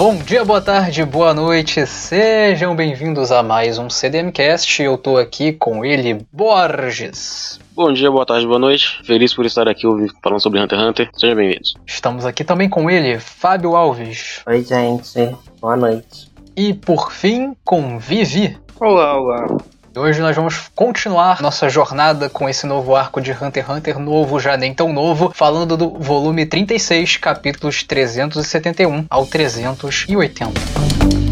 Bom dia, boa tarde, boa noite, sejam bem-vindos a mais um CDMcast. Eu tô aqui com ele, Borges. Bom dia, boa tarde, boa noite. Feliz por estar aqui falando sobre Hunter x Hunter. Sejam bem-vindos. Estamos aqui também com ele, Fábio Alves. Oi, gente. Boa noite. E por fim, com Vivi. Olá, olá. Hoje nós vamos continuar nossa jornada com esse novo arco de Hunter x Hunter, novo, já nem tão novo, falando do volume 36, capítulos 371 ao 380.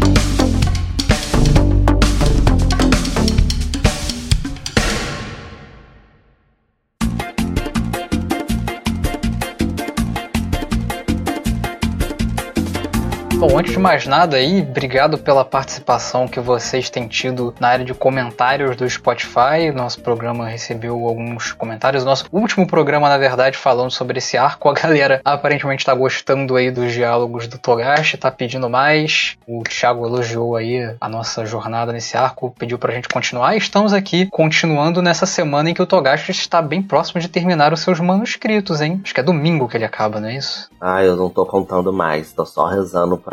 Bom, antes de mais nada aí, obrigado pela participação que vocês têm tido na área de comentários do Spotify. Nosso programa recebeu alguns comentários. Nosso último programa, na verdade, falando sobre esse arco. A galera aparentemente está gostando aí dos diálogos do Togashi, tá pedindo mais. O Thiago elogiou aí a nossa jornada nesse arco, pediu pra gente continuar. E estamos aqui continuando nessa semana em que o Togashi está bem próximo de terminar os seus manuscritos, hein? Acho que é domingo que ele acaba, não é isso? Ah, eu não tô contando mais, tô só rezando pra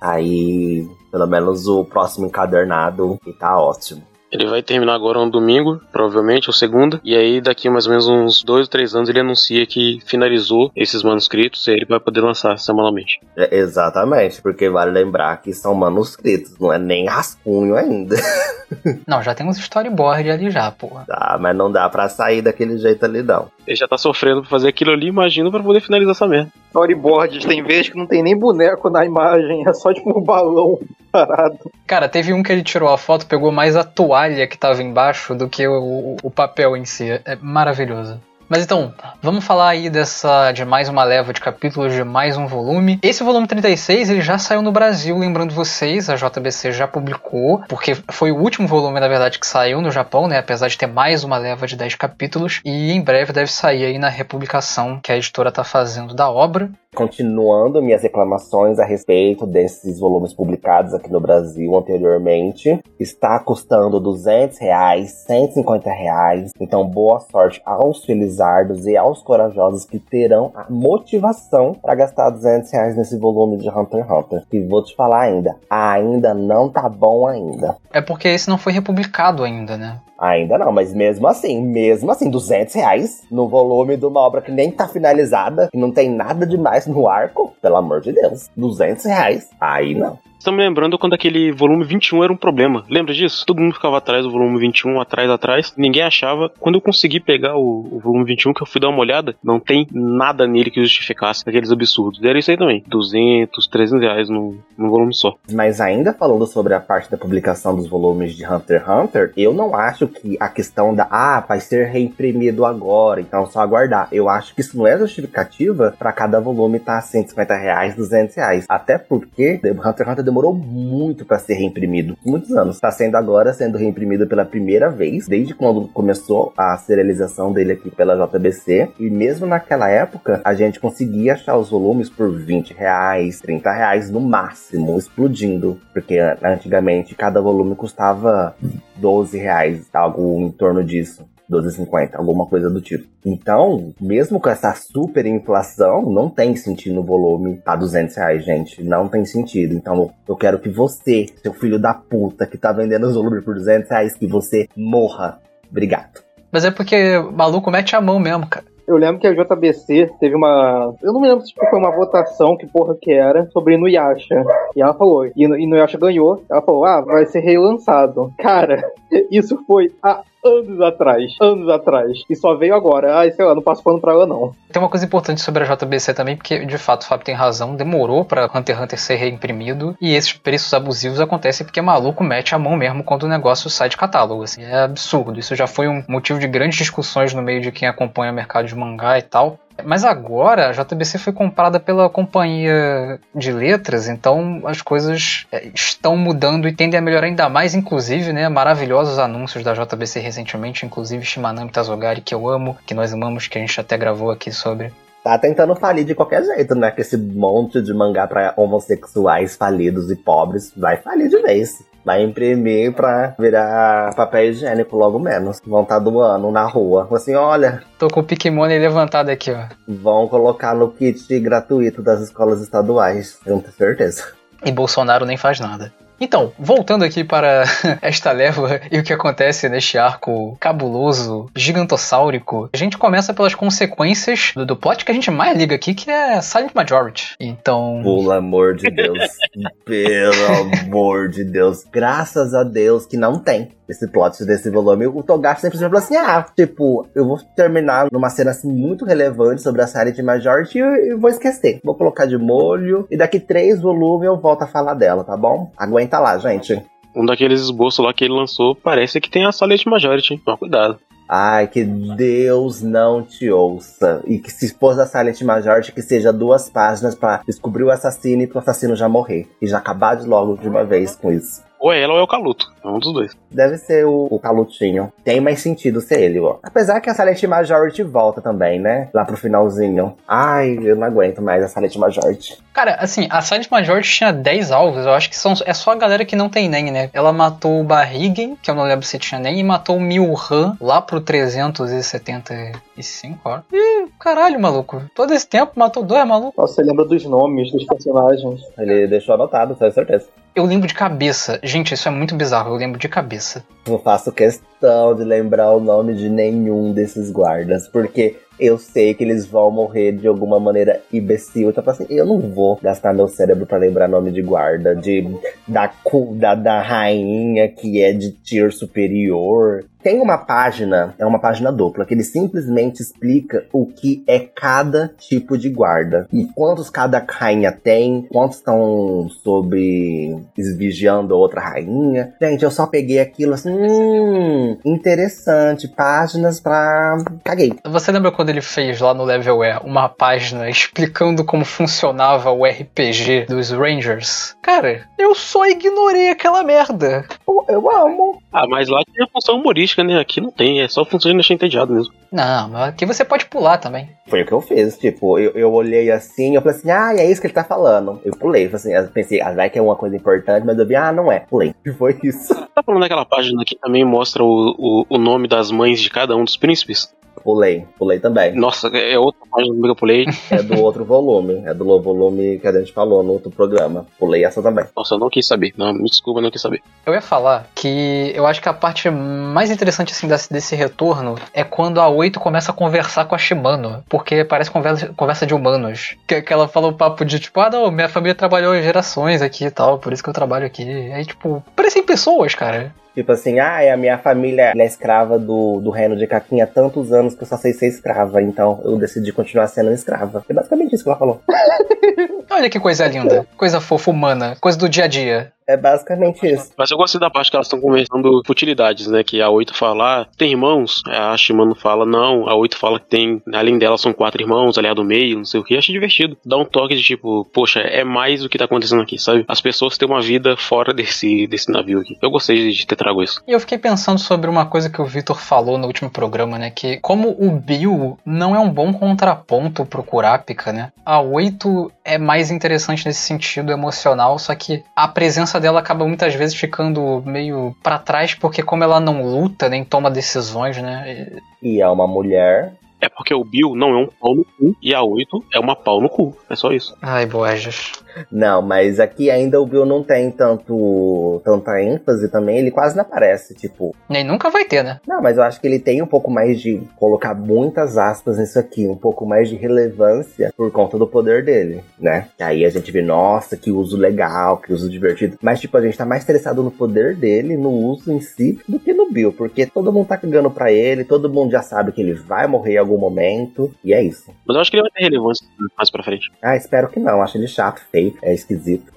aí pelo menos o próximo encadernado e tá ótimo. Ele vai terminar agora no domingo, provavelmente, ou segunda. E aí, daqui mais ou menos uns dois ou três anos, ele anuncia que finalizou esses manuscritos e aí ele vai poder lançar semanalmente. É, exatamente, porque vale lembrar que são manuscritos, não é nem rascunho ainda. Não, já temos storyboard ali já, porra. Tá, mas não dá pra sair daquele jeito ali, não. Ele já tá sofrendo pra fazer aquilo ali, imagina, pra poder finalizar essa merda. Storyboards, tem vezes que não tem nem boneco na imagem, é só tipo um balão parado. Cara, teve um que ele tirou a foto, pegou mais a toalha que tava embaixo do que o, o papel em si. É maravilhoso. Mas então, vamos falar aí dessa de mais uma leva de capítulos de mais um volume. Esse volume 36, ele já saiu no Brasil, lembrando vocês, a JBC já publicou, porque foi o último volume, na verdade, que saiu no Japão, né, apesar de ter mais uma leva de 10 capítulos, e em breve deve sair aí na republicação que a editora tá fazendo da obra. Continuando minhas reclamações a respeito desses volumes publicados aqui no Brasil anteriormente, está custando 200 reais, 150 reais. Então, boa sorte aos felizardos e aos corajosos que terão a motivação para gastar 200 reais nesse volume de Hunter x Hunter. E vou te falar ainda, ainda não tá bom ainda. É porque esse não foi republicado ainda, né? Ainda não, mas mesmo assim, mesmo assim, 200 reais no volume de uma obra que nem tá finalizada, que não tem nada demais no arco, pelo amor de Deus, 200 reais, aí não. Me lembrando quando aquele volume 21 era um problema. Lembra disso? Todo mundo ficava atrás do volume 21, atrás, atrás. Ninguém achava. Quando eu consegui pegar o, o, volume 21, que eu fui dar uma olhada, não tem nada nele que justificasse aqueles absurdos. Era isso aí também. 200, 300 reais no, no volume só. Mas ainda falando sobre a parte da publicação dos volumes de Hunter x Hunter, eu não acho que a questão da, ah, vai ser reimprimido agora, então só aguardar. Eu acho que isso não é justificativa para cada volume estar tá 150 reais, 200 reais. Até porque Hunter x Hunter demorou muito para ser reimprimido, muitos anos. Está sendo agora sendo reimprimido pela primeira vez, desde quando começou a serialização dele aqui pela JBC. E mesmo naquela época, a gente conseguia achar os volumes por 20 reais, 30 reais no máximo, explodindo. Porque antigamente cada volume custava 12 reais, algo em torno disso. 12,50, alguma coisa do tipo. Então, mesmo com essa super inflação, não tem sentido no volume tá 200 reais, gente. Não tem sentido. Então, eu quero que você, seu filho da puta, que tá vendendo os volumes por 200 reais, que você morra. Obrigado. Mas é porque o maluco mete a mão mesmo, cara. Eu lembro que a JBC teve uma. Eu não me lembro se foi uma votação, que porra que era, sobre Inuyasha. E ela falou, e Inuyasha ganhou. Ela falou, ah, vai ser relançado. Cara, isso foi há anos atrás. Anos atrás. E só veio agora. Ah, sei lá, não passo pano pra ela, não. Tem uma coisa importante sobre a JBC também, porque de fato o Fábio tem razão. Demorou pra Hunter x Hunter ser reimprimido. E esses preços abusivos acontecem porque maluco mete a mão mesmo quando o negócio sai de catálogo. Assim, é absurdo. Isso já foi um motivo de grandes discussões no meio de quem acompanha o mercado de mangá e tal. Mas agora a JBC foi comprada pela companhia de letras, então as coisas é, estão mudando e tendem a melhorar ainda mais, inclusive, né? Maravilhosos anúncios da JBC recentemente, inclusive Shimanami Tazogari, que eu amo, que nós amamos, que a gente até gravou aqui sobre. Tá tentando falir de qualquer jeito, né? Que esse monte de mangá pra homossexuais falidos e pobres vai falir de vez. Vai imprimir pra virar papel higiênico logo menos. Vão estar tá doando na rua. Assim, olha. Tô com o Pikmoney levantado aqui, ó. Vão colocar no kit gratuito das escolas estaduais. Eu não tenho certeza. E Bolsonaro nem faz nada. Então, voltando aqui para esta leva e o que acontece neste arco cabuloso, gigantossáurico, a gente começa pelas consequências do, do plot que a gente mais liga aqui, que é Silent Majority. Então. Pelo amor de Deus. Pelo amor de Deus. Graças a Deus que não tem esse plot desse volume. O Togashi sempre falou assim: ah, tipo, eu vou terminar numa cena assim muito relevante sobre a série de Majority e vou esquecer. Vou colocar de molho e daqui três volumes eu volto a falar dela, tá bom? Aguenta lá, gente. Um daqueles esboços lá que ele lançou parece que tem a Silent Majority, hein? Toma cuidado. Ai, que Deus não te ouça. E que se for da Silent Majority, que seja duas páginas para descobrir o assassino e pro assassino já morrer. E já acabar de logo de uma vez com isso. Ou é ela ou é o Caluto. É um dos dois. Deve ser o, o Calutinho. Tem mais sentido ser ele, ó. Apesar que a Silent Majority volta também, né? Lá pro finalzinho. Ai, eu não aguento mais a Silent Majority. Cara, assim, a Silent Majority tinha 10 alvos. Eu acho que são, é só a galera que não tem NEM, né? Ela matou o Barrigen, que eu não lembro se tinha NEM, e matou o Milhan lá pro 375, ó. Ih, caralho, maluco. Todo esse tempo matou dois, maluco. Nossa, você lembra dos nomes dos personagens. Ele deixou anotado, tenho certeza. Eu lembro de cabeça. Gente, isso é muito bizarro. Eu lembro de cabeça. Não faço questão de lembrar o nome de nenhum desses guardas, porque eu sei que eles vão morrer de alguma maneira imbecil. Então, assim, eu não vou gastar meu cérebro para lembrar nome de guarda, de da, da, da rainha que é de tier superior. Tem uma página, é uma página dupla, que ele simplesmente explica o que é cada tipo de guarda. E quantos cada rainha tem, quantos estão sobre vigiando outra rainha. Gente, eu só peguei aquilo assim, hum, interessante, páginas pra. Caguei. Você lembra quando ele fez lá no Level E uma página explicando como funcionava o RPG dos Rangers? Cara, eu só ignorei aquela merda. Pô, eu amo. Ah, mas lá tem a função humorística, né? Aqui não tem, é só função de deixar entediado mesmo. Não, mas aqui você pode pular também. Foi o que eu fiz, tipo, eu, eu olhei assim, eu falei assim, ah, é isso que ele tá falando. Eu pulei, assim, eu pensei, ah, vai que é uma coisa importante, mas eu vi, ah, não é. Pulei. E foi isso. Tá falando daquela página que também mostra o, o, o nome das mães de cada um dos príncipes? Pulei, pulei também. Nossa, é outra página que eu pulei. É do outro volume, é do volume que a gente falou no outro programa. Pulei essa também. Nossa, eu não quis saber. Não, me desculpa, não quis saber. Eu ia falar que eu acho que a parte mais interessante assim desse, desse retorno é quando a Oito começa a conversar com a Shimano, porque parece conversa, conversa de humanos. Que, que ela fala o papo de tipo, ah não, minha família trabalhou gerações aqui e tal, por isso que eu trabalho aqui. Aí tipo, parecem pessoas, cara. Tipo assim, ah, é a minha família é escrava do, do reino de Caquinha há tantos anos que eu só sei ser escrava, então eu decidi continuar sendo escrava. É basicamente isso que ela falou. Olha que coisa linda, coisa fofa humana, coisa do dia a dia. É basicamente isso. Mas eu gostei da parte que elas estão conversando futilidades, né? Que a 8 fala, ah, tem irmãos? A Shimano fala, não. A 8 fala que tem, além dela, são quatro irmãos, ali a do meio, não sei o que. Achei divertido. Dá um toque de tipo, poxa, é mais o que tá acontecendo aqui, sabe? As pessoas têm uma vida fora desse, desse navio aqui. Eu gostei de, ter trago isso. E eu fiquei pensando sobre uma coisa que o Victor falou no último programa, né? Que como o Bill não é um bom contraponto pro Kurapika, né? A 8 é mais interessante nesse sentido emocional, só que a presença dela acaba muitas vezes ficando meio para trás, porque como ela não luta nem toma decisões, né? E é uma mulher. É porque o Bill não é um pau no cu e a 8 é uma pau no cu. É só isso. Ai, Borges. Não, mas aqui ainda o Bill não tem tanto tanta ênfase também, ele quase não aparece, tipo. Nem nunca vai ter, né? Não, mas eu acho que ele tem um pouco mais de colocar muitas aspas nisso aqui, um pouco mais de relevância por conta do poder dele, né? E aí a gente vê, nossa, que uso legal, que uso divertido. Mas, tipo, a gente tá mais interessado no poder dele, no uso em si, do que no Bill, porque todo mundo tá cagando pra ele, todo mundo já sabe que ele vai morrer em algum momento, e é isso. Mas eu acho que ele vai ter relevância mais pra frente. Ah, espero que não, acho ele chato, feio, é esquisito.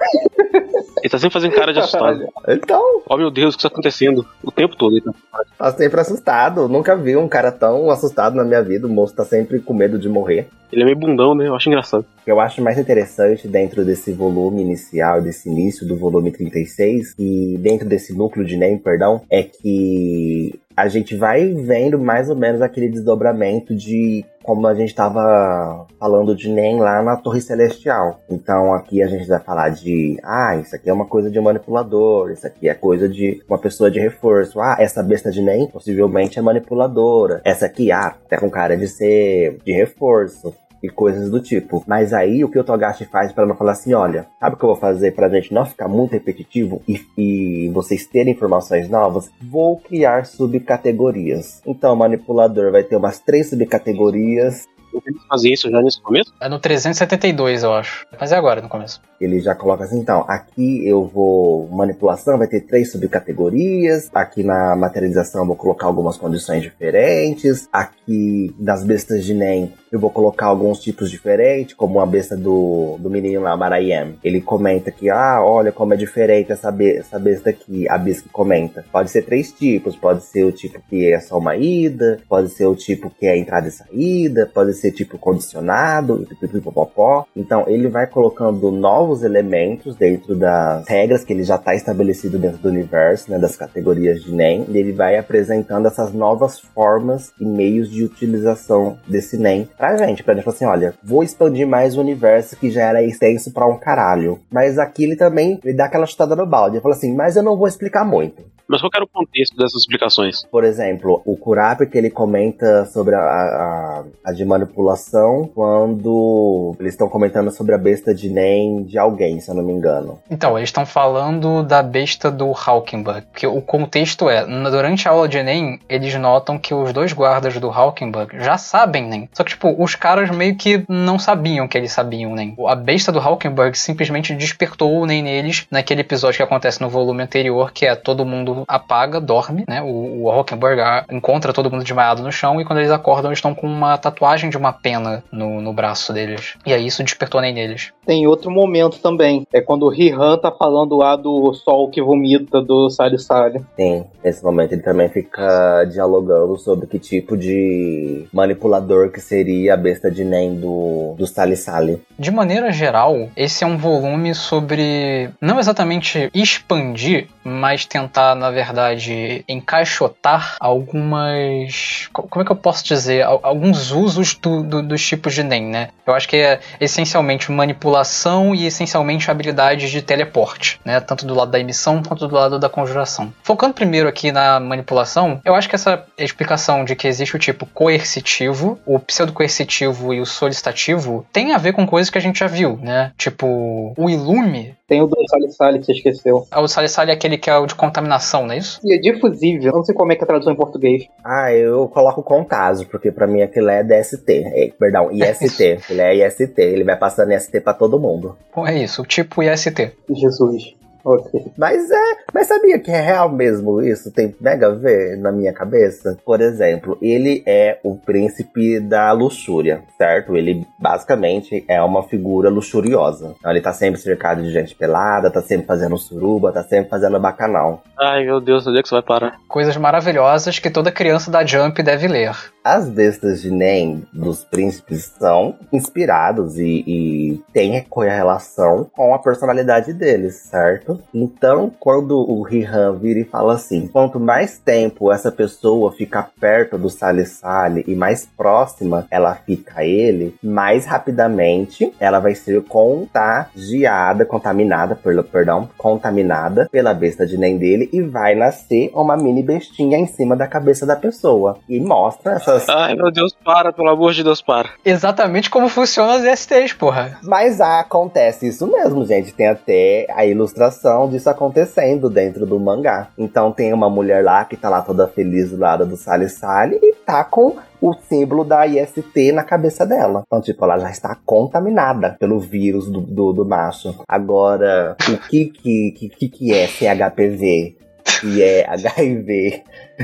Ele tá sempre fazendo cara de assustado. Então, Oh meu Deus, o que tá acontecendo? O tempo todo. Ele tá... tá sempre assustado. Nunca vi um cara tão assustado na minha vida. O moço tá sempre com medo de morrer. ele é meio bundão, né? Eu acho engraçado. O que eu acho mais interessante dentro desse volume inicial, desse início do volume 36, e dentro desse núcleo de NEM, perdão, é que a gente vai vendo mais ou menos aquele desdobramento de como a gente estava falando de NEM lá na Torre Celestial. Então aqui a gente vai falar de, ah, isso aqui é uma coisa de manipulador, isso aqui é coisa de uma pessoa de reforço. Ah, essa besta de NEM possivelmente é manipuladora. Essa aqui, ah, tá com cara de ser de reforço. E coisas do tipo. Mas aí o que o Togashi faz para não falar assim, olha, sabe o que eu vou fazer pra gente não ficar muito repetitivo e, e vocês terem informações novas? Vou criar subcategorias. Então o manipulador vai ter umas três subcategorias Eles fazem isso já nesse começo? É no 372, eu acho. Mas é agora, no começo. Ele já coloca assim, então, aqui eu vou. Manipulação vai ter três subcategorias. Aqui na materialização eu vou colocar algumas condições diferentes. Aqui nas bestas de NEM eu vou colocar alguns tipos diferentes, como a besta do, do menino lá, Marayam. Ele comenta que, ah, olha como é diferente essa, be essa besta aqui. A besta que comenta. Pode ser três tipos. Pode ser o tipo que é só uma ida. Pode ser o tipo que é entrada e saída. Pode ser tipo condicionado. Pipipipopopó. Então ele vai colocando novos elementos dentro das regras que ele já está estabelecido dentro do universo, né, das categorias de NEM, e ele vai apresentando essas novas formas e meios de utilização desse NEM pra gente, pra gente falar assim, olha, vou expandir mais o universo que já era extenso pra um caralho. Mas aqui ele também ele dá aquela chutada no balde, ele fala assim, mas eu não vou explicar muito. Mas qual era o contexto dessas explicações? Por exemplo, o Kurapika que ele comenta sobre a, a, a de manipulação quando eles estão comentando sobre a besta de NEM de alguém, se eu não me engano. Então, eles estão falando da besta do Hawkenberg. Que o contexto é, durante a aula de Enem, eles notam que os dois guardas do Hawkenberg já sabem NEM. Só que, tipo, os caras meio que não sabiam que eles sabiam NEM. A besta do Hawkenberg simplesmente despertou o NEM neles naquele episódio que acontece no volume anterior, que é todo mundo apaga, dorme, né? O, o Hawkenberg ah, encontra todo mundo desmaiado no chão e quando eles acordam, eles estão com uma tatuagem de uma pena no, no braço deles. E aí isso despertou NEM neles. Tem outro momento também. É quando o Rihan tá falando lá do sol que vomita do Sally Sally. Sim, nesse momento ele também fica dialogando sobre que tipo de manipulador que seria a besta de NEM do, do Sally Sally. De maneira geral, esse é um volume sobre não exatamente expandir, mas tentar, na verdade, encaixotar algumas. co- Como é que eu posso dizer? Al- Alguns usos do- do- dos tipos de NEM, né? Eu acho que é essencialmente manipulação e essencialmente habilidades de teleporte, né? Tanto do lado da emissão quanto do lado da conjuração. Focando primeiro aqui na manipulação, eu acho que essa explicação de que existe o tipo coercitivo, o pseudo-coercitivo e o solicitativo tem a ver com coisas que a gente já viu, né? Tipo, o ilume. Tem o do Sally que você esqueceu. O Salissale é aquele que é o de contaminação, não é isso? E é difusível. Eu não sei como é que é a tradução em português. Ah, eu coloco contaso, porque pra mim aquilo é DST. É, perdão, IST. ele é IST, ele vai passando IST pra todo mundo. Bom, É isso, o tipo IST. Jesus. Ok. Mas é, mas sabia que é real mesmo isso? Tem mega a ver na minha cabeça? Por exemplo, ele é o príncipe da luxúria, certo? Ele basicamente é uma figura luxuriosa. Então ele tá sempre cercado de gente pelada, tá sempre fazendo suruba, tá sempre fazendo bacanal. Ai, meu Deus, onde é que você vai parar? Coisas maravilhosas que toda criança da Jump deve ler. As bestas de Nen dos príncipes são inspirados e, e têm correlação com a personalidade deles, certo? Então, quando o Rihan vira e fala assim: quanto mais tempo essa pessoa fica perto do Sally Sally e mais próxima ela fica a ele, mais rapidamente ela vai ser contagiada, contaminada, pelo, perdão, contaminada pela besta de Nen dele e vai nascer uma mini bestinha em cima da cabeça da pessoa. E mostra essas Ai, meu Deus, para, pelo amor de Deus, para. Exatamente como funcionam as STs, porra. Mas acontece isso mesmo, gente. Tem até a ilustração disso acontecendo dentro do mangá. Então tem uma mulher lá que tá lá toda feliz do lado do Sally Sally e tá com o símbolo da IST na cabeça dela. Então, tipo, ela já está contaminada pelo vírus do, do, do macho. Agora, o que que, que, que é CHPV? Se é HIV,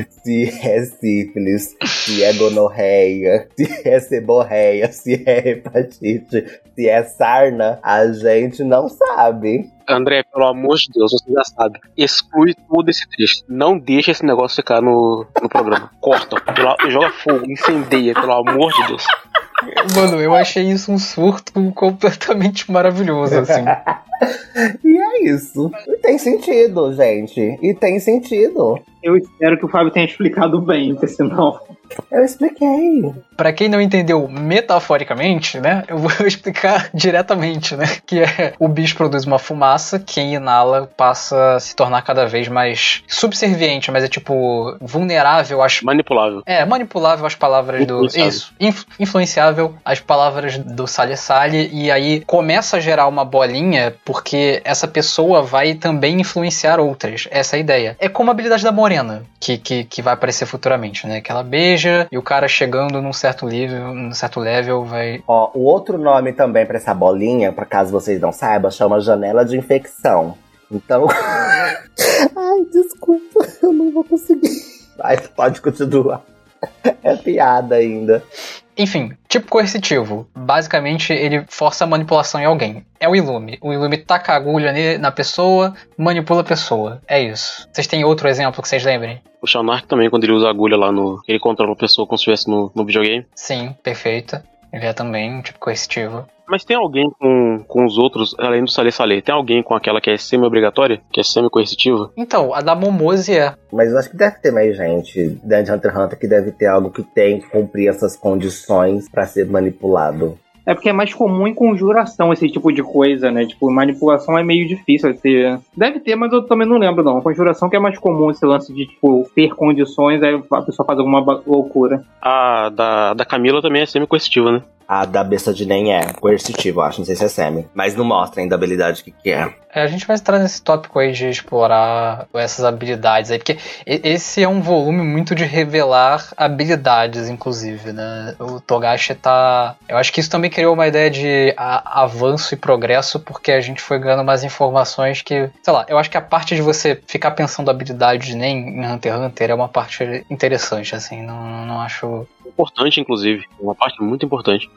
se é sífilis, se é gonorreia, se é seborreia, se é hepatite, se é sarna, a gente não sabe. André, pelo amor de Deus, você já sabe. Exclui todo esse trecho. Não deixa esse negócio ficar no, no programa. Corta. Pelo- joga fogo, incendeia, pelo amor de Deus. Mano, eu achei isso um surto completamente maravilhoso, assim. E é isso. E tem sentido, gente. E tem sentido. Eu espero que o Fábio tenha explicado bem, porque senão. Eu expliquei. Pra quem não entendeu metaforicamente, né, eu vou explicar diretamente, né, que é o bicho produz uma fumaça, quem inala passa a se tornar cada vez mais subserviente, mas é tipo vulnerável às Manipulável. é, manipulável às palavras do. Influenciável. Isso. inf- influenciável às palavras do Sally Sally. E aí começa a gerar uma bolinha, porque essa pessoa vai também influenciar outras. Essa é a ideia. É como a habilidade da Morena, que, que, que vai aparecer futuramente, né? Que ela beija e o cara chegando num certo nível, num certo level, vai. Ó, o outro nome também pra essa bolinha, por caso vocês não saibam, chama janela de infecção. Então. Ai, desculpa, eu não vou conseguir. Mas pode continuar. É piada ainda. Enfim, tipo coercitivo. Basicamente, ele força a manipulação em alguém. É o Ilume. O Ilume taca a agulha na pessoa, manipula a pessoa. É isso. Vocês têm outro exemplo que vocês lembrem? O Shanark também, quando ele usa a agulha lá no. Ele controla a pessoa como se estivesse no, no videogame. Sim, perfeito. Ele é também um tipo coercitivo. Mas tem alguém com, com os outros, além do Salê Salê, tem alguém com aquela que é semi-obrigatória? Que é semi-coercitiva? Então, a da Momose é. Mas eu acho que deve ter mais gente dentro de Hunter x Hunter que deve ter algo que tem que cumprir essas condições pra ser manipulado. É porque é mais comum em conjuração esse tipo de coisa, né? Tipo, manipulação é meio difícil. Ter... Deve ter, mas eu também não lembro, não. Conjuração que é mais comum esse lance de, tipo, ter condições, aí a pessoa faz alguma loucura. A da, da Camila também é semi-coercitiva, né? A da besta de nem é coercitivo, acho, não sei se é semi. Mas não mostra ainda a habilidade que, que é. É, A gente vai entrar nesse tópico aí de explorar essas habilidades aí, porque esse é um volume muito de revelar habilidades, inclusive, né? O Togashi tá. Eu acho que isso também criou uma ideia de avanço e progresso, porque a gente foi ganhando mais informações que. Sei lá, eu acho que a parte de você ficar pensando habilidades nem em Hunter x Hunter é uma parte interessante, assim, não, não acho. Importante, inclusive. Uma parte muito importante.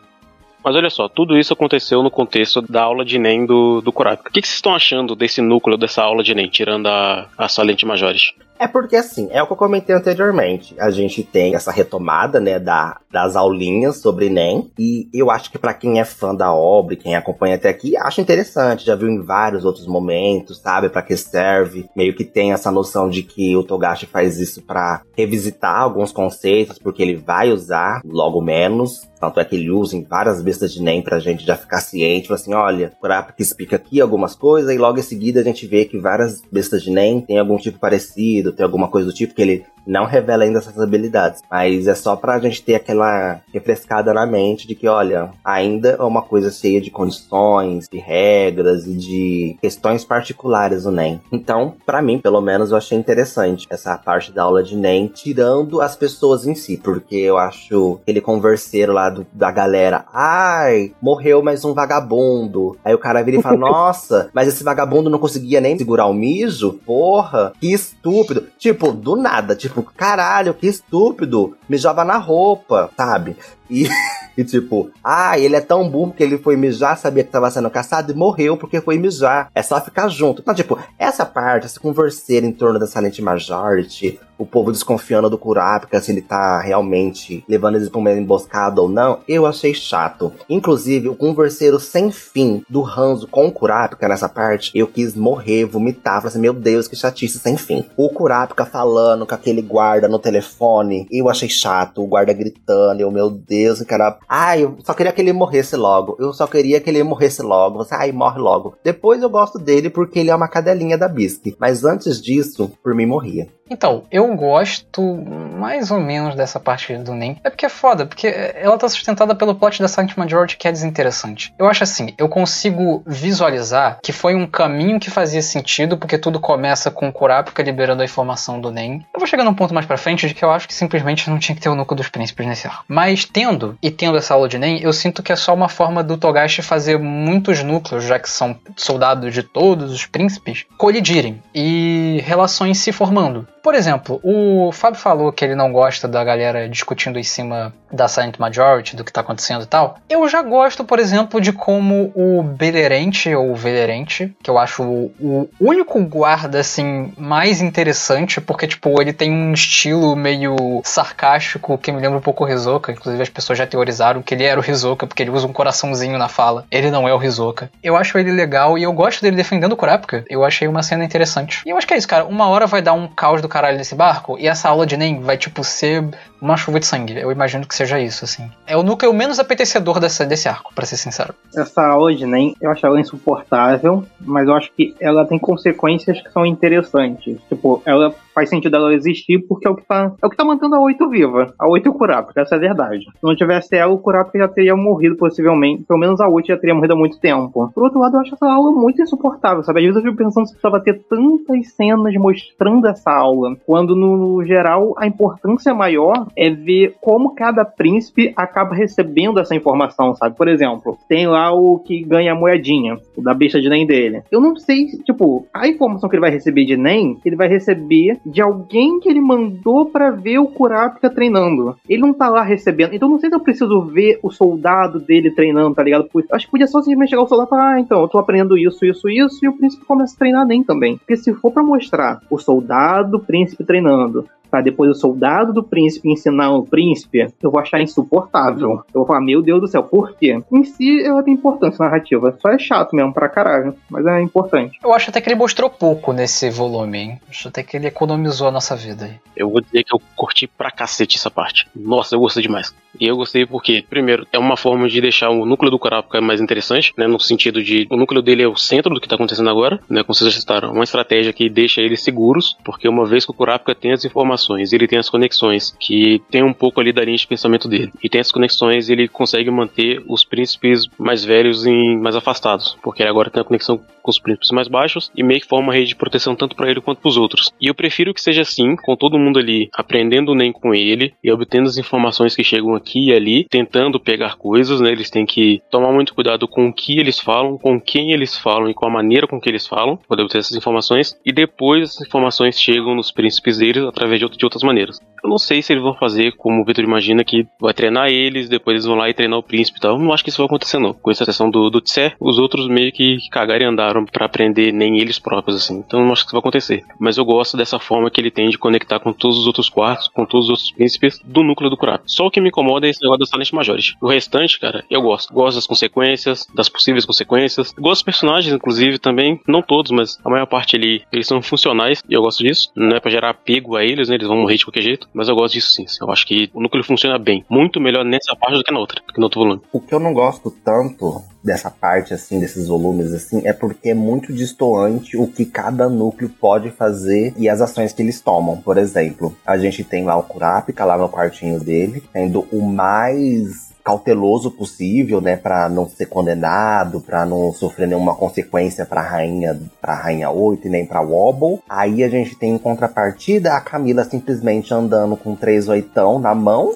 Mas olha só, tudo isso aconteceu no contexto da aula de Enem do, do Kurapika. O que, vocês estão achando desse núcleo dessa aula de Enem, tirando a, a Salente Majores? É porque assim, é o que eu comentei anteriormente. A gente tem essa retomada, né, da, das aulinhas sobre Enem. E eu acho que pra quem é fã da obra, quem acompanha até aqui, acha interessante. Já viu em vários outros momentos, sabe? Pra que serve. Meio que tem essa noção de que o Togashi faz isso pra revisitar alguns conceitos, porque ele vai usar logo menos. Tanto é que ele usa em várias bestas de Enem pra gente já ficar ciente. Assim, olha, Kurapika explica aqui algumas coisas, e logo em seguida a gente vê que várias bestas de Enem tem algum tipo parecido, tem alguma coisa do tipo que ele não revela ainda essas habilidades. Mas é só pra gente ter aquela refrescada na mente de que, olha, ainda é uma coisa cheia de condições, de regras e de questões particulares do NEM. Então, pra mim, pelo menos, eu achei interessante essa parte da aula de NEM, tirando as pessoas em si, porque eu acho aquele converseiro lá do- da galera, ai, morreu mais um vagabundo. Aí o cara vira e fala, nossa, mas esse vagabundo não conseguia nem segurar o mijo? Porra, que estúpido. Tipo, do nada, tipo, caralho, que estúpido. Mijava na roupa, sabe? E, e tipo, ah, ele é tão burro que ele foi mijar, sabia que tava sendo caçado e morreu porque foi mijar. É só ficar junto. Então, tipo, essa parte, esse converseiro em torno da Silent Majority, o povo desconfiando do Kurapika, se ele tá realmente levando eles pra uma emboscada ou não, eu achei chato. Inclusive, o converseiro sem fim do Hanzo com o Kurapika nessa parte, eu quis morrer, vomitar. Falei assim, meu Deus, que chatice sem fim. O Kurapika falando com aquele guarda no telefone, eu achei chato. O guarda gritando, eu, meu Deus, cara. Ai, eu só queria que ele morresse logo. Eu só queria que ele morresse logo. Você, ai, morre logo. Depois eu gosto dele porque ele é uma cadelinha da Bisque. Mas antes disso, por mim morria. Então, eu gosto mais ou menos dessa parte do NEM. É porque é foda, porque ela tá sustentada pelo plot da Silent Majority que é desinteressante. Eu acho assim, eu consigo visualizar que foi um caminho que fazia sentido, porque tudo começa com o Kurapika liberando a informação do NEM. Eu vou chegar num ponto mais pra frente de que eu acho que simplesmente não tinha que ter o núcleo dos príncipes nesse arco. Mas tendo, e tendo essa aula de NEM, eu sinto que é só uma forma do Togashi fazer muitos núcleos, já que são soldados de todos os príncipes, colidirem e relações se formando. Por exemplo, o Fábio falou que ele não gosta da galera discutindo em cima da Silent Majority, do que tá acontecendo e tal. Eu já gosto, por exemplo, de como o Belerente, ou Velerente, que eu acho o, o único guarda, assim, mais interessante, porque, tipo, ele tem um estilo meio sarcástico que me lembra um pouco o Hisoka. Inclusive, as pessoas já teorizaram que ele era o Hisoka, porque ele usa um coraçãozinho na fala. Ele não é o Hisoka. Eu acho ele legal e eu gosto dele defendendo o Kurapika. Eu achei uma cena interessante. E eu acho que é isso, cara. Uma hora vai dar um caos do caralho nesse barco e essa aula de Nen vai, tipo, ser uma chuva de sangue. Eu imagino que seja isso, assim. É o núcleo menos apetecedor dessa, desse arco, para ser sincero. Essa aula de Nen, eu acho ela insuportável, mas eu acho que ela tem consequências que são interessantes. Tipo, ela faz sentido ela existir porque é o que tá, é o que tá mantendo a 8 viva. A 8 e o Kurapika, essa é a verdade. Se não tivesse ela, o Kurapika já teria morrido possivelmente. Pelo menos a 8 já teria morrido há muito tempo. Por outro lado, eu acho essa aula muito insuportável, sabe? Às vezes eu fico pensando se precisava ter tantas cenas mostrando essa aula, quando no, geral a importância maior é ver como cada príncipe acaba recebendo essa informação, sabe? Por exemplo, tem lá o que ganha a moedinha, o da besta de NEM dele. Eu não sei, tipo, a informação que ele vai receber de NEM, ele vai receber de alguém que ele mandou para ver o Kurapika treinando. Ele não tá lá recebendo. Então não sei se eu preciso ver o soldado dele treinando, tá ligado? Acho que podia só simplesmente chegar o soldado e falar, ah, então, eu tô aprendendo isso, isso, isso, e o príncipe começa a treinar nem também. Porque se for para mostrar o soldado, o príncipe treinando, para depois o soldado do príncipe ensinar o príncipe, eu vou achar insuportável. Eu vou falar, meu Deus do céu, por quê? Em si, ela tem importância narrativa. Só é chato mesmo pra caralho, mas é importante. Eu acho até que ele mostrou pouco nesse volume, hein? Acho até que ele economizou a nossa vida aí. Eu vou dizer que eu curti pra cacete essa parte. Nossa, eu gostei demais. E eu gostei porque, primeiro, é uma forma de deixar o núcleo do Kurapika mais interessante, né? No sentido de o núcleo dele é o centro do que tá acontecendo agora, né? Como vocês já citaram, uma estratégia que deixa eles seguros, porque uma vez que o Kurapika tem as informações informações, ele tem as conexões, que tem um pouco ali da linha de pensamento dele. E tem as conexões, ele consegue manter os príncipes mais velhos e mais afastados, porque ele agora tem a conexão com os príncipes mais baixos e meio que forma uma rede de proteção tanto para ele quanto para os outros. E eu prefiro que seja assim, com todo mundo ali aprendendo nem com ele e obtendo as informações que chegam aqui e ali, tentando pegar coisas, né? Eles têm que tomar muito cuidado com o que eles falam, com quem eles falam e com a maneira com que eles falam, para obter essas informações, e depois as informações chegam nos príncipes deles através de de outras maneiras. Eu não sei se eles vão fazer como o Victor imagina, que vai treinar eles, depois eles vão lá e treinar o príncipe e tal. Eu não acho que isso vai acontecer, não. Com exceção do, do Tse, os outros meio que cagaram e andaram para aprender nem eles próprios, assim. Então eu não acho que isso vai acontecer. Mas eu gosto dessa forma que ele tem de conectar com todos os outros quartos, com todos os outros príncipes do núcleo do Kurapika. Só o que me incomoda é esse negócio da Silent Majority. O restante, cara, eu gosto. Gosto das consequências, das possíveis consequências. Gosto dos personagens, inclusive, também. Não todos, mas a maior parte ali, eles são funcionais e eu gosto disso. Não é pra gerar apego a eles, né? Eles vão morrer de qualquer jeito, mas eu gosto disso sim. Eu acho que o núcleo funciona bem. Muito melhor nessa parte do que na outra, que no outro volume. O que eu não gosto tanto dessa parte, assim, desses volumes, assim, é porque é muito distoante o que cada núcleo pode fazer e as ações que eles tomam. Por exemplo, a gente tem lá o Kurapika, lá no quartinho dele, tendo o mais cauteloso possível, né, para não ser condenado, para não sofrer nenhuma consequência para rainha, para rainha 8 e nem para Wobble. Aí a gente tem em contrapartida a Camila simplesmente andando com três oitão na mão,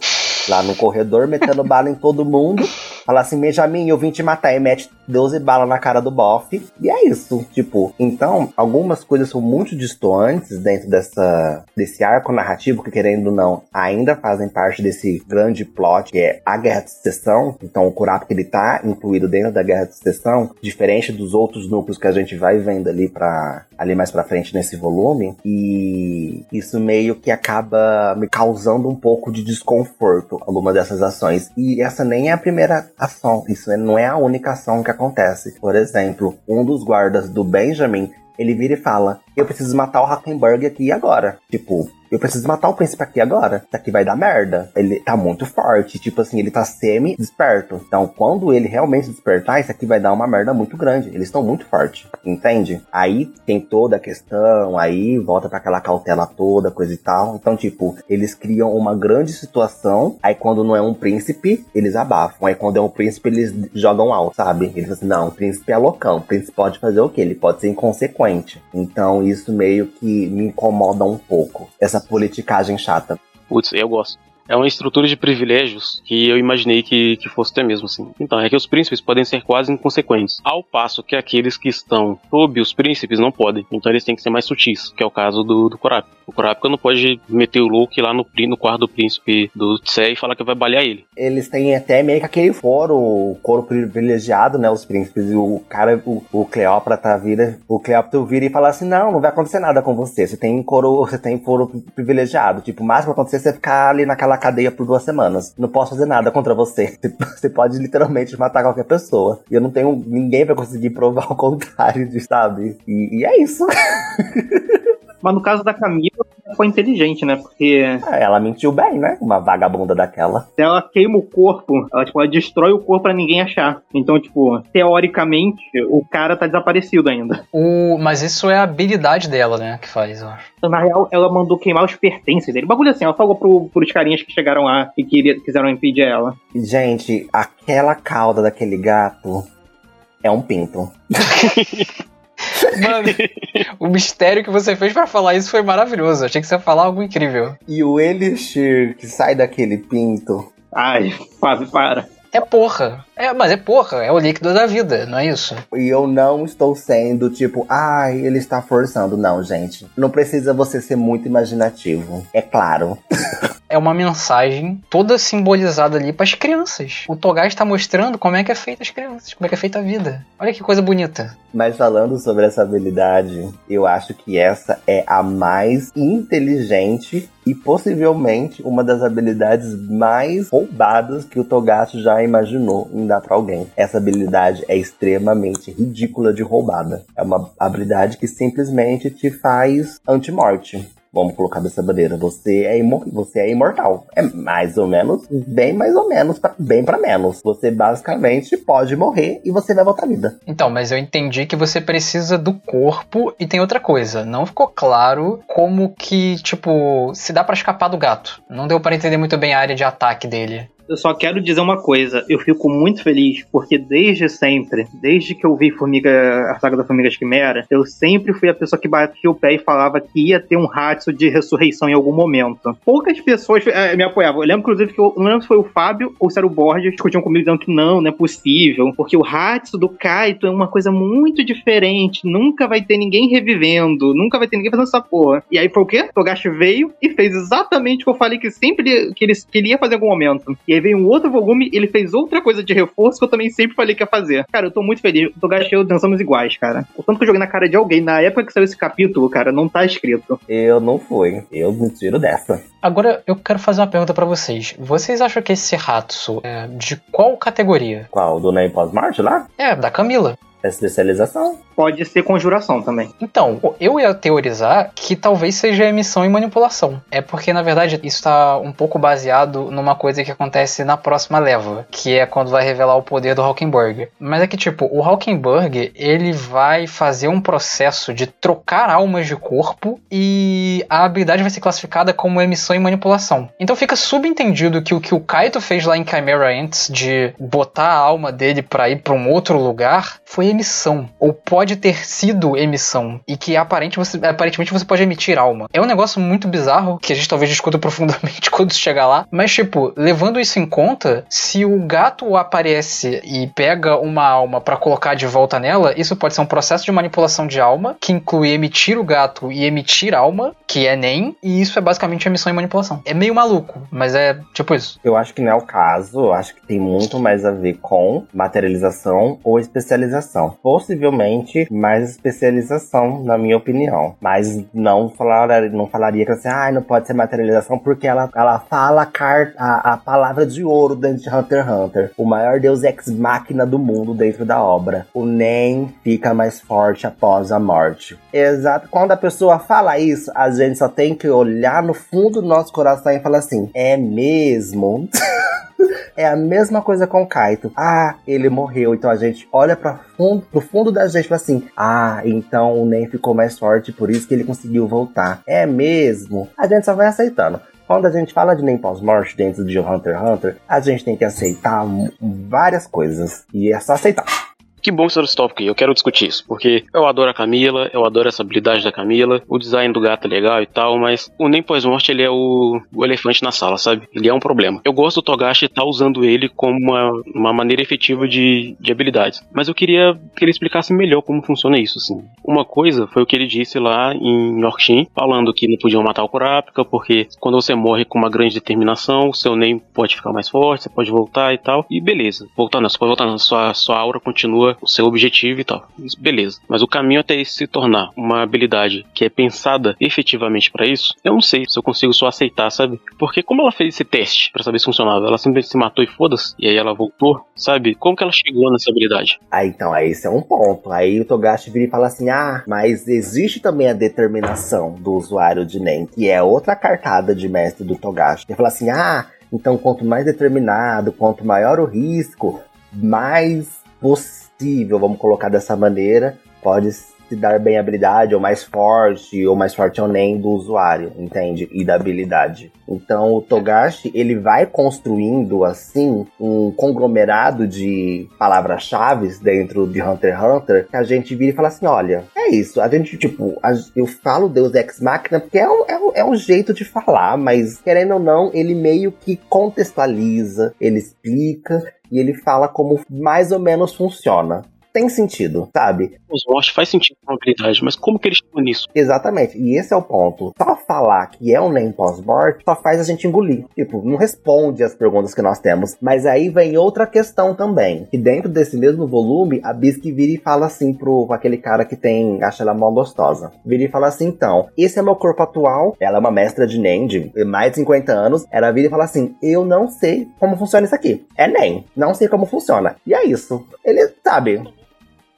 lá no corredor, metendo bala em todo mundo. Fala assim, Benjamin, eu vim te matar. E mete 12 balas na cara do bofe. E é isso. Tipo, então, algumas coisas são muito distantes dentro dessa, desse arco narrativo, que querendo ou não, ainda fazem parte desse grande plot, que é a Guerra de Sucessão. Então, o Kurapika, ele tá incluído dentro da Guerra de Sucessão, diferente dos outros núcleos que a gente vai vendo ali para ali mais pra frente nesse volume. E isso meio que acaba me causando um pouco de desconforto, alguma dessas ações. E essa nem é a primeira ação. Isso não é a única ação que acontece. Por exemplo, um dos guardas do Benjamin, ele vira e fala: Eu preciso matar o Hackenberg aqui agora. Tipo, eu preciso matar o príncipe aqui agora. Isso aqui vai dar merda. Ele tá muito forte. Tipo assim, ele tá semi-desperto. Então, quando ele realmente despertar, isso aqui vai dar uma merda muito grande. Eles estão muito fortes. Entende? Aí tem toda a questão. Aí volta para aquela cautela toda, coisa e tal. Então, tipo, eles criam uma grande situação. Aí quando não é um príncipe, eles abafam. Aí quando é um príncipe, eles jogam alto, sabe? Eles assim, não, o príncipe é loucão. O príncipe pode fazer o quê? Ele pode ser inconsequente. Então, isso meio que me incomoda um pouco. Essa politicagem chata. Putz, eu gosto é uma estrutura de privilégios que eu imaginei que, que fosse até mesmo assim. Então, é que os príncipes podem ser quase inconsequentes, ao passo que aqueles que estão sob os príncipes não podem. Então, eles têm que ser mais sutis, que é o caso do, do Kurapika. O Kurapika não pode meter o Luke lá no, no quarto do príncipe do Tse e falar que vai balear ele. Eles têm até meio que aquele foro, o coro privilegiado, né, os príncipes, o cara, o, o Cleópatra vira, o Cleópatra vira e fala assim, não, não vai acontecer nada com você, você tem coro, você tem foro privilegiado, tipo, o máximo que acontecer é você ficar ali naquela na cadeia por duas semanas. Não posso fazer nada contra você. Você pode literalmente matar qualquer pessoa. E eu não tenho ninguém para conseguir provar o contrário, sabe? E, e é isso. Mas no caso da Camila, foi inteligente, né? Porque Ah, Ela mentiu bem, né? Uma vagabunda daquela. se ela queima o corpo, ela, tipo, ela destrói o corpo pra ninguém achar. Então, tipo, teoricamente, o cara tá desaparecido ainda. O, mas isso é a habilidade dela, né? Que faz, eu acho. Na real, ela mandou queimar os pertences dele. Bagulho assim, ela falou pro, pros carinhas que chegaram lá e queria, quiseram impedir ela. Gente, aquela cauda daquele gato é um pinto. Mano, o mistério que você fez pra falar isso foi maravilhoso. Achei que você ia falar algo incrível. E o elixir que sai daquele pinto. Ai, Fábio, para. É porra. É, mas é porra, é o líquido da vida, não é isso? E eu não estou sendo tipo, ai, ele está forçando. Não, gente. Não precisa você ser muito imaginativo. É claro. É uma mensagem toda simbolizada ali pras crianças. O Togai está mostrando como é que é feita as crianças, como é que é feita a vida. Olha que coisa bonita. Mas falando sobre essa habilidade, eu acho que essa é a mais inteligente e possivelmente uma das habilidades mais roubadas que o Togashi já imaginou em dar pra alguém. Essa habilidade é extremamente ridícula de roubada. É uma habilidade que simplesmente te faz anti-morte. Vamos colocar dessa bandeira. Você é, você é imortal. É mais ou menos, bem mais ou menos, pra, bem pra menos. Você basicamente pode morrer e você vai voltar à vida. Então, mas eu entendi que você precisa do corpo e tem outra coisa. Não ficou claro como que, tipo, se dá pra escapar do gato. Não deu pra entender muito bem a área de ataque dele. Eu só quero dizer uma coisa, eu fico muito feliz porque desde sempre, desde que eu vi Formiga, a saga da Formiga Quimera, eu sempre fui a pessoa que batia o pé e falava que ia ter um Hatsu de ressurreição em algum momento. Poucas pessoas eh, me apoiavam. Eu lembro, inclusive, que eu não lembro se foi o Fábio ou se era o Borges discutiam comigo dizendo que não, não é possível, porque o Hatsu do Kaito é uma coisa muito diferente, nunca vai ter ninguém revivendo, nunca vai ter ninguém fazendo essa porra. E aí foi o quê? Togashi veio e fez exatamente o que eu falei que sempre que ele, que fazer em algum momento. E aí veio um outro volume, ele fez outra coisa de reforço que eu também sempre falei que ia fazer. Cara, eu tô muito feliz. O Togashi e eu dançamos iguais, cara. O tanto que eu joguei na cara de alguém na época que saiu esse capítulo, cara, não tá escrito. Eu não fui. Eu me tiro dessa. Agora eu quero fazer uma pergunta pra vocês. Vocês acham que esse Hatsu é de qual categoria? Qual? Do Nem Pós-Marte lá? É, da Camila. É especialização? Pode ser conjuração também. Então, eu ia teorizar que talvez seja emissão e manipulação. É porque, na verdade, isso está um pouco baseado numa coisa que acontece na próxima leva, que é quando vai revelar o poder do Hawkenberg. Mas é que, tipo, o Hawkenberg, ele vai fazer um processo de trocar almas de corpo e a habilidade vai ser classificada como emissão e manipulação. Então fica subentendido que o que o Kaito fez lá em Chimera Ants de botar a alma dele pra ir pra um outro lugar foi emissão. Ou pode ter sido emissão. E que aparente você, aparentemente você pode emitir alma. É um negócio muito bizarro que a gente talvez discuta profundamente quando chegar lá. Mas, tipo, levando isso em conta, se o gato aparece e pega uma alma pra colocar de volta nela, isso pode ser um processo de manipulação de alma que inclui emitir o gato e emitir alma, que é NEM, e isso é basicamente emissão e manipulação. É meio maluco, mas é tipo isso. Eu acho que não é o caso. Acho que tem muito mais a ver com materialização ou especialização. Possivelmente mais especialização, na minha opinião. Mas não, falar, não falaria que assim, ah, não pode ser materialização porque ela, ela fala a, car a, a palavra de ouro dentro de Hunter x Hunter. O maior deus ex-máquina do mundo dentro da obra. O NEM fica mais forte após a morte. Exato. Quando a pessoa fala isso, a gente só tem que olhar no fundo do nosso coração e falar assim: é mesmo? É a mesma coisa com o Kaito. Ah, ele morreu. Então a gente olha para fundo, pro fundo da gente e fala assim: Ah, então o Nen ficou mais forte, por isso que ele conseguiu voltar. É mesmo? A gente só vai aceitando. Quando a gente fala de nem pós-morte dentro de Hunter x Hunter, a gente tem que aceitar várias coisas. E é só aceitar. Que bom que você trouxe esse tópico aí, eu quero discutir isso, porque eu adoro a Camila, eu adoro essa habilidade da Camila, o design do gato é legal e tal, mas o Nem Pós-Morte ele é o, o elefante na sala, sabe? Ele é um problema. Eu gosto do Togashi estar tá usando ele como uma, uma maneira efetiva de, de habilidades, mas eu queria que ele explicasse melhor como funciona isso, assim. Uma coisa foi o que ele disse lá em Yorkshin, falando que não podiam matar o Kurapika, porque quando você morre com uma grande determinação, o seu Nem pode ficar mais forte, você pode voltar e tal, e beleza. Voltar não, você pode voltar sua, sua aura continua o seu objetivo e tal. Beleza. Mas o caminho até isso se tornar uma habilidade que é pensada efetivamente para isso, eu não sei se eu consigo só aceitar, sabe? Porque como ela fez esse teste para saber se funcionava, ela simplesmente se matou e foda-se, e aí ela voltou, sabe? Como que ela chegou nessa habilidade? Aí então, aí esse é um ponto. Aí o Togashi vira e fala assim: ah, mas existe também a determinação do usuário de NEM, que é outra cartada de mestre do Togashi. Ele fala assim: ah, então quanto mais determinado, quanto maior o risco, mais vamos colocar dessa maneira, pode se dar bem a habilidade, ou mais forte, ou mais forte ou nem do usuário, entende? E da habilidade. Então o Togashi, ele vai construindo assim um conglomerado de palavras-chave dentro de Hunter x Hunter que a gente vira e fala assim: olha, é isso. A gente, tipo, a, eu falo Deus Ex Machina porque é um, é, um, é um jeito de falar, mas querendo ou não, ele meio que contextualiza, ele explica e ele fala como mais ou menos funciona tem sentido, sabe? Os mortes faz sentido com a habilidade, mas como que eles estão nisso? Exatamente, e esse é o ponto. Só falar que é um nem pós-morte só faz a gente engolir. Tipo, não responde as perguntas que nós temos. Mas aí vem outra questão também. Que dentro desse mesmo volume, a Bisque vira e fala assim pro aquele cara que tem, acha ela mó gostosa. Vira e fala assim, então, esse é meu corpo atual. Ela é uma mestra de NEM de mais de 50 anos. Ela vira e fala assim, eu não sei como funciona isso aqui. É NEM, não sei como funciona. E é isso. Ele sabe,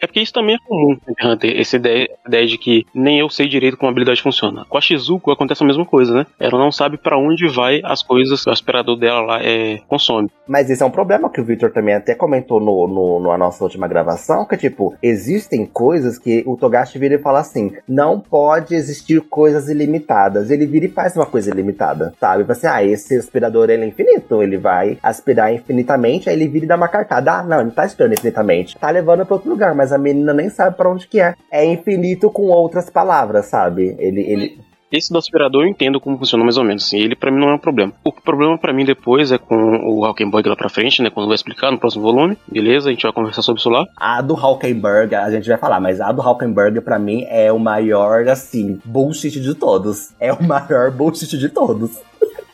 É porque isso também é comum no Hunter, essa ideia, ideia de que nem eu sei direito como a habilidade funciona. Com a Shizuko acontece a mesma coisa, né? Ela não sabe para onde vai as coisas que o aspirador dela lá é, consome. Mas esse é um problema que o Victor também até comentou no, no, na nossa última gravação, que tipo, existem coisas que o Togashi vira e fala assim, não pode existir coisas ilimitadas. Ele vira e faz uma coisa ilimitada, sabe? Fala assim, ah, esse aspirador ele é infinito, ele vai aspirar infinitamente, aí ele vira e dá uma cartada. Ah, não, ele tá aspirando infinitamente. Tá levando pra outro lugar, mas mas a menina nem sabe para onde que é. É infinito com outras palavras, sabe? Ele, ele, esse do aspirador eu entendo como funciona mais ou menos. Assim, ele para mim não é um problema. O problema para mim depois é com o Hawkenberg lá pra frente, né? Quando vai explicar no próximo volume. Beleza, a gente vai conversar sobre isso lá. A do Hawkenberg a gente vai falar, mas a do Hawkenberg para mim é o maior, assim, bullshit de todos. É o maior bullshit de todos.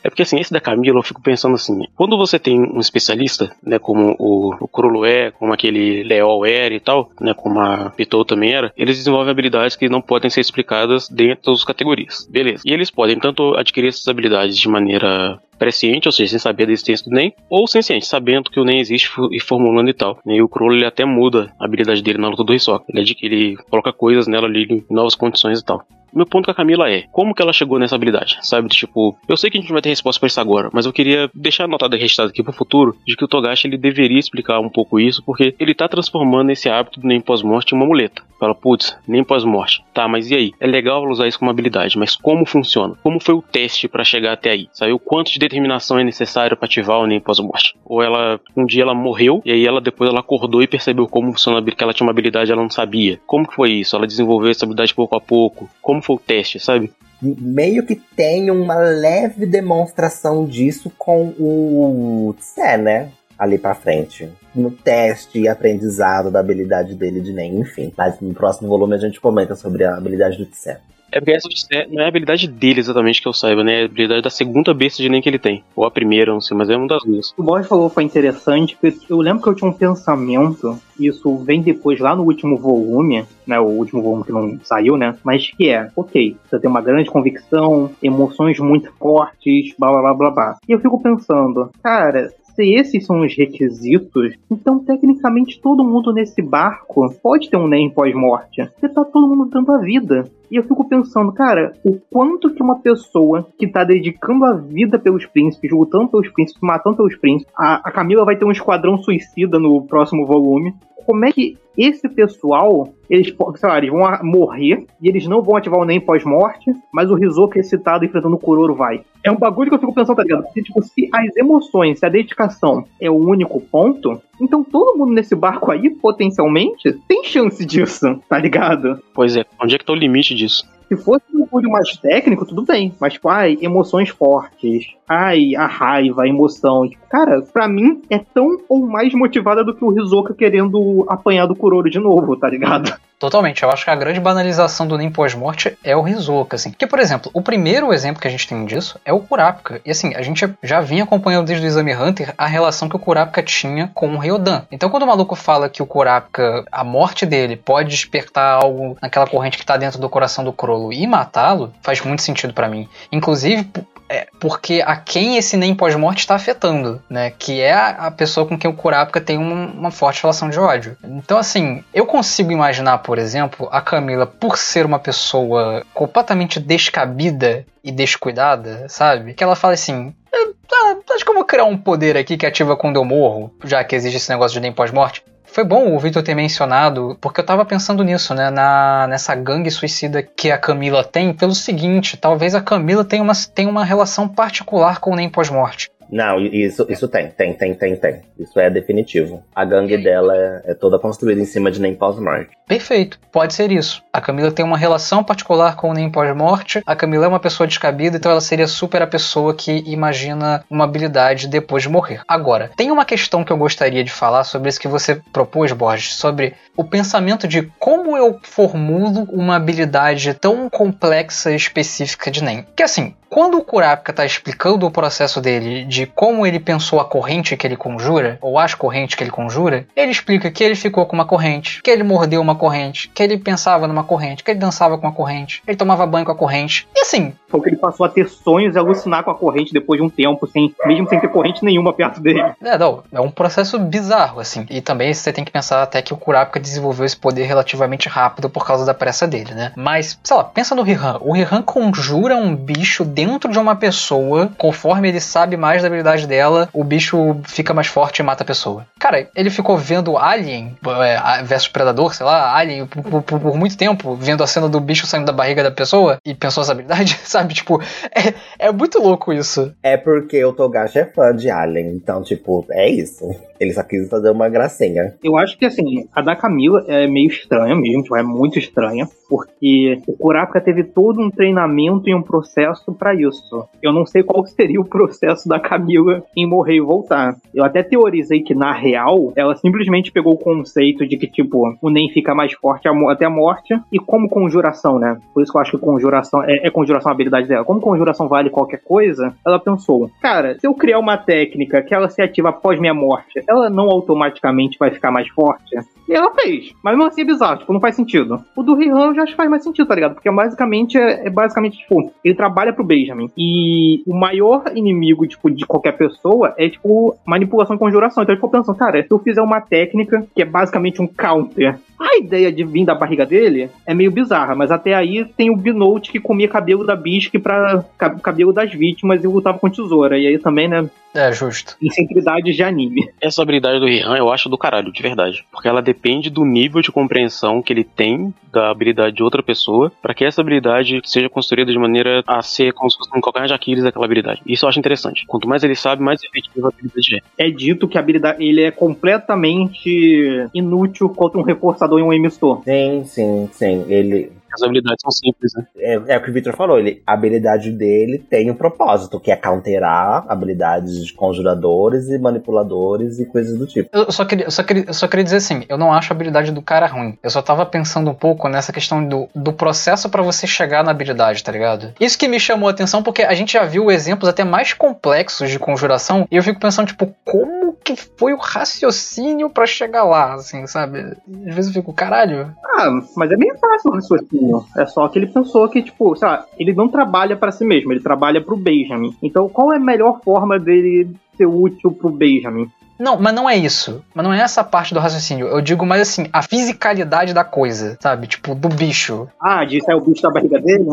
É porque assim, esse da Camila, eu fico pensando assim, quando você tem um especialista, né, como o, o é, como aquele Leol era e tal, né, como a Pitou também era, eles desenvolvem habilidades que não podem ser explicadas dentro das categorias. Beleza. E eles podem tanto adquirir essas habilidades de maneira presciente, ou seja, sem saber da existência do NEM, ou sem ciente, sabendo que o NEM existe e formulando e tal. E o Crollo ele até muda a habilidade dele na luta do Hisoka. Ele, é ele coloca coisas nela ali novas condições e tal. Meu ponto com a Camila é, como que ela chegou nessa habilidade? Sabe, tipo, eu sei que a gente não vai ter resposta para isso agora, mas eu queria deixar anotado e registrado aqui pro futuro de que o Togashi ele deveria explicar um pouco isso, porque ele tá transformando esse hábito do nem pós-morte em uma muleta. Fala, putz, nem pós-morte. Tá, mas e aí? É legal usar isso como habilidade, mas como funciona? Como foi o teste para chegar até aí? Sabe, o quanto de determinação é necessário para ativar o nem pós-morte? Ou ela, um dia ela morreu, e aí ela depois ela acordou e percebeu como funciona, que ela tinha uma habilidade ela não sabia. Como que foi isso? Ela desenvolveu essa habilidade pouco a pouco? Como foi o teste, sabe? Meio que tem uma leve demonstração disso com o Tse, né? Ali pra frente. No teste e aprendizado da habilidade dele de NEM, enfim. Mas no próximo volume a gente comenta sobre a habilidade do Tse. É porque essa não é a habilidade dele exatamente que eu saiba, né? É a habilidade da segunda besta de nem que ele tem. Ou a primeira, não sei, mas é uma das duas. O Borges falou foi interessante, porque eu lembro que eu tinha um pensamento, isso vem depois lá no último volume, né? O último volume que não saiu, né? Mas que é, ok, você tem uma grande convicção, emoções muito fortes, blá blá blá blá blá. E eu fico pensando, cara, se esses são os requisitos, então tecnicamente todo mundo nesse barco pode ter um NEM pós-morte. Porque tá todo mundo dando a vida. E eu fico pensando, cara, o quanto que uma pessoa que tá dedicando a vida pelos príncipes, lutando pelos príncipes, matando pelos príncipes, a, a Camila vai ter um esquadrão suicida no próximo volume. Como é que esse pessoal, eles, sei lá, eles vão morrer e eles não vão ativar o NEM pós-morte, mas o Rizoka excitado enfrentando o Kuroro vai. É um bagulho que eu fico pensando, tá ligado? Porque, tipo, se as emoções, se a dedicação é o único ponto, então todo mundo nesse barco aí, potencialmente, tem chance disso, tá ligado? Pois é, onde é que tá o limite disso? Se fosse um bagulho mais técnico, tudo bem. Mas, tipo, ai, emoções fortes. Ai, a raiva, a emoção. Tipo, cara, pra mim é tão ou mais motivada do que o Rizoka querendo apanhar do Kuroro de novo, tá ligado? Totalmente. Eu acho que a grande banalização do nem pós-morte é o Hisoka, assim. Porque, por exemplo, o primeiro exemplo que a gente tem disso é o Kurapika. E assim, a gente já vinha acompanhando desde o Exame Hunter a relação que o Kurapika tinha com o Ryodan. Então, quando o maluco fala que o Kurapika, a morte dele pode despertar algo naquela corrente que tá dentro do coração do Crollo e matá-lo, faz muito sentido para mim. Inclusive, é porque a quem esse nem pós-morte está afetando, né? Que é a, pessoa com quem o Kurapika tem uma, uma, forte relação de ódio. Então, assim, eu consigo imaginar, por exemplo, a Camila, por ser uma pessoa completamente descabida e descuidada, sabe? Que ela fala assim. Ah, acho que eu vou criar um poder aqui que ativa quando eu morro, já que existe esse negócio de nem pós-morte. Foi bom o Victor ter mencionado, porque eu tava pensando nisso, né? Na, nessa gangue suicida que a Camila tem, pelo seguinte: talvez a Camila tenha uma, tenha uma relação particular com o Nem Pós-Morte. Não, isso, isso tem, tem, tem, tem, tem. Isso é definitivo. A gangue dela é, é toda construída em cima de Nem Pós-Morte. Perfeito, pode ser isso. A Camila tem uma relação particular com o Nem Pós-Morte. A Camila é uma pessoa descabida, então ela seria super a pessoa que imagina uma habilidade depois de morrer. Agora, tem uma questão que eu gostaria de falar sobre isso que você propôs, Borges, sobre o pensamento de como eu formulo uma habilidade tão complexa e específica de NEM. Que assim, quando o Kurapika está explicando o processo dele de como ele pensou a corrente que ele conjura, ou as correntes que ele conjura, ele explica que ele ficou com uma corrente, que ele mordeu uma corrente, que ele pensava numa corrente, que ele dançava com a corrente, ele tomava banho com a corrente. E assim. Foi que ele passou a ter sonhos e alucinar com a corrente depois de um tempo, sem, mesmo sem ter corrente nenhuma perto dele. É, não, é um processo bizarro, assim. E também você tem que pensar até que o Kurapika desenvolveu esse poder relativamente rápido por causa da pressa dele, né? Mas, sei lá, pensa no Rihan. O Rihan conjura um bicho dentro de uma pessoa, conforme ele sabe mais da habilidade dela, o bicho fica mais forte e mata a pessoa. Cara, ele ficou vendo Alien é, versus Predador, sei lá, Alien por, por, por, muito tempo, vendo a cena do bicho saindo da barriga da pessoa e pensou essa habilidade, sabe? Tipo, é, é muito louco isso. É porque o Togashi é fã de Alien, então, tipo, é isso. Ele só quis fazer uma gracinha. Eu acho que, assim, a da Camila é meio estranha mesmo, tipo, é muito estranha, porque o Kurapika teve todo um treinamento e um processo para isso. Eu não sei qual seria o processo da Camila em morrer e voltar. Eu até teorizei que, na real, ela simplesmente pegou o conceito de que, tipo, o Nen fica mais forte até a morte, e como conjuração, né? Por isso que eu acho que conjuração é, é conjuração a habilidade dela. Como conjuração vale qualquer coisa, ela pensou, cara, se eu criar uma técnica que ela se ativa após minha morte, ela não automaticamente vai ficar mais forte? E ela fez. Mas não assim é bizarro, tipo, não faz sentido. O do Rihan já acho que faz mais sentido, tá ligado? Porque basicamente é, é, basicamente, tipo, ele trabalha pro Benjamin. E o maior inimigo, tipo, de qualquer pessoa é, tipo, manipulação e conjuração. Então ele ficou pensando, cara, se eu fizer uma técnica que é basicamente um counter a ideia de vir da barriga dele é meio bizarra, mas até aí tem o Binote que comia cabelo da Bisque pra cabelo das vítimas e lutava com tesoura. E aí também, né? É, justo. Insensibilidade de anime. Essa habilidade do Rihan eu acho do caralho, de verdade. Porque ela depende do nível de compreensão que ele tem da habilidade de outra pessoa para que essa habilidade seja construída de maneira a ser como se fosse um calcanhar de Aquiles daquela habilidade. Isso eu acho interessante. Quanto mais ele sabe, mais efetiva a habilidade é. É dito que a habilidade ele é completamente inútil contra um reforçador em um emistor. Sim, sim, sim. Ele, as habilidades são simples, né? É, é o que o Victor falou, ele, a habilidade dele tem um propósito, que é counterar habilidades de conjuradores e manipuladores e coisas do tipo. Eu só queria, só queria, só queria dizer assim, eu não acho a habilidade do cara ruim. Eu só tava pensando um pouco nessa questão do, do processo para você chegar na habilidade, tá ligado? Isso que me chamou a atenção, porque a gente já viu exemplos até mais complexos de conjuração, e eu fico pensando, tipo, como que foi o raciocínio para chegar lá, assim, sabe? Às vezes eu fico, caralho. Ah, mas é bem fácil o raciocínio. É só que ele pensou que, tipo, sei lá, ele não trabalha para si mesmo, ele trabalha pro Benjamin. Então, qual é a melhor forma dele ser útil pro Benjamin? Não, mas não é isso. Mas não é essa parte do raciocínio. Eu digo mais assim, a fisicalidade da coisa, sabe? Tipo, do bicho. Ah, de sair o bicho da barriga dele?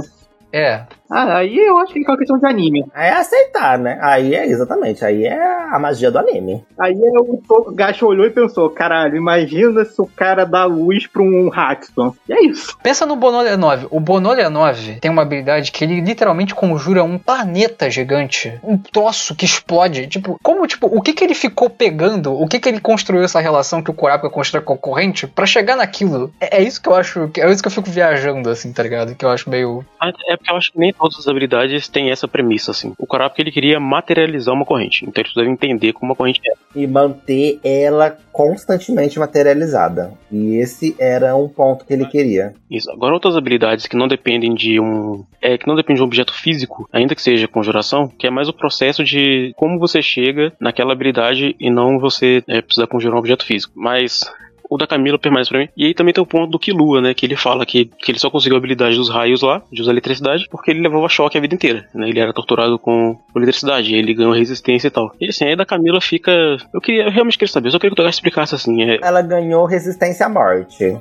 É. Ah, aí eu acho que é uma questão de anime. É aceitar, né? Aí é exatamente, aí é a magia do anime. Aí é o Gacho olhou e pensou: caralho, imagina se o cara dá luz pra um Haxton. E é isso. Pensa no Bonolia 9. O Bonolia 9 tem uma habilidade que ele literalmente conjura um planeta gigante. Um troço que explode. Tipo, como, tipo, o que que ele ficou pegando? O que que ele construiu essa relação que o Kurapika constrói com a corrente pra chegar naquilo? É, é, isso que eu acho. É isso que eu fico viajando, assim, tá ligado? Que eu acho meio. É porque eu acho que nem todas as habilidades têm essa premissa, assim. O Kurapika, ele queria materializar uma corrente, então ele precisava entender como uma corrente é. E manter ela constantemente materializada. E esse era um ponto que ele queria. Isso. Agora outras habilidades que não dependem de um. É, que não dependem de um objeto físico, ainda que seja conjuração, que é mais o processo de como você chega naquela habilidade e não você é, precisar conjurar um objeto físico. Mas o da Camila permanece pra mim. E aí também tem o ponto do Kilua, né? Que ele fala que, que ele só conseguiu a habilidade dos raios lá, de usar eletricidade, porque ele levava choque a vida inteira. Né? Ele era torturado com, eletricidade, ele ganhou resistência e tal. E assim, aí da Camila fica. Eu queria, eu realmente queria saber, eu só queria que o Togashi explicasse assim. É, Ela ganhou resistência à morte.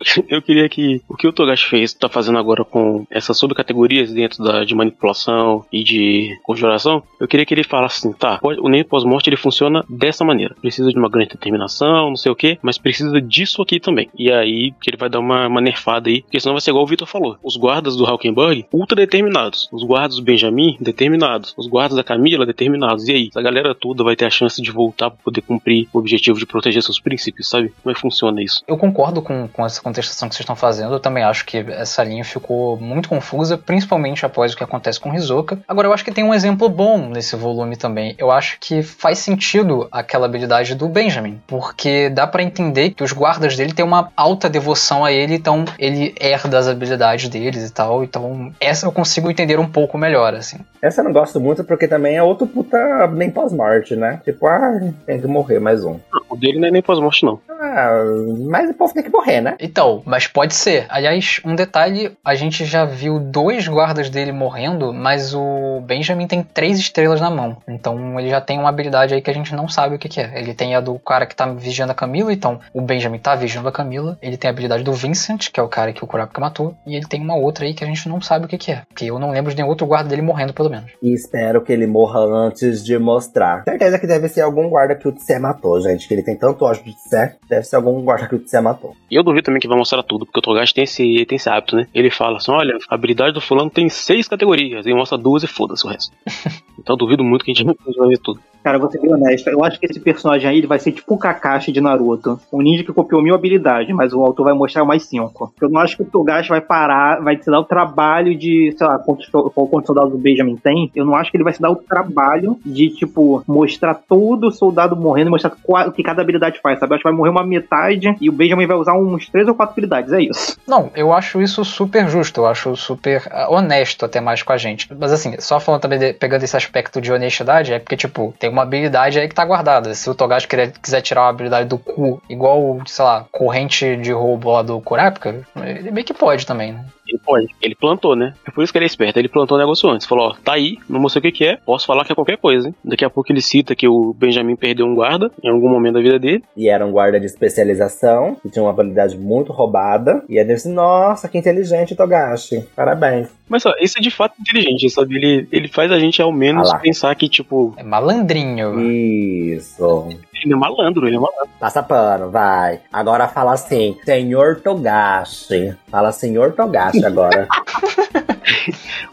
eu queria que o que o Togashi fez, tá fazendo agora com essas subcategorias dentro da, de manipulação e de conjuração, eu queria que ele falasse assim, tá, o nem pós-morte ele funciona dessa maneira. Precisa de uma grande determinação, não sei o que, mas precisa disso aqui também. E aí que ele vai dar uma, uma nerfada aí, porque senão vai ser igual o Vitor falou. Os guardas do Hawkenberg, ultra determinados. Os guardas do Benjamin, determinados. Os guardas da Camila, determinados. E aí, essa galera toda vai ter a chance de voltar pra poder cumprir o objetivo de proteger seus príncipes, sabe? Como é que funciona isso? Eu concordo com, com essa contestação que vocês estão fazendo. Eu também acho que essa linha ficou muito confusa, principalmente após o que acontece com Hisoka. Agora, eu acho que tem um exemplo bom nesse volume também. Eu acho que faz sentido aquela habilidade do Benjamin, porque dá pra entender que os guardas dele têm uma alta devoção a ele, então ele herda as habilidades deles e tal. Então, essa eu consigo entender um pouco melhor, assim. Essa eu não gosto muito porque também é outro puta nem pós-morte, né? Tipo, ah, tem que morrer mais um. O dele não é nem pós-morte, não. Ah, mas o povo tem que morrer, né? Então, mas pode ser. Aliás, um detalhe: a gente já viu dois guardas dele morrendo, mas o Benjamin tem três estrelas na mão. Então ele já tem uma habilidade aí que a gente não sabe o que, que é. Ele tem a do cara que tá vigiando a Camila, então o Benjamin tá vigiando a Camila. Ele tem a habilidade do Vincent, que é o cara que o Kurapika matou. E ele tem uma outra aí que a gente não sabe o que, que é. Porque eu não lembro de nenhum outro guarda dele morrendo, pelo menos. E espero que ele morra antes de mostrar. Certeza que deve ser algum guarda que o Tse matou, gente. Que ele tem tanto ódio de Tse. Deve ser algum guarda que o Tse matou. E eu duvido também que vai mostrar tudo, porque o Togashi tem esse, tem esse hábito, né? Ele fala assim: olha, a habilidade do fulano tem seis categorias, e mostra duas e foda-se o resto. então eu duvido muito que a gente vai ver tudo. Cara, vou ser bem honesto. Eu acho que esse personagem aí ele vai ser tipo o Kakashi de Naruto. Um ninja que copiou mil habilidades, mas o autor vai mostrar mais cinco. Eu não acho que o Togashi vai parar, vai se dar o trabalho de, sei lá, quantos, quantos soldados o Benjamin tem. Eu não acho que ele vai se dar o trabalho de, tipo, mostrar todo o soldado morrendo, mostrar qual- o que cada habilidade faz, sabe? Eu acho que vai morrer uma metade e o Benjamin vai usar uns três ou quatro habilidades. É isso. Não, eu acho isso super justo, eu acho super ah, honesto até mais com a gente. Mas assim, só falando também, de- pegando esse aspecto de honestidade, é porque, tipo, tem uma habilidade aí que tá guardada. Se o Togashi quiser tirar uma habilidade do cu, igual, sei lá, corrente de roubo lá do Kurapika, ele meio que pode também, né? Ele pode. Ele plantou, né? É por isso que ele é esperto. Ele plantou o negócio antes. Falou, ó, tá aí, não mostrei o que, que é, posso falar que é qualquer coisa, hein? Daqui a pouco ele cita que o Benjamin perdeu um guarda em algum momento da vida dele. E era um guarda de especialização, que tinha uma habilidade muito roubada. E ele disse, nossa, que inteligente, Togashi. Parabéns. Mas ó, esse é de fato inteligente, sabe? Ele, ele faz a gente ao menos Ah pensar que, tipo, É malandrinho. Isso. ele é malandro, ele é malandro. Passa pano, vai. Agora fala assim, senhor Togashi. Fala senhor Togashi agora.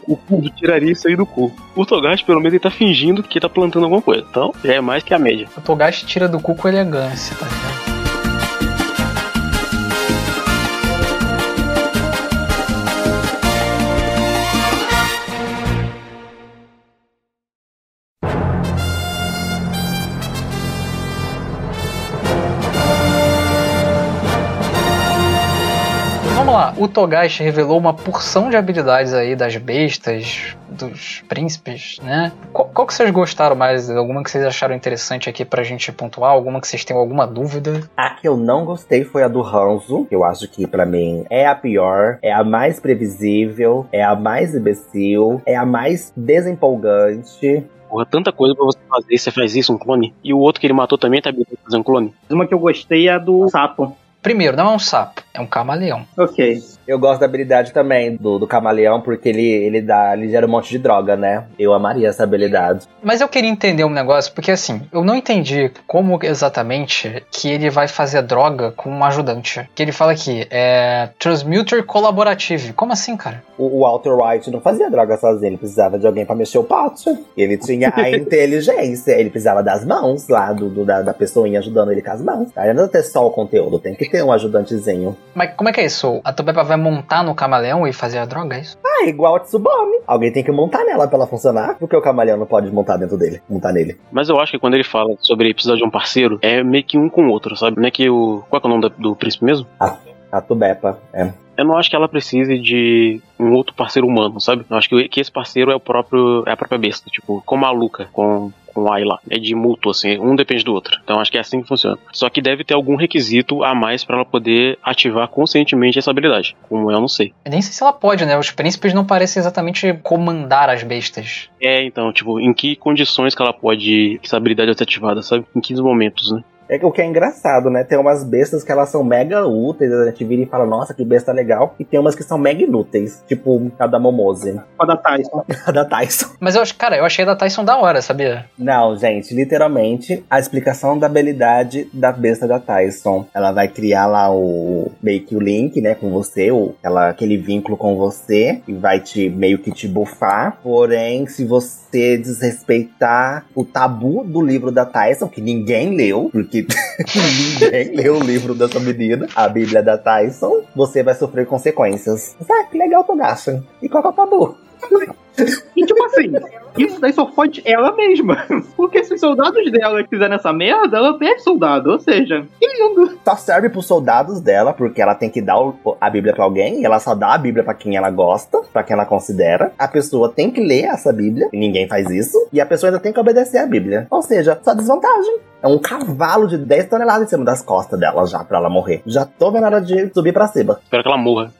O cu tiraria isso aí do cu. O Togashi, pelo menos, ele tá fingindo que tá plantando alguma coisa. Então, já é mais que a média. O Togashi tira do cu com elegância, tá ligado? O Togashi revelou uma porção de habilidades aí das bestas, dos príncipes, né? Qual, qual que vocês gostaram mais? Alguma que vocês acharam interessante aqui pra gente pontuar? Alguma que vocês tenham alguma dúvida? A que eu não gostei foi a do Hanzo, que eu acho que pra mim é a pior, é a mais previsível, é a mais imbecil, é a mais desempolgante. Porra, tanta coisa pra você fazer, você faz isso, um clone. E o outro que ele matou também tá habilitado a fazer um clone. Uma que eu gostei é a do sapo. Primeiro, não é um sapo, é um camaleão. Ok. Eu gosto da habilidade também do, do camaleão, porque ele, ele dá, ele gera um monte de droga, né? Eu amaria essa habilidade. Mas eu queria entender um negócio, porque assim, eu não entendi como exatamente que ele vai fazer droga com um ajudante. Que ele fala aqui, é Transmuter Collaborative. Como assim, cara? O, o Walter White não fazia droga sozinho, ele precisava de alguém pra mexer o pote. Ele tinha a inteligência, ele precisava das mãos lá, do, do- da, da pessoinha ajudando ele com as mãos. Aí não ter só o conteúdo, tem que ter um ajudantezinho. Mas como é que é isso? A Tobeba vai vai montar no camaleão e fazer a droga, é isso? Ah, é igual a Tsubame. Alguém tem que montar nela pra ela funcionar. Porque o camaleão não pode montar dentro dele, montar nele. Mas eu acho que quando ele fala sobre precisar de um parceiro, é meio que um com o outro, sabe? Não é que o. Qual é o nome da- do príncipe mesmo? A Tubepa, é. Eu não acho que ela precise de um outro parceiro humano, sabe? Eu acho que, que esse parceiro é o próprio. é a própria besta, tipo, como a Luca com, o Ayla. É de mútuo, assim, um depende do outro. Então acho que é assim que funciona. Só que deve ter algum requisito a mais pra ela poder ativar conscientemente essa habilidade. Como eu não sei. Eu nem sei se ela pode, né? Os príncipes não parecem exatamente comandar as bestas. É, então, tipo, em que condições que ela pode. que essa habilidade vai ser ativada, sabe? Em que momentos, né? É o que é engraçado, né? Tem umas bestas que elas são mega úteis, a gente vira e fala, nossa, que besta legal. E tem umas que são mega inúteis, tipo a da Momose, A da Tyson. a da Tyson. Mas eu acho, cara, eu achei a da Tyson da hora, sabia? Não, gente, literalmente, a explicação da habilidade da besta da Tyson. Ela vai criar lá o meio que o link, né, com você, o, ela, aquele vínculo com você, e vai te meio que te bufar. Porém, se você desrespeitar o tabu do livro da Tyson, que ninguém leu, porque ninguém leu o livro dessa menina, a Bíblia da Tyson, você vai sofrer consequências. Ah, que legal, Togashi. E qual que é o tabu? E tipo assim, isso daí só fode ela mesma. Porque se os soldados dela fizerem essa merda, ela perde soldado. Ou seja, que lindo. só serve pros soldados dela, porque ela tem que dar a Bíblia pra alguém, e ela só dá a Bíblia pra quem ela gosta, pra quem ela considera. A pessoa tem que ler essa Bíblia, e ninguém faz isso, e a pessoa ainda tem que obedecer a Bíblia. Ou seja, só desvantagem. É um cavalo de 10 toneladas em cima das costas dela já, pra ela morrer. Já tô vendo a hora de subir pra cima. Espero que ela morra.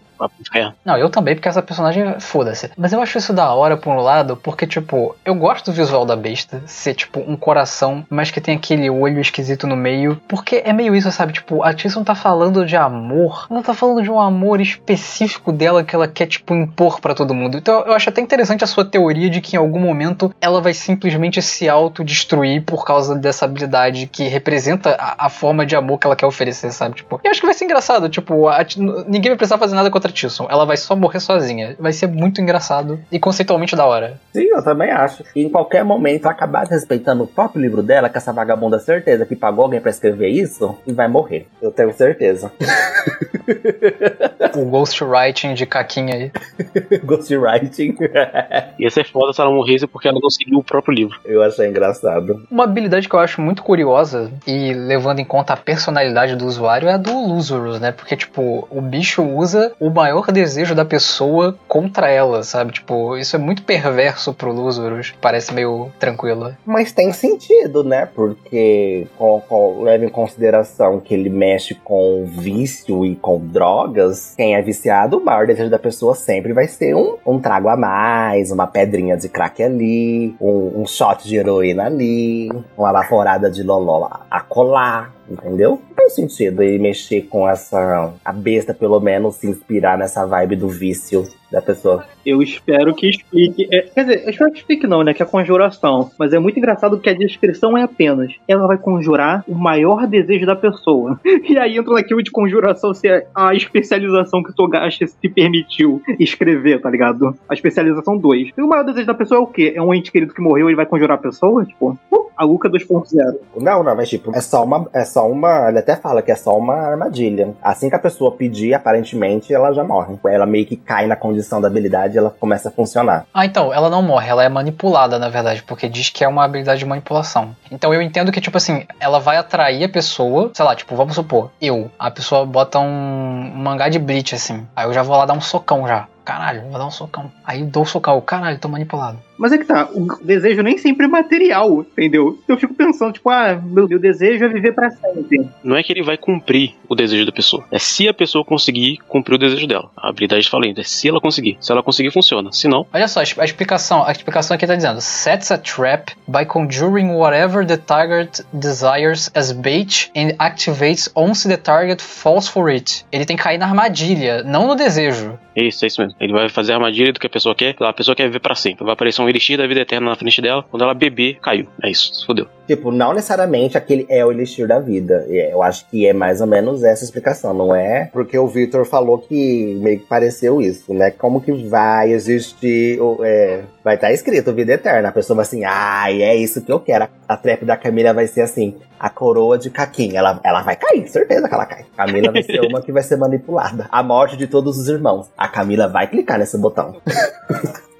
Inferno. Não, eu também, porque essa personagem, foda-se. Mas eu acho isso da hora, por um lado, porque, tipo, eu gosto do visual da besta ser, tipo, um coração, mas que tem aquele olho esquisito no meio. Porque é meio isso, sabe? Tipo, a Tisson tá falando de amor, não tá falando de um amor específico dela que ela quer, tipo, impor pra todo mundo. Então eu acho até interessante a sua teoria de que em algum momento ela vai simplesmente se autodestruir por causa dessa habilidade que representa a, a forma de amor que ela quer oferecer, sabe? Tipo, eu acho que vai ser engraçado, tipo, a ninguém vai precisar fazer nada contra Tilson. Ela vai só morrer sozinha. Vai ser muito engraçado e conceitualmente da hora. Sim, eu também acho. E em qualquer momento, acabar desrespeitando o próprio livro dela, que essa vagabunda certeza que pagou alguém pra escrever isso, e vai morrer. Eu tenho certeza. O ghostwriting de caquinha aí. Ghostwriting. Ia ser foda se ela morresse porque ela não seguiu o próprio livro. eu achei engraçado. Uma habilidade que eu acho muito curiosa e levando em conta a personalidade do usuário é a do Lusurus, né? Porque, tipo, o bicho usa o maior desejo da pessoa contra ela, sabe? Tipo, isso é muito perverso pro Lusurus. Parece meio tranquilo. Mas tem sentido, né? Porque com, com- leva em consideração que ele mexe com vício e com drogas, quem é viciado, o maior desejo da pessoa sempre vai ser um, um trago a mais, uma pedrinha de crack ali, um, um shot de heroína ali, uma laforada de loló a colar. Entendeu? Não tem sentido ele mexer com essa. A besta, pelo menos, se inspirar nessa vibe do vício da pessoa. Eu espero que explique. é, quer dizer, eu espero que explique não, né? Que é conjuração. Mas é muito engraçado que a descrição é apenas. Ela vai conjurar o maior desejo da pessoa. E aí entra naquilo de conjuração ser a especialização que o Togashi se permitiu escrever, tá ligado? A especialização 2. E o maior desejo da pessoa é o quê? É um ente querido que morreu e ele vai conjurar a pessoa? Tipo, uh, a Luca 2.0. Não, não, mas tipo, é só uma. É só uma. Ele até fala que é só uma armadilha. Assim que a pessoa pedir, aparentemente, ela já morre. Ela meio que cai na condição da habilidade e ela começa a funcionar. Ah, então, ela não morre, ela é manipulada, na verdade, porque diz que é uma habilidade de manipulação. Então eu entendo que, tipo assim, ela vai atrair a pessoa, sei lá, tipo, vamos supor, eu, a pessoa bota um, um mangá de Bleach, assim, aí eu já vou lá dar um socão já. Caralho, vou dar um socão. Aí dou o socão, caralho, tô manipulado. Mas é que tá, o desejo nem sempre é material, entendeu? Eu fico pensando, tipo, ah, meu, meu desejo é viver pra sempre. Não é que ele vai cumprir o desejo da pessoa. É se a pessoa conseguir cumprir o desejo dela. A habilidade fala ainda. É se ela conseguir. Se ela conseguir, funciona. Se não, Olha só, a explicação, a explicação aqui tá dizendo: sets a trap by conjuring whatever the target desires as bait and activates once the target falls for it. Ele tem que cair na armadilha, não no desejo. Isso, é isso mesmo. Ele vai fazer a armadilha do que a pessoa quer. A pessoa quer viver pra sempre. Vai aparecer um elixir da vida eterna na frente dela. Quando ela beber, caiu. É isso. Fodeu. Tipo, não necessariamente aquele é o elixir da vida. É, Eu acho que é mais ou menos essa explicação, não é? Porque o Victor falou que meio que pareceu isso, né? Como que vai existir. É, vai estar escrito vida eterna. A pessoa vai assim, ai, é isso que eu quero. A trap da Camila vai ser assim: a coroa de Caquinha. Ela, ela vai cair, certeza que ela cai. Camila vai ser uma que vai ser manipulada. A morte de todos os irmãos. A Camila vai clicar nesse botão.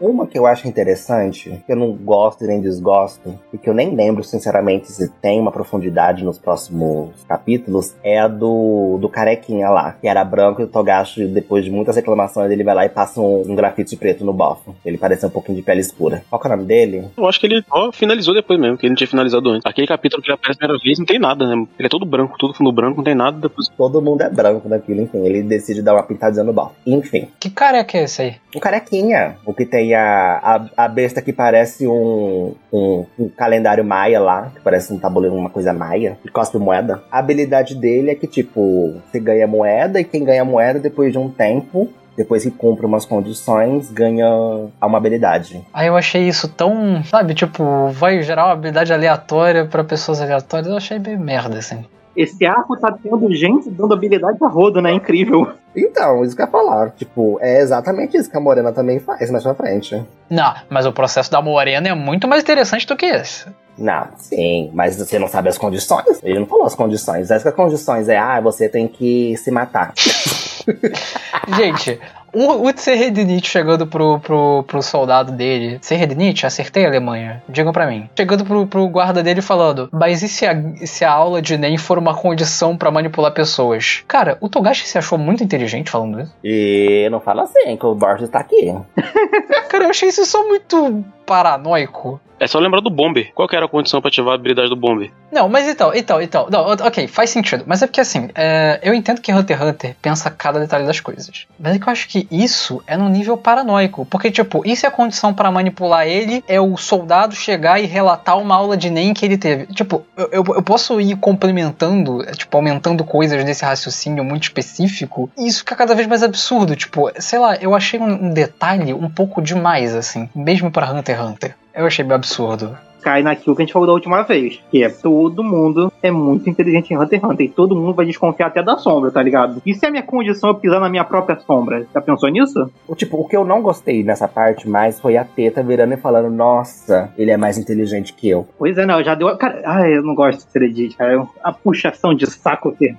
Uma que eu acho interessante, que eu não gosto e nem desgosto, e que eu nem lembro, sinceramente, se tem uma profundidade nos próximos capítulos, é a do, do carequinha lá, que era branco e o Togashi, depois de muitas reclamações, ele vai lá e passa um, um grafite preto no bofo. Ele parece um pouquinho de pele escura. Qual que é o nome dele? Eu acho que ele só finalizou depois mesmo, que ele não tinha finalizado antes. Aquele capítulo que ele aparece a primeira vez não tem nada, né? Ele é todo branco, tudo fundo branco, não tem nada depois. Todo mundo é branco naquilo, enfim. Ele decide dar uma pintadinha no bofo. Enfim. Que careca é esse aí? Um carequinha. O que tem a, a, a besta que parece um, um, um calendário maia lá, que parece um tabuleiro, uma coisa maia, que cospe moeda. A habilidade dele é que, tipo, você ganha moeda e quem ganha moeda depois de um tempo. Depois que cumpre umas condições, ganha uma habilidade. Aí eu achei isso tão, sabe, tipo, vai gerar uma habilidade aleatória pra pessoas aleatórias. Eu achei meio merda, assim. Esse arco tá tendo gente dando habilidade a rodo, né? Incrível. Então, isso que eu ia falar. Tipo, é exatamente isso que a Morena também faz mais pra frente. Não, mas o processo da Morena é muito mais interessante do que esse. Não, sim, mas você não sabe as condições. Ele não falou as condições. As condições é, ah, você tem que se matar. Gente, o, Tserredinit chegando pro, pro, pro soldado dele. Tserredinit, acertei a Alemanha. Digam pra mim. Chegando pro, pro guarda dele falando: Mas e se a, se a aula de NEM for uma condição pra manipular pessoas? Cara, o Togashi se achou muito inteligente falando isso. E não fala assim, que o Borges tá aqui. Cara, eu achei isso só muito paranoico. É só lembrar do Bomber. Qual era a condição pra ativar a habilidade do Bomber? Não, mas então, então, então. Não, ok, faz sentido. Mas é porque assim, é, eu entendo que Hunter x Hunter pensa cada detalhe das coisas. Mas é que eu acho que isso é num nível paranoico. Porque, tipo, e se a condição para manipular ele é o soldado chegar e relatar uma aula de NEM que ele teve? Tipo, eu, eu, eu posso ir complementando, é, tipo, aumentando coisas nesse raciocínio muito específico. E isso fica cada vez mais absurdo. Tipo, sei lá, eu achei um, um detalhe um pouco demais, assim. Mesmo para Hunter x Hunter. Eu achei meio absurdo cai naquilo que a gente falou da última vez. Que é todo mundo é muito inteligente em Hunter x Hunter. E todo mundo vai desconfiar até da sombra, tá ligado? E se a minha condição é pisar na minha própria sombra? Já pensou nisso? O, tipo, o que eu não gostei nessa parte mais foi a teta virando e falando, nossa, ele é mais inteligente que eu. Pois é, não, já deu. Cara, ai, eu não gosto de Seredit, cara. É a puxação de saco que.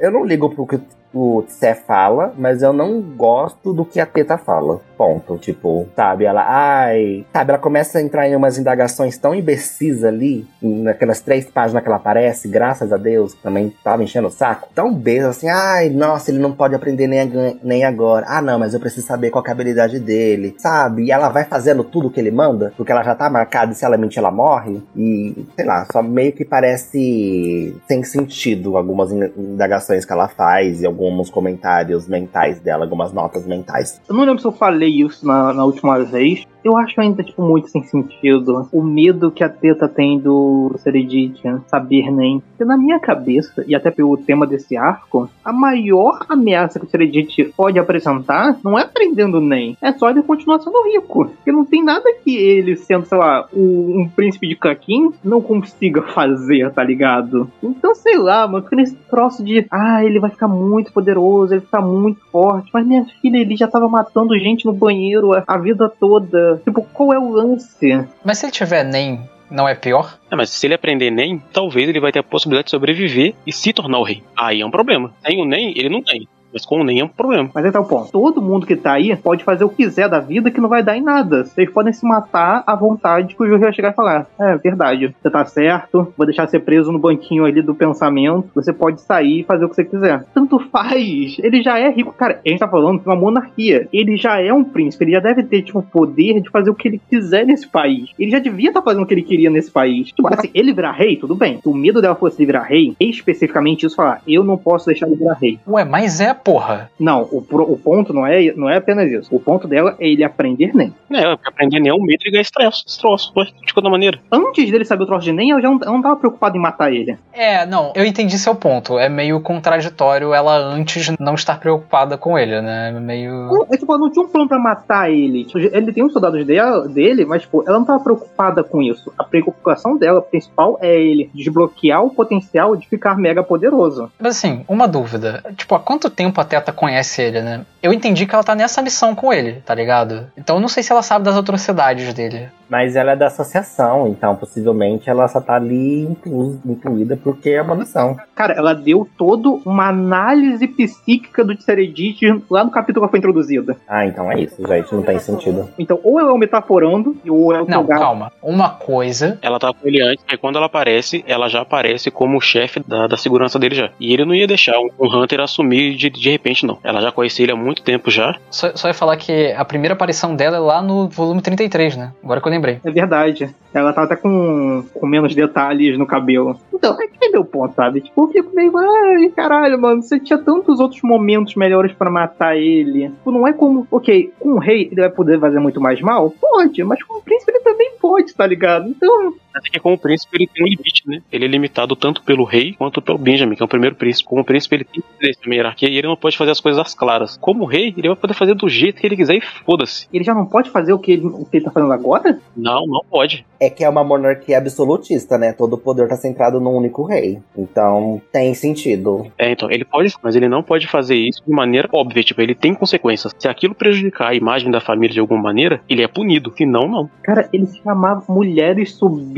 Eu- não ligo pro que o Tsé fala, mas eu não gosto do que a Teta fala. Ponto. Tipo, sabe, ela, ai. Sabe, ela começa a entrar em umas indagações tão imbecis ali, naquelas três páginas que ela aparece, graças a Deus, também tava enchendo o saco. Tão besta assim, ai, nossa, ele não pode aprender nem, nem agora. Ah, não, mas eu preciso saber qual é a habilidade dele, sabe? E ela vai fazendo tudo que ele manda, porque ela já tá marcada e se ela mentir, ela morre. E, sei lá, só meio que parece sem sentido algumas in- indagações que ela faz e alguns comentários mentais dela, algumas notas mentais. Eu não lembro se eu falei isso na, na última vez. Eu acho ainda, tipo, muito sem sentido. O medo que a Teta tem do Seredit saber nem. Porque na minha cabeça, e até pelo tema desse arco, a maior ameaça que o Seredit pode apresentar não é prendendo nem. É só ele continuar sendo rico. Porque não tem nada que ele, sendo, sei lá, um príncipe de Kakin, não consiga fazer, tá ligado? Então, sei lá, mano, fica nesse troço de. Ah, ele vai ficar muito poderoso, ele vai ficar muito forte. Mas minha filha, ele já tava matando gente no banheiro a vida toda. Tipo, qual é o lance? Mas se ele tiver NEM, não é pior? É, mas se ele aprender NEM, talvez ele vai ter a possibilidade de sobreviver e se tornar o rei. Aí é um problema. Sem o NEM, ele não tem. Mas com o NEM é um problema. Mas aí tá o ponto. Todo mundo que tá aí pode fazer o que quiser da vida que não vai dar em nada. Vocês podem se matar à vontade que o juiz vai chegar e falar: É verdade, você tá certo, vou deixar você preso no banquinho ali do pensamento. Você pode sair e fazer o que você quiser. Tanto faz. Ele já é rico. Cara, a gente tá falando de uma monarquia. Ele já é um príncipe. Ele já deve ter, tipo, o poder de fazer o que ele quiser nesse país. Ele já devia estar fazendo o que ele queria nesse país. Tipo, assim, ele virar rei, tudo bem. Se o medo dela fosse virar rei, especificamente isso falar: Eu não posso deixar ele virar rei. Ué, mas é porra. Não, o, pro- o ponto não é, não é apenas isso. O ponto dela é ele aprender nem. É, porque aprender nem é um medo de ganhar estresse, esse troço, de toda maneira. Antes dele saber o troço de nem, eu já não, eu não tava preocupado em matar ele. É, não, eu entendi seu ponto. É meio contraditório ela antes não estar preocupada com ele, né? Meio. Não, é, tipo, ela não tinha um plano pra matar ele. Tipo, Ele tem os soldados dela, dele, mas tipo, ela não tava preocupada com isso. A preocupação dela principal é ele desbloquear o potencial de ficar mega poderoso. Mas assim, uma dúvida. Tipo, há quanto tempo a Teta conhece ele, né? Eu entendi que ela tá nessa missão com ele, tá ligado? Então eu não sei se ela sabe das atrocidades dele. Mas ela é da associação, então possivelmente ela só tá ali inclu- incluída porque é uma missão. Cara, ela deu toda uma análise psíquica do Tseredit lá no capítulo que foi introduzida. Ah, então é isso, gente, não tem sentido. Então, ou ela é o metaforando, ou é o Não, calma. Uma coisa. Ela tava com ele antes, aí quando ela aparece, ela já aparece como chefe da, da segurança dele já. E ele não ia deixar um, um Hunter assumir de, de repente, não. Ela já conhecia ele há muito tempo já. Só, só ia falar que a primeira aparição dela é lá no volume 33, né? Agora que eu É verdade. Ela tá até com, com menos detalhes no cabelo. Então, é que é meu ponto, sabe? Tipo, eu fico meio, ai, caralho, mano, você tinha tantos outros momentos melhores pra matar ele. Tipo, não é como, ok, com o rei ele vai poder fazer muito mais mal? Pode, mas com o príncipe ele também pode, tá ligado? Então, Até que como príncipe ele tem um limite, né? Ele é limitado tanto pelo rei quanto pelo Benjamin, que é o primeiro príncipe. Como príncipe ele tem que ter hierarquia e ele não pode fazer as coisas às claras. Como rei, ele vai poder fazer do jeito que ele quiser e foda-se. ele já não pode fazer o que ele, o que ele tá fazendo agora? Não, não pode. É que é uma monarquia absolutista, né? Todo o poder tá centrado num único rei. Então tem sentido. É, então, ele pode, mas ele não pode fazer isso de maneira óbvia, tipo, ele tem consequências. Se aquilo prejudicar a imagem da família de alguma maneira, ele é punido. Se não, não. Cara, ele chamava mulheres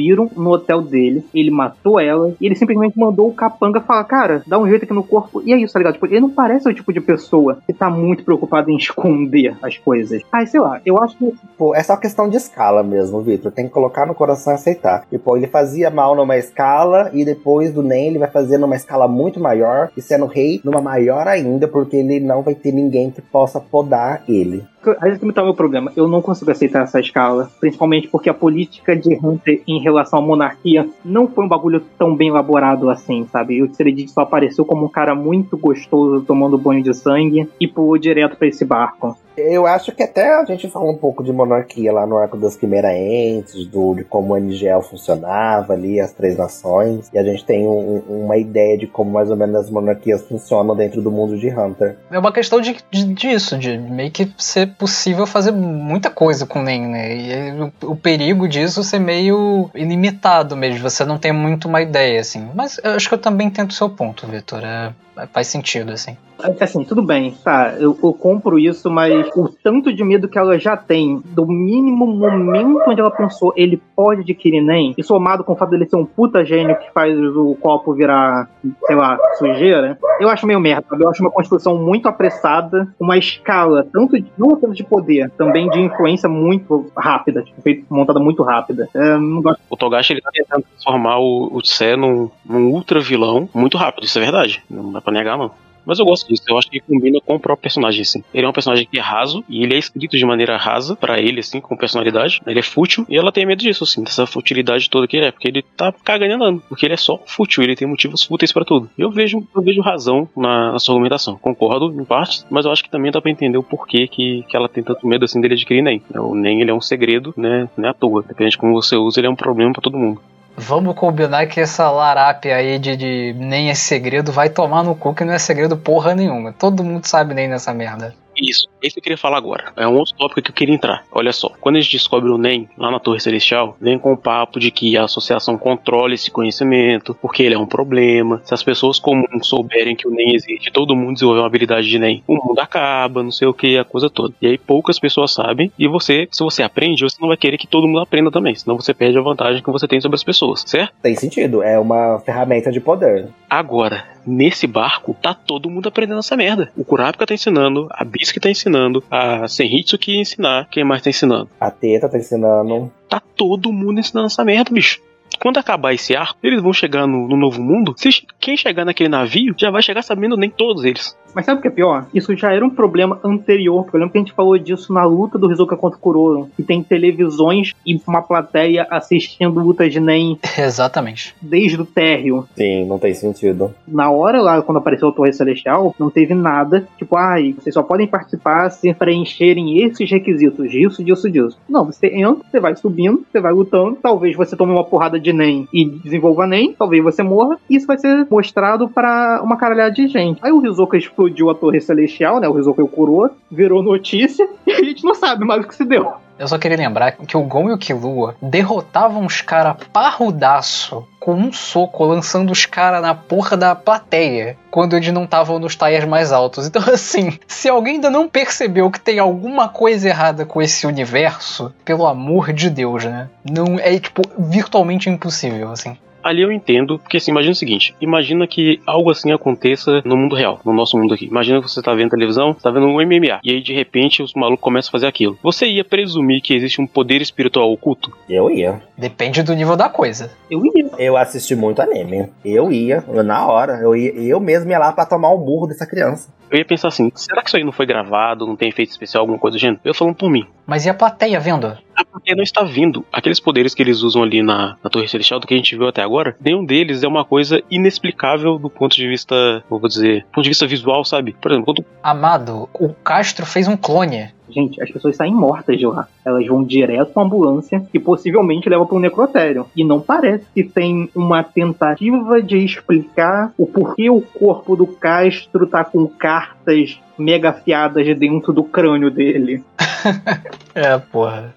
subiram no hotel dele, ele matou ela, e ele simplesmente mandou o capanga falar, cara, dá um jeito aqui no corpo. E é isso, tá ligado? Tipo, ele não parece o tipo de pessoa que tá muito preocupado em esconder as coisas. Ai, sei lá, eu acho que Pô, é só questão de escala mesmo, Vitor. Tem que colocar no coração e aceitar. Tipo, ele fazia mal numa escala e depois do NEM ele vai fazer numa escala muito maior e sendo rei numa maior ainda, porque ele não vai ter ninguém que possa podar ele. Aí que tá o meu problema. Eu não consigo aceitar essa escala. Principalmente porque a política de Hunter em relação à monarquia não foi um bagulho tão bem elaborado assim, sabe? O Tseredit só apareceu como um cara muito gostoso tomando banho de sangue e pulou direto pra esse barco. Eu acho que até a gente falou um pouco de monarquia lá no arco das Quimeraentes, do, de como o NGL funcionava ali, as três nações, e a gente tem um- um- uma ideia de como mais ou menos as monarquias funcionam dentro do mundo de Hunter. É uma questão de, de- disso, de meio que ser possível fazer muita coisa com o NEM, né? E o, o perigo disso ser meio ilimitado mesmo, você não tem muito uma ideia, assim. Mas eu acho que eu também entendo o seu ponto, Vitor. É, faz sentido, assim. Assim, tudo bem, tá, eu, eu compro isso, mas o tanto de medo que ela já tem, do mínimo momento onde ela pensou, ele pode adquirir NEM, e somado com o fato dele ser um puta gênio que faz o copo virar, sei lá, sujeira, eu acho meio merda, sabe? Eu acho uma construção muito apressada, uma escala, tanto de, não apenas de poder, também de influência muito rápida, tipo, feito, montada muito rápida. É, não gosto. O Togashi ele tá tentando transformar o, o Tse num, num ultra vilão muito rápido, isso é verdade. Não dá pra negar, não. Mas eu gosto disso, eu acho que combina com o próprio personagem, assim. Ele é um personagem que é raso, e ele é escrito de maneira rasa pra ele, assim, com personalidade. Ele é fútil, e ela tem medo disso, assim, dessa futilidade toda que ele é, porque ele tá cagando andando. Porque ele é só fútil, ele tem motivos fúteis pra tudo. Eu vejo, eu vejo razão na, na sua argumentação. Concordo em partes, mas eu acho que também dá pra entender o porquê que, que ela tem tanto medo, assim, dele adquirir NEM. O NEM, ele é um segredo, né, não é à toa. Depende de como você usa, ele é um problema pra todo mundo. Vamos combinar que essa larápia aí de, de nem é segredo vai tomar no cu que não é segredo porra nenhuma. Todo mundo sabe nem nessa merda. Isso, esse eu queria falar agora. É um outro tópico que eu queria entrar. Olha só, quando a gente descobre o NEM lá na Torre Celestial, vem com o papo de que a associação controla esse conhecimento, porque ele é um problema. Se as pessoas comuns souberem que o NEM existe, todo mundo desenvolver uma habilidade de NEM, o mundo acaba, não sei o que, a coisa toda. E aí poucas pessoas sabem, e você, se você aprende, você não vai querer que todo mundo aprenda também, senão você perde a vantagem que você tem sobre as pessoas, certo? Tem sentido, é uma ferramenta de poder. Agora, nesse barco, tá todo mundo aprendendo essa merda. O Kurapika tá ensinando, a Bisque tá ensinando, a Senhitsu que ensinar, quem mais tá ensinando? A Teta tá ensinando. Tá todo mundo ensinando essa merda, bicho. Quando acabar esse arco, eles vão chegar no, no novo mundo. Se, quem chegar naquele navio já vai chegar sabendo nem todos eles. Mas sabe o que é pior? Isso já era um problema anterior, porque eu lembro que a gente falou disso na luta do Hisoka contra o Kuroro, que tem televisões e uma plateia assistindo lutas de NEM Exatamente. desde o térreo. Sim, não tem sentido. Na hora lá, quando apareceu a Torre Celestial, não teve nada, tipo, ai, vocês só podem participar se preencherem esses requisitos, disso, disso, disso. Não, você entra, você vai subindo, você vai lutando, talvez você tome uma porrada de NEM e desenvolva NEM, talvez você morra, e isso vai ser mostrado para uma caralhada de gente. Aí o Hisoka explodiu a Torre Celestial, né, o Hisoka e o Kuroro, virou notícia, e a gente não sabe mais o que se deu. Eu só queria lembrar que o Gon e o Killua derrotavam os caras parrudaço com um soco, lançando os caras na porra da plateia, quando eles não estavam nos tires mais altos. Então, assim, se alguém ainda não percebeu que tem alguma coisa errada com esse universo, pelo amor de Deus, né? Não é, tipo, virtualmente impossível, assim. Ali eu entendo, porque assim, imagina o seguinte: imagina que algo assim aconteça no mundo real, no nosso mundo aqui. Imagina que você tá vendo televisão, tá vendo um MMA, e aí de repente os malucos começam a fazer aquilo. Você ia presumir que existe um poder espiritual oculto? Eu ia. Depende do nível da coisa. Eu ia. Eu assisti muito anime. Eu ia, na hora. Eu, ia, eu mesmo ia lá pra tomar um burro dessa criança. Eu ia pensar assim: será que isso aí não foi gravado, não tem efeito especial, alguma coisa do gênero? Eu falando por mim. Mas e a plateia vendo? A plateia não está vindo. Aqueles poderes que eles usam ali na, na Torre Celestial, do que a gente viu até agora, nenhum deles é uma coisa inexplicável do ponto de vista, vou dizer, do ponto de vista visual, sabe? Por exemplo, quando Amado, o Castro fez um clone. Gente, as pessoas saem mortas de lá. Elas vão direto pra ambulância e possivelmente levam para um necrotério. E não parece que tem uma tentativa de explicar o porquê o corpo do Castro tá com cartas mega afiadas dentro do crânio dele. É, porra.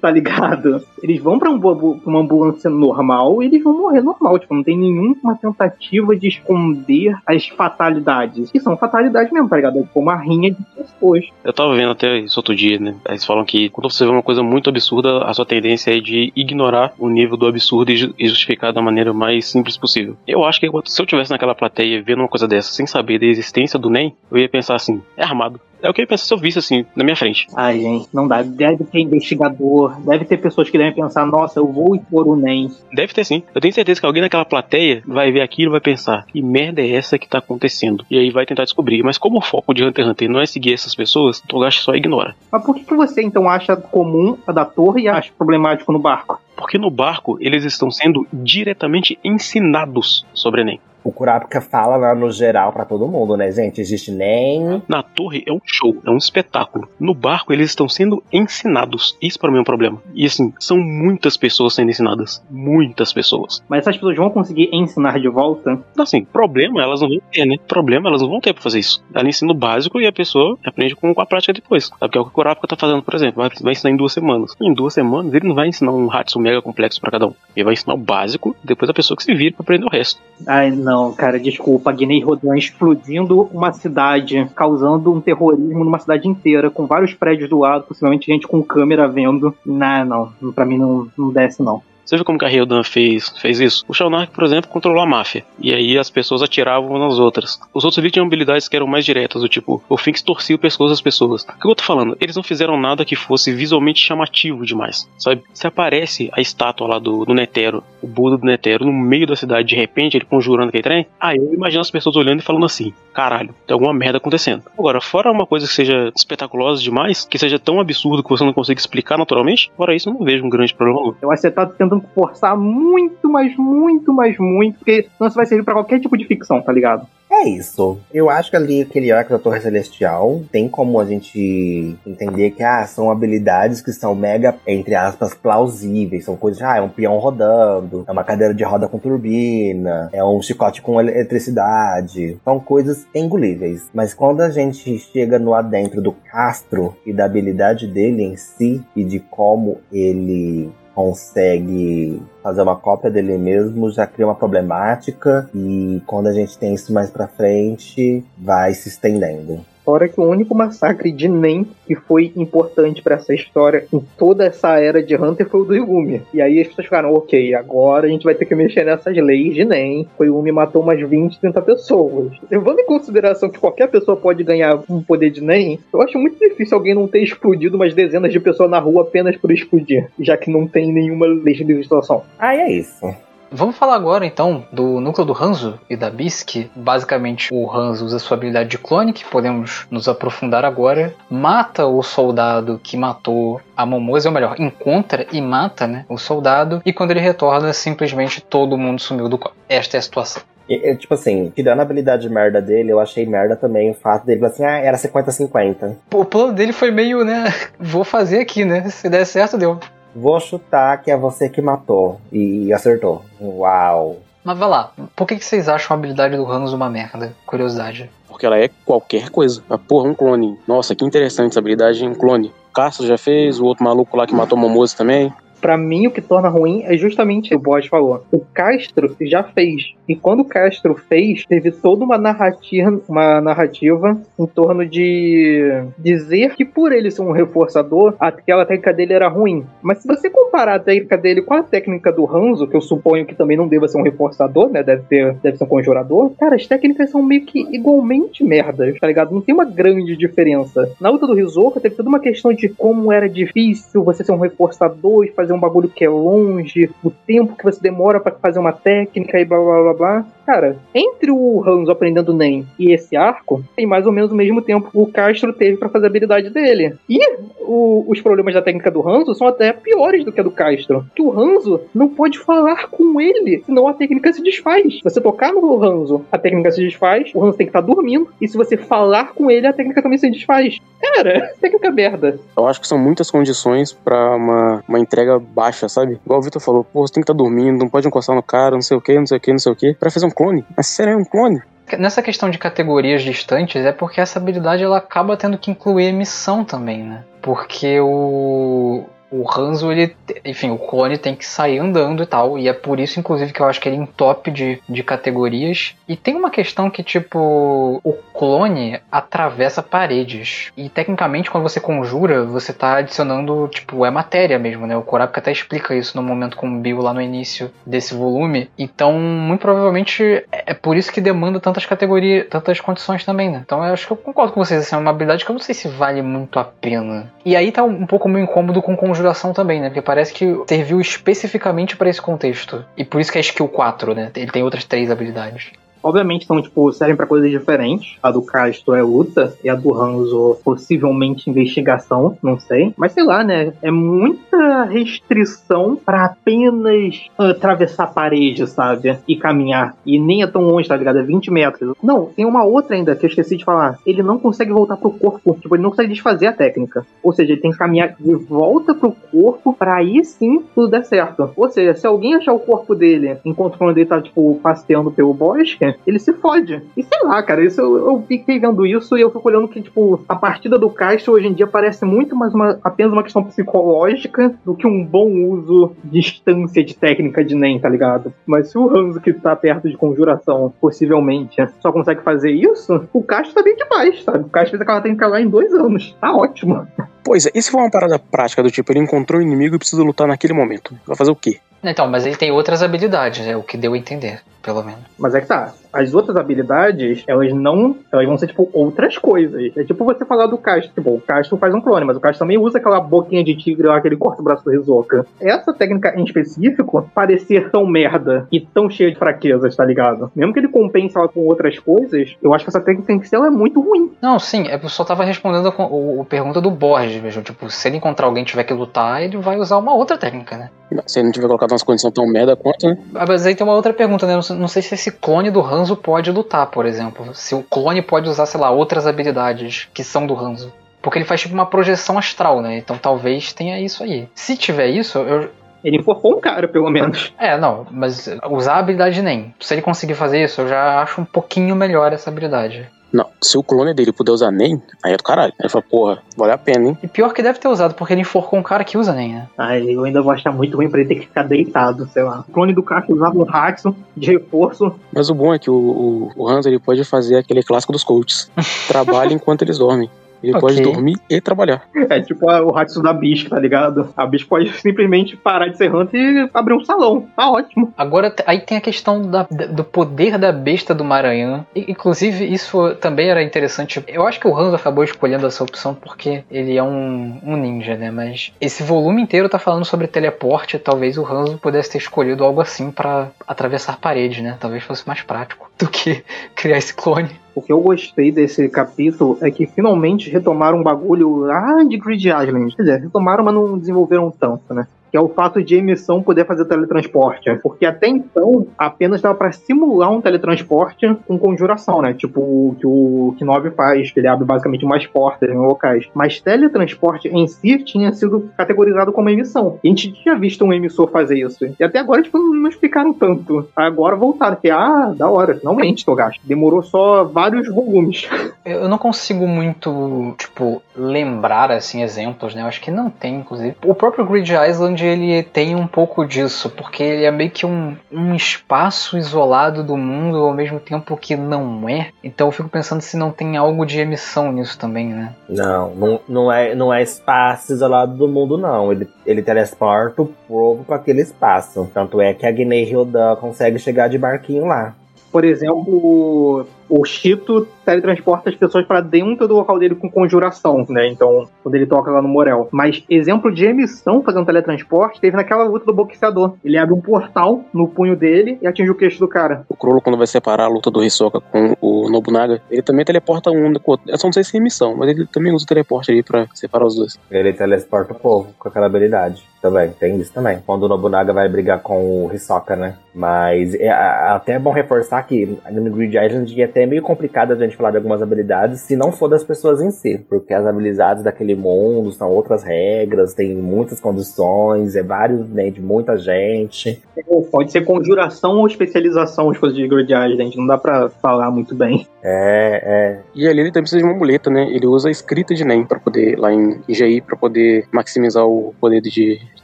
Tá ligado? Eles vão pra um pra uma ambulância normal e eles vão morrer normal. Tipo, não tem nenhuma tentativa de esconder as fatalidades. E são fatalidades mesmo, tá ligado? É tipo uma rinha de pessoas. Eu tava vendo até isso outro dia, né? Eles falam que quando você vê uma coisa muito absurda, a sua tendência é de ignorar o nível do absurdo e e justificar da maneira mais simples possível. Eu acho que se eu tivesse naquela plateia vendo uma coisa dessa sem saber da existência do NEM, eu ia pensar assim, é armado. É o que eu ia pensar se eu visse assim, na minha frente. Ai, gente, não dá. Deve ter investigador, deve ter pessoas que devem pensar, nossa, eu vou expor o NEM. Deve ter sim. Eu tenho certeza que alguém naquela plateia vai ver aquilo e vai pensar, que merda é essa que tá acontecendo? E aí vai tentar descobrir. Mas como o foco de Hunter x Hunter não é seguir essas pessoas, o Togashi só ignora. Mas por que, que você então acha comum a da torre e acha problemático no barco? Porque no barco eles estão sendo diretamente ensinados sobre Enem. O Kurapika fala lá no geral pra todo mundo, né, gente? Existe nem. Na torre é um show, é um espetáculo. No barco eles estão sendo ensinados. Isso pra mim é um problema. E assim, são muitas pessoas sendo ensinadas. Muitas pessoas. Mas essas pessoas vão conseguir ensinar de volta? Assim, problema elas não vão ter, né? Problema elas não vão ter pra fazer isso. Ela ensina o básico e a pessoa aprende com, a prática depois. Sabe que é o que o Kurapika tá fazendo, por exemplo. Vai, vai ensinar em duas semanas. Em duas semanas ele não vai ensinar um Hatsu mega complexo pra cada um. Ele vai ensinar o básico, depois a pessoa que se vira pra aprender o resto. Ai, não, cara, desculpa. Guinei Rodan explodindo uma cidade, causando um terrorismo numa cidade inteira, com vários prédios do lado, possivelmente gente com câmera vendo. Não, não, pra mim não, não desce, não. Você viu como que a Ryodan fez, fez isso? O Shaunark, por exemplo, controlou a máfia. E aí as pessoas atiravam umas nas outras. Os outros ali tinham habilidades que eram mais diretas, do tipo, o Finks torcia o pescoço das pessoas. O que eu tô falando? Eles não fizeram nada que fosse visualmente chamativo demais, sabe? Se aparece a estátua lá do, do Netero, o Buda do Netero, no meio da cidade, de repente, ele conjurando aquele trem, aí eu imagino as pessoas olhando e falando assim, caralho, tem alguma merda acontecendo. Agora, fora uma coisa que seja espetaculosa demais, que seja tão absurdo que você não consiga explicar naturalmente, fora isso eu não vejo um grande problema. Eu acho que você tá tentando forçar muito, mas muito, mas muito, porque isso vai servir pra qualquer tipo de ficção, tá ligado? É isso. Eu acho que ali aquele arco da Torre Celestial tem como a gente entender que ah, são habilidades que são mega, entre aspas, plausíveis. São coisas, ah, é um peão rodando, é uma cadeira de roda com turbina, é um chicote com eletricidade. São coisas engolíveis. Mas quando a gente chega no adentro do Castro e da habilidade dele em si e de como ele consegue fazer uma cópia dele mesmo, já cria uma problemática e quando a gente tem isso mais pra frente, vai se estendendo. Fora que o único massacre de Nen que foi importante para essa história em toda essa era de Hunter foi o do Igumi. E aí as pessoas ficaram, ok, agora a gente vai ter que mexer nessas leis de Nen. O Igumi matou umas 20, 30 pessoas. Levando em consideração que qualquer pessoa pode ganhar um poder de Nen, eu acho muito difícil alguém não ter explodido umas dezenas de pessoas na rua apenas por explodir, já que não tem nenhuma legislação. Ah, é isso. Vamos falar agora então do núcleo do Hanzo e da Bisque. Basicamente, o Hanzo usa sua habilidade de clone, que podemos nos aprofundar agora. Mata o soldado que matou a Momose, ou melhor, encontra e mata né, o soldado. E quando ele retorna, simplesmente todo mundo sumiu do corpo. Esta é a situação. E, tipo assim, tirando a habilidade merda dele, eu achei merda também o fato dele falar assim, ah, era 50-50. O plano dele foi meio, né? Vou fazer aqui, né? Se der certo, deu. Vou chutar que é você que matou. E acertou. Uau. Mas vai lá, por que, que vocês acham a habilidade do Ramos uma merda? Curiosidade. Porque ela é qualquer coisa. A porra, um clone. Nossa, que interessante essa habilidade, um clone. O Castro já fez, o outro maluco lá que matou a Momosa também. Pra mim, o que torna ruim é justamente o Boss falou. O Castro já fez. E quando o Castro fez, teve toda uma narrativa, uma narrativa em torno de dizer que por ele ser um reforçador, aquela técnica dele era ruim. Mas se você comparar a técnica dele com a técnica do Hanzo, que eu suponho que também não deva ser um reforçador, né? Deve, ter, deve ser um conjurador. Cara, as técnicas são meio que igualmente merdas, tá ligado? Não tem uma grande diferença. Na luta do Rizoka teve toda uma questão de como era difícil você ser um reforçador e fazer um bagulho que é longe, o tempo que você demora para fazer uma técnica e blá blá blá blá. Cara, entre o Hanzo aprendendo NEM e esse arco, tem mais ou menos o mesmo tempo o Castro teve para fazer a habilidade dele. E o, os problemas da técnica do Hanzo são até piores do que a do Castro. Que o Hanzo não pode falar com ele, senão a técnica se desfaz. Você tocar no Hanzo, a técnica se desfaz, o Hanzo tem que estar tá dormindo, e se você falar com ele, a técnica também se desfaz. Cara, técnica merda. Eu acho que são muitas condições para uma, uma entrega baixa, sabe? Igual o Vitor falou, pô, você tem que estar tá dormindo, não pode encostar no cara, não sei o que, não sei o que, não sei o que, pra fazer um clone. Mas sério, é um clone? Nessa questão de categorias distantes, é porque essa habilidade ela acaba tendo que incluir emissão também, né? Porque o, o Hanzo, ele, enfim, o clone tem que sair andando e tal, e é por isso, inclusive, que eu acho que ele é em top de, de categorias. E tem uma questão que, tipo, o clone atravessa paredes. E tecnicamente, quando você conjura, você tá adicionando, tipo, é matéria mesmo, né? O Kurapika até explica isso no momento com o Bill lá no início desse volume. Então, muito provavelmente, é por isso que demanda tantas categorias, tantas condições também, né? Então, eu acho que eu concordo com vocês, assim, é uma habilidade que eu não sei se vale muito a pena. E aí tá um pouco meio incômodo com conjura conjuração também, né? Porque parece que serviu especificamente para esse contexto. E por isso que é skill 4, né? Ele tem outras três habilidades. Obviamente, são, tipo, servem para coisas diferentes. A do Castro é luta e a do Hanzo possivelmente investigação, não sei. Mas sei lá, né? É muita restrição para apenas atravessar paredes, sabe? E caminhar. E nem é tão longe, tá ligado? É 20 metros. Não, tem uma outra ainda que eu esqueci de falar. Ele não consegue voltar pro corpo. Tipo, ele não consegue desfazer a técnica. Ou seja, ele tem que caminhar de volta pro corpo para aí sim tudo der certo. Ou seja, se alguém achar o corpo dele enquanto quando ele tá, tipo, passeando pelo bosque, ele se fode. E sei lá, cara, isso eu, eu fiquei vendo isso e eu fico olhando que, tipo, a partida do Castro hoje em dia parece muito mais uma, apenas uma questão psicológica do que um bom uso de distância de técnica de NEM, tá ligado? Mas se o Hanzo que tá perto de conjuração, possivelmente, só consegue fazer isso, o Castro tá bem demais, sabe? O Castro fez aquela técnica lá em dois anos. Tá ótimo. Pois é, e se for uma parada prática do tipo, ele encontrou o inimigo e precisa lutar naquele momento? Vai fazer o quê? Então, mas ele tem outras habilidades, é o que deu a entender, pelo menos. Mas é que tá as outras habilidades, elas não. Elas vão ser, tipo, outras coisas. É tipo você falar do Castro. Tipo, o Castro faz um clone, mas o Castro também usa aquela boquinha de tigre lá, aquele corta o braço do Rizoka. Essa técnica em específico, parecer tão merda e tão cheia de fraquezas, tá ligado? Mesmo que ele compense ela com outras coisas, eu acho que essa técnica em si ela é muito ruim. Não, sim, é eu só tava respondendo a, o, a pergunta do Borges mesmo. Tipo, se ele encontrar alguém e tiver que lutar, ele vai usar uma outra técnica, né? Se ele não tiver colocado umas condições tão merda quanto, né? Ah, mas aí tem uma outra pergunta, né? Não sei se esse clone do Hanzo pode lutar por exemplo. Se o clone pode usar, sei lá, outras habilidades que são do Hanzo. Porque ele faz tipo uma projeção astral, né? Então talvez tenha isso aí. Se tiver isso, eu, Ele enforcou um cara, pelo menos. É, não, mas usar a habilidade nem. Se ele conseguir fazer isso, eu já acho um pouquinho melhor essa habilidade. Não, se o clone dele puder usar NEM, aí é do caralho. Aí fala, porra, vale a pena, hein? E pior que deve ter usado, porque ele enforcou um cara que usa NEM, né? Ai, eu ainda vou achar muito ruim pra ele ter que ficar deitado, sei lá. O clone do cara que usava o Hatson de reforço. Mas o bom é que o, o, o Hans ele pode fazer aquele clássico dos coaches. Trabalha enquanto eles dormem. Ele Ok. pode dormir e trabalhar. É tipo a- o Hatson da Bisque, tá ligado? A Bisque pode simplesmente parar de ser Hunter e abrir um salão. Tá ótimo. Agora, aí tem a questão da- do poder da besta do Maranhão. E, Inclusive, isso também era interessante. Eu acho que o Hanzo acabou escolhendo essa opção porque ele é um, um ninja, né? Mas esse volume inteiro tá falando sobre teleporte. Talvez o Hanzo pudesse ter escolhido algo assim pra atravessar parede, né? Talvez fosse mais prático do que criar esse clone. O que eu gostei desse capítulo é que finalmente retomaram um bagulho de Grid Island. Quer dizer, retomaram, mas não desenvolveram tanto, né? Que é o fato de a emissão poder fazer teletransporte. Porque até então, apenas dava pra simular um teletransporte com conjuração, né? Tipo o que o Kinobi faz, que ele abre basicamente umas portas em locais. Mas teletransporte em si tinha sido categorizado como emissão. E a gente tinha visto um emissor fazer isso. E até agora, tipo, não explicaram tanto. Agora voltaram, que, ah, da hora, finalmente, Togashi. Demorou só vários volumes. Eu não consigo muito, tipo, lembrar, assim, exemplos, né? Eu acho que não tem, inclusive. O próprio Grid Island, ele tem um pouco disso, porque ele é meio que um, um espaço isolado do mundo, ao mesmo tempo que não é. Então eu fico pensando se não tem algo de emissão nisso também, né? Não, não, não, é, não é espaço isolado do mundo, não. Ele, ele teleporta o povo para aquele espaço. Tanto é que a Guinea Hilda consegue chegar de barquinho lá. Por exemplo, o Chito teletransporta as pessoas para dentro do local dele com conjuração, né? Então, quando ele toca lá no Morel. Mas exemplo de emissão fazendo teletransporte teve naquela luta do boxeador. Ele abre um portal no punho dele e atinge o queixo do cara. O Crollo, quando vai separar a luta do Hisoka com o Nobunaga, ele também teleporta um com o outro. Eu só não sei se é emissão, mas ele também usa o teleporte ali pra separar os dois. Ele teleporta o povo com aquela habilidade. Também, tem isso também. Quando o Nobunaga vai brigar com o Hisoka, né? Mas é até é bom reforçar que no Grid Island é até meio complicado a gente falar de algumas habilidades se não for das pessoas em si. Porque as habilidades daquele mundo são outras regras, tem muitas condições, é vários, né, de muita gente. Pode ser conjuração ou especialização as coisas de Grid Island. Não dá pra falar muito bem. É, é. E ali ele também precisa de uma muleta, né? Ele usa a escrita de NEM pra poder, lá em IGI, pra poder maximizar o poder de, de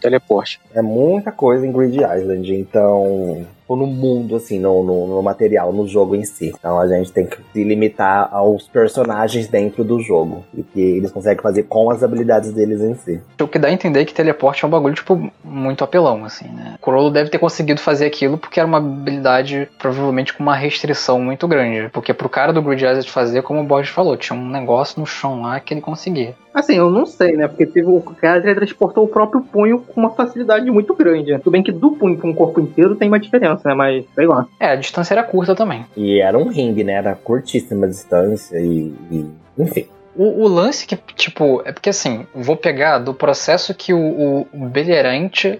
teleporte. É muita coisa em Grid Island, então. Ou no mundo, assim, no, no, no material, no jogo em si. Então a gente tem que se limitar aos personagens dentro do jogo. E que eles conseguem fazer com as habilidades deles em si. O que dá a entender é que teleporte é um bagulho, tipo, muito apelão, assim, né? O Corolla deve ter conseguido fazer aquilo porque era uma habilidade, provavelmente, com uma restrição muito grande. Porque pro cara do Grid fazer, como o Borges falou, tinha um negócio no chão lá que ele conseguia. Assim, eu não sei, né? Porque teve o cara teletransportou o próprio punho com uma facilidade muito grande. né? Tudo bem que do punho para um corpo inteiro tem uma diferença, né? Mas, sei lá. É, a distância era curta também. E era um ringue, né? Era curtíssima distância e. e- enfim. O, o lance que, tipo, é porque assim, vou pegar do processo que o, o,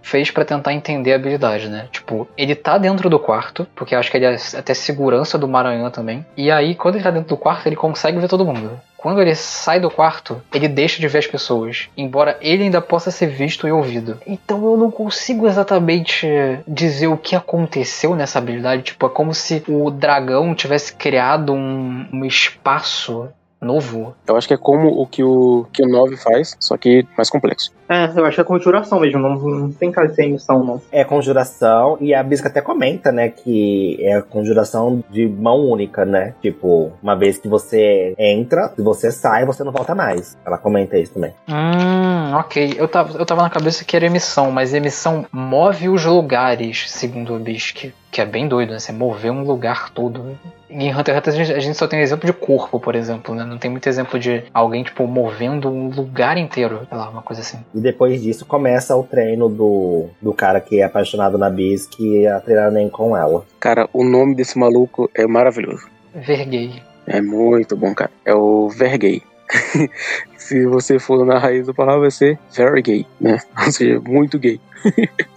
fez pra tentar entender a habilidade, né? Tipo, ele tá dentro do quarto, porque eu acho que ele é até segurança do Maranhão também. E aí, quando ele tá dentro do quarto, ele consegue ver todo mundo. Quando ele sai do quarto, ele deixa de ver as pessoas, embora ele ainda possa ser visto e ouvido. Então eu não consigo exatamente dizer o que aconteceu nessa habilidade. Tipo, é como se o dragão tivesse criado um, um espaço novo Eu acho que é como o que o, que o 9 faz, só que mais complexo. É, eu acho que é conjuração mesmo. Não, não tem cara de ser emissão, não. É conjuração, e a Bisca até comenta, né, que é conjuração de mão única, né? Tipo, uma vez que você entra, se você sai, você não volta mais. Ela comenta isso também. Hum, ok. Eu tava, eu tava na cabeça que era emissão, mas emissão move os lugares, segundo o Bisque. Que é bem doido, né? Você mover um lugar todo. Em Hunter x Hunter a gente, a gente só tem exemplo de corpo, por exemplo, né? Não tem muito exemplo de alguém, tipo, movendo um lugar inteiro. Sei lá, uma coisa assim. E depois disso começa o treino do, do cara que é apaixonado na Bisca e a treinar nem com ela. Cara, o nome desse maluco é maravilhoso. Verguei. É muito bom, cara. É o Vergay. Se você for na raiz da palavra, vai ser very gay, né? Ou seja, muito gay.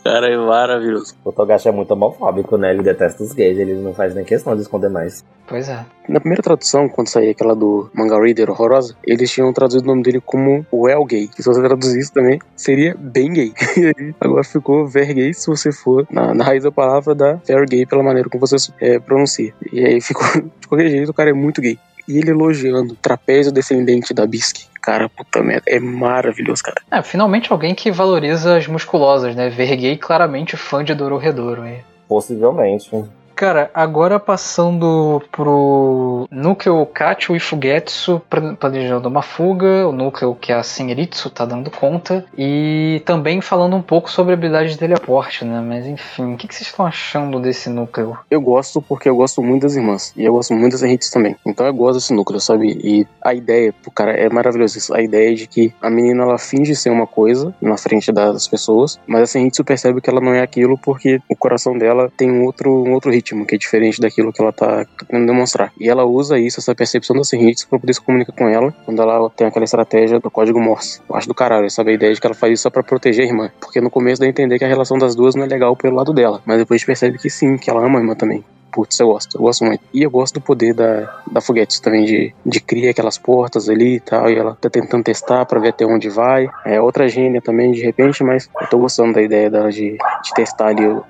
Cara, é maravilhoso. O Togashi é muito homofóbico, né? Ele detesta os gays, ele não faz nem questão de esconder mais. Pois é. Na primeira tradução, quando saía aquela do Manga Reader horrorosa, eles tinham traduzido o nome dele como Well Gay. E se você traduzisse também, seria bem gay. agora ficou ver gay se você for na, na raiz da palavra da ver gay pela maneira como você é, pronuncia. E aí ficou, de qualquer jeito, o cara é muito gay. E ele elogiando trapézio descendente da Bisque. Cara, puta merda, é maravilhoso, cara. É, finalmente alguém que valoriza as musculosas, né? Verguei claramente fã de Dororedoro aí. Possivelmente. Cara, agora passando pro núcleo Kacho e Fugetsu planejando uma fuga, o núcleo que a Senritsu tá dando conta, e também falando um pouco sobre a habilidade de teleporte, né? Mas enfim, o que, vocês estão achando desse núcleo? Eu gosto porque eu gosto muito das irmãs, e eu gosto muito das Senritsu também. Então eu gosto desse núcleo, sabe? E a ideia, pro cara, é maravilhoso isso. A ideia de que a menina ela finge ser uma coisa na frente das pessoas, mas a Senritsu percebe que ela não é aquilo porque o coração dela tem um outro, um outro ritmo ritmo, que é diferente daquilo que ela tá querendo demonstrar. E ela usa isso, essa percepção da Senritsu, pra poder se comunicar com ela quando ela tem aquela estratégia do código Morse. Eu acho do caralho, sabe? A ideia de que ela faz isso só pra proteger a irmã. Porque no começo dá a entender que a relação das duas não é legal pelo lado dela. Mas depois a gente percebe que sim, que ela ama a irmã também putz, eu gosto, eu gosto muito. E eu gosto do poder da, da Foguetes também, de, de criar aquelas portas ali e tal, e ela tá tentando testar para ver até onde vai. É outra gênia também, de repente, mas eu tô gostando da ideia dela de, de testar ali o,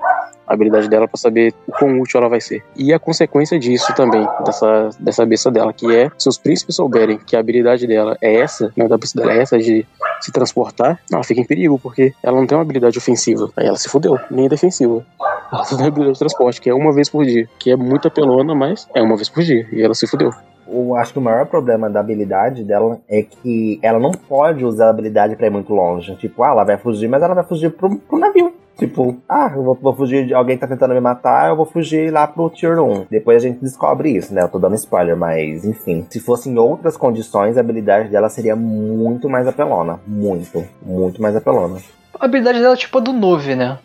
a habilidade dela para saber o quão útil ela vai ser. E a consequência disso também, dessa, dessa besta dela, que é, se os príncipes souberem que a habilidade dela é essa, né, da besta dela é essa de se transportar, ela fica em perigo, porque ela não tem uma habilidade ofensiva. Aí ela se fudeu, nem defensiva. Ela só tem uma habilidade de transporte, que é uma vez por dia. Que é muito apelona, mas é uma vez por dia. E ela se fudeu. Eu acho que o maior problema da habilidade dela é que ela não pode usar a habilidade pra ir muito longe. Tipo, ah, ela vai fugir, mas ela vai fugir pro, pro navio. Tipo, ah, eu vou, vou, fugir de alguém tá tentando me matar, eu vou fugir lá pro Tier 1. Depois a gente descobre isso, né? Eu tô dando spoiler, mas enfim. Se fosse em outras condições, a habilidade dela seria muito mais apelona. Muito, muito mais apelona. A habilidade dela é tipo a do Nove, né?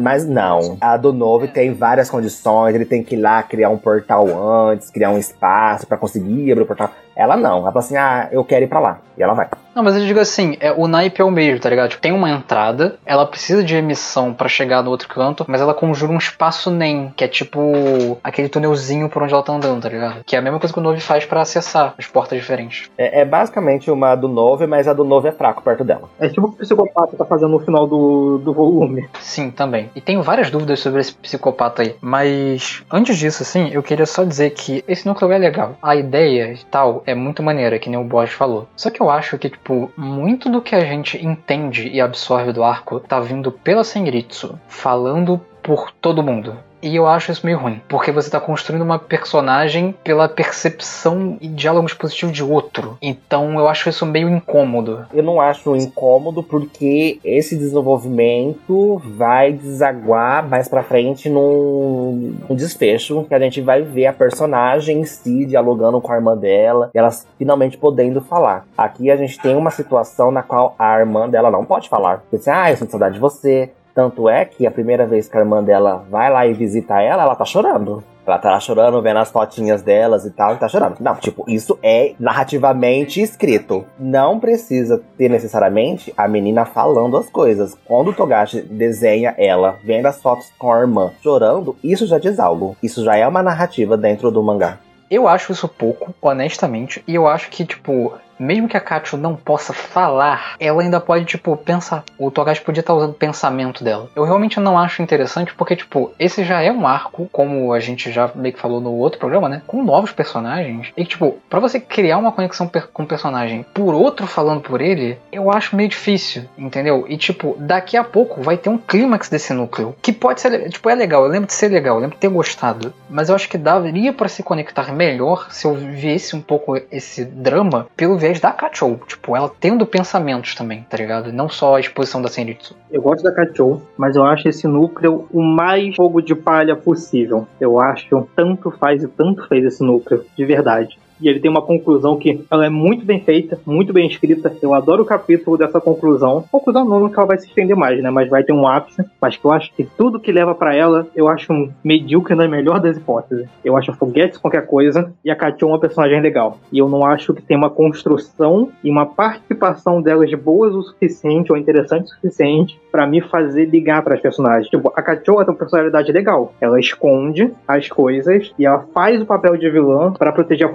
Mas não. A do novo tem várias condições. Ele tem que ir lá criar um portal antes, criar um espaço para conseguir abrir o portal. Ela não. Ela fala assim: ah, eu quero ir pra lá. E ela vai. Não, mas eu digo assim: é, o naipe é o mesmo, tá ligado? Tipo, tem uma entrada, ela precisa de emissão para chegar no outro canto, mas ela conjura um espaço NEM, que é tipo aquele túnelzinho por onde ela tá andando, tá ligado? Que é a mesma coisa que o Nove faz para acessar as portas diferentes. É, é, basicamente uma do Nove, mas a do Nove é fraco perto dela. É tipo o que o psicopata tá fazendo no final do, do volume. Sim, também. E tenho várias dúvidas sobre esse psicopata aí. Mas antes disso, assim, eu queria só dizer que esse núcleo é legal. A ideia e tal é muito maneira, que nem o Bosch falou. Só que eu acho que, tipo, muito do que a gente entende e absorve do arco tá vindo pela Senritsu, falando por todo mundo. E eu acho isso meio ruim, porque você está construindo uma personagem pela percepção e diálogos positivos de outro. Então eu acho isso meio incômodo. Eu não acho incômodo porque esse desenvolvimento vai desaguar mais pra frente num, num desfecho que a gente vai ver a personagem em si dialogando com a irmã dela, elas finalmente podendo falar. Aqui a gente tem uma situação na qual a irmã dela não pode falar. Porque assim, ah, eu sinto saudade de você, tanto é que a primeira vez que a irmã dela vai lá e visita ela, ela tá chorando. Ela tá chorando, vendo as fotinhas delas e tal, e tá chorando. Não, tipo, isso é narrativamente escrito. Não precisa ter necessariamente a menina falando as coisas. Quando o Togashi desenha ela, vendo as fotos com a irmã chorando, isso já diz algo. Isso já é uma narrativa dentro do mangá. Eu acho isso pouco, honestamente, e eu acho que, tipo, mesmo que a Katsu não possa falar, ela ainda pode, tipo, pensar. O Togashi podia estar usando o pensamento dela. Eu realmente não acho interessante porque, tipo, esse já é um arco, como a gente já meio que falou no outro programa, né? Com novos personagens. E, tipo, para você criar uma conexão com o personagem por outro falando por ele, eu acho meio difícil, entendeu? E, tipo, daqui a pouco vai ter um clímax desse núcleo. Que pode ser, tipo, é legal. Eu lembro de ser legal, eu lembro de ter gostado. Mas eu acho que daria para se conectar melhor se eu viesse um pouco esse drama pelo vez da Kachou. Tipo, ela tendo pensamentos também, tá ligado? Não só a exposição da Senritsu. Eu gosto da Kachou, mas eu acho esse núcleo o mais fogo de palha possível. Eu acho tanto faz e tanto fez esse núcleo, de verdade. E ele tem uma conclusão que ela é muito bem feita, muito bem escrita. Eu adoro o capítulo dessa conclusão. Conclusão não que ela vai se estender mais, né? Mas vai ter um ápice. Mas que eu acho que tudo que leva para ela, eu acho um medíocre na melhor das hipóteses. Eu acho foguetes qualquer coisa e a Katia é uma personagem legal. E eu não acho que tem uma construção e uma participação delas boas o suficiente ou interessante o suficiente para me fazer ligar para as personagens. Tipo, a Katia tem uma personalidade legal. Ela esconde as coisas e ela faz o papel de vilã para proteger a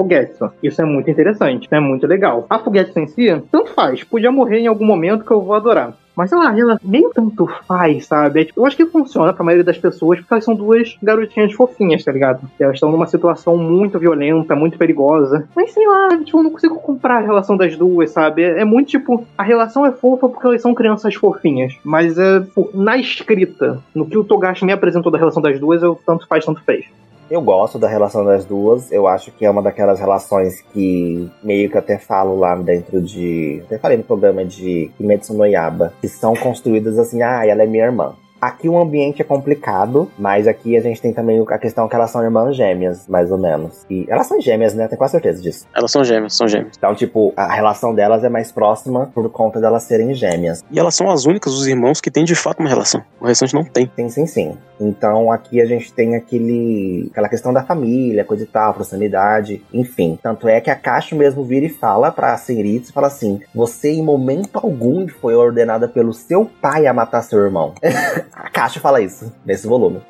Isso é muito interessante, é muito legal. A Fugetsu em si, tanto faz. Podia morrer em algum momento que eu vou adorar. Mas sei lá, ela meio tanto faz, sabe? É, tipo, eu acho que funciona pra maioria das pessoas porque elas são duas garotinhas fofinhas, tá ligado? Elas estão numa situação muito violenta, muito perigosa. Mas sei lá, tipo, eu não consigo comprar a relação das duas, sabe? É, é muito tipo, a relação é fofa porque elas são crianças fofinhas. Mas é, tipo, na escrita, no que o Togashi me apresentou da relação das duas, eu tanto faz, tanto fez. Eu gosto da relação das duas. Eu acho que é uma daquelas relações que meio que até falo lá dentro de. Até falei no programa de Kimetsu no Yaba. Que são construídas assim, ah, ela é minha irmã. Aqui o ambiente é complicado, mas aqui a gente tem também a questão que elas são irmãs gêmeas, mais ou menos. E elas são gêmeas, né? Tenho quase certeza disso. Elas são gêmeas, são gêmeas. Então, tipo, a relação delas é mais próxima por conta delas serem gêmeas. E elas são as únicas dos irmãos que têm de fato uma relação. O restante não tem. Tem sim, sim. Então aqui a gente tem aquele, aquela questão da família, coisa e tal, proximidade, enfim. Tanto é que a Caixa mesmo vira e fala pra Senritsu, fala assim, você em momento algum foi ordenada pelo seu pai a matar seu irmão. A Caixa fala isso nesse volume.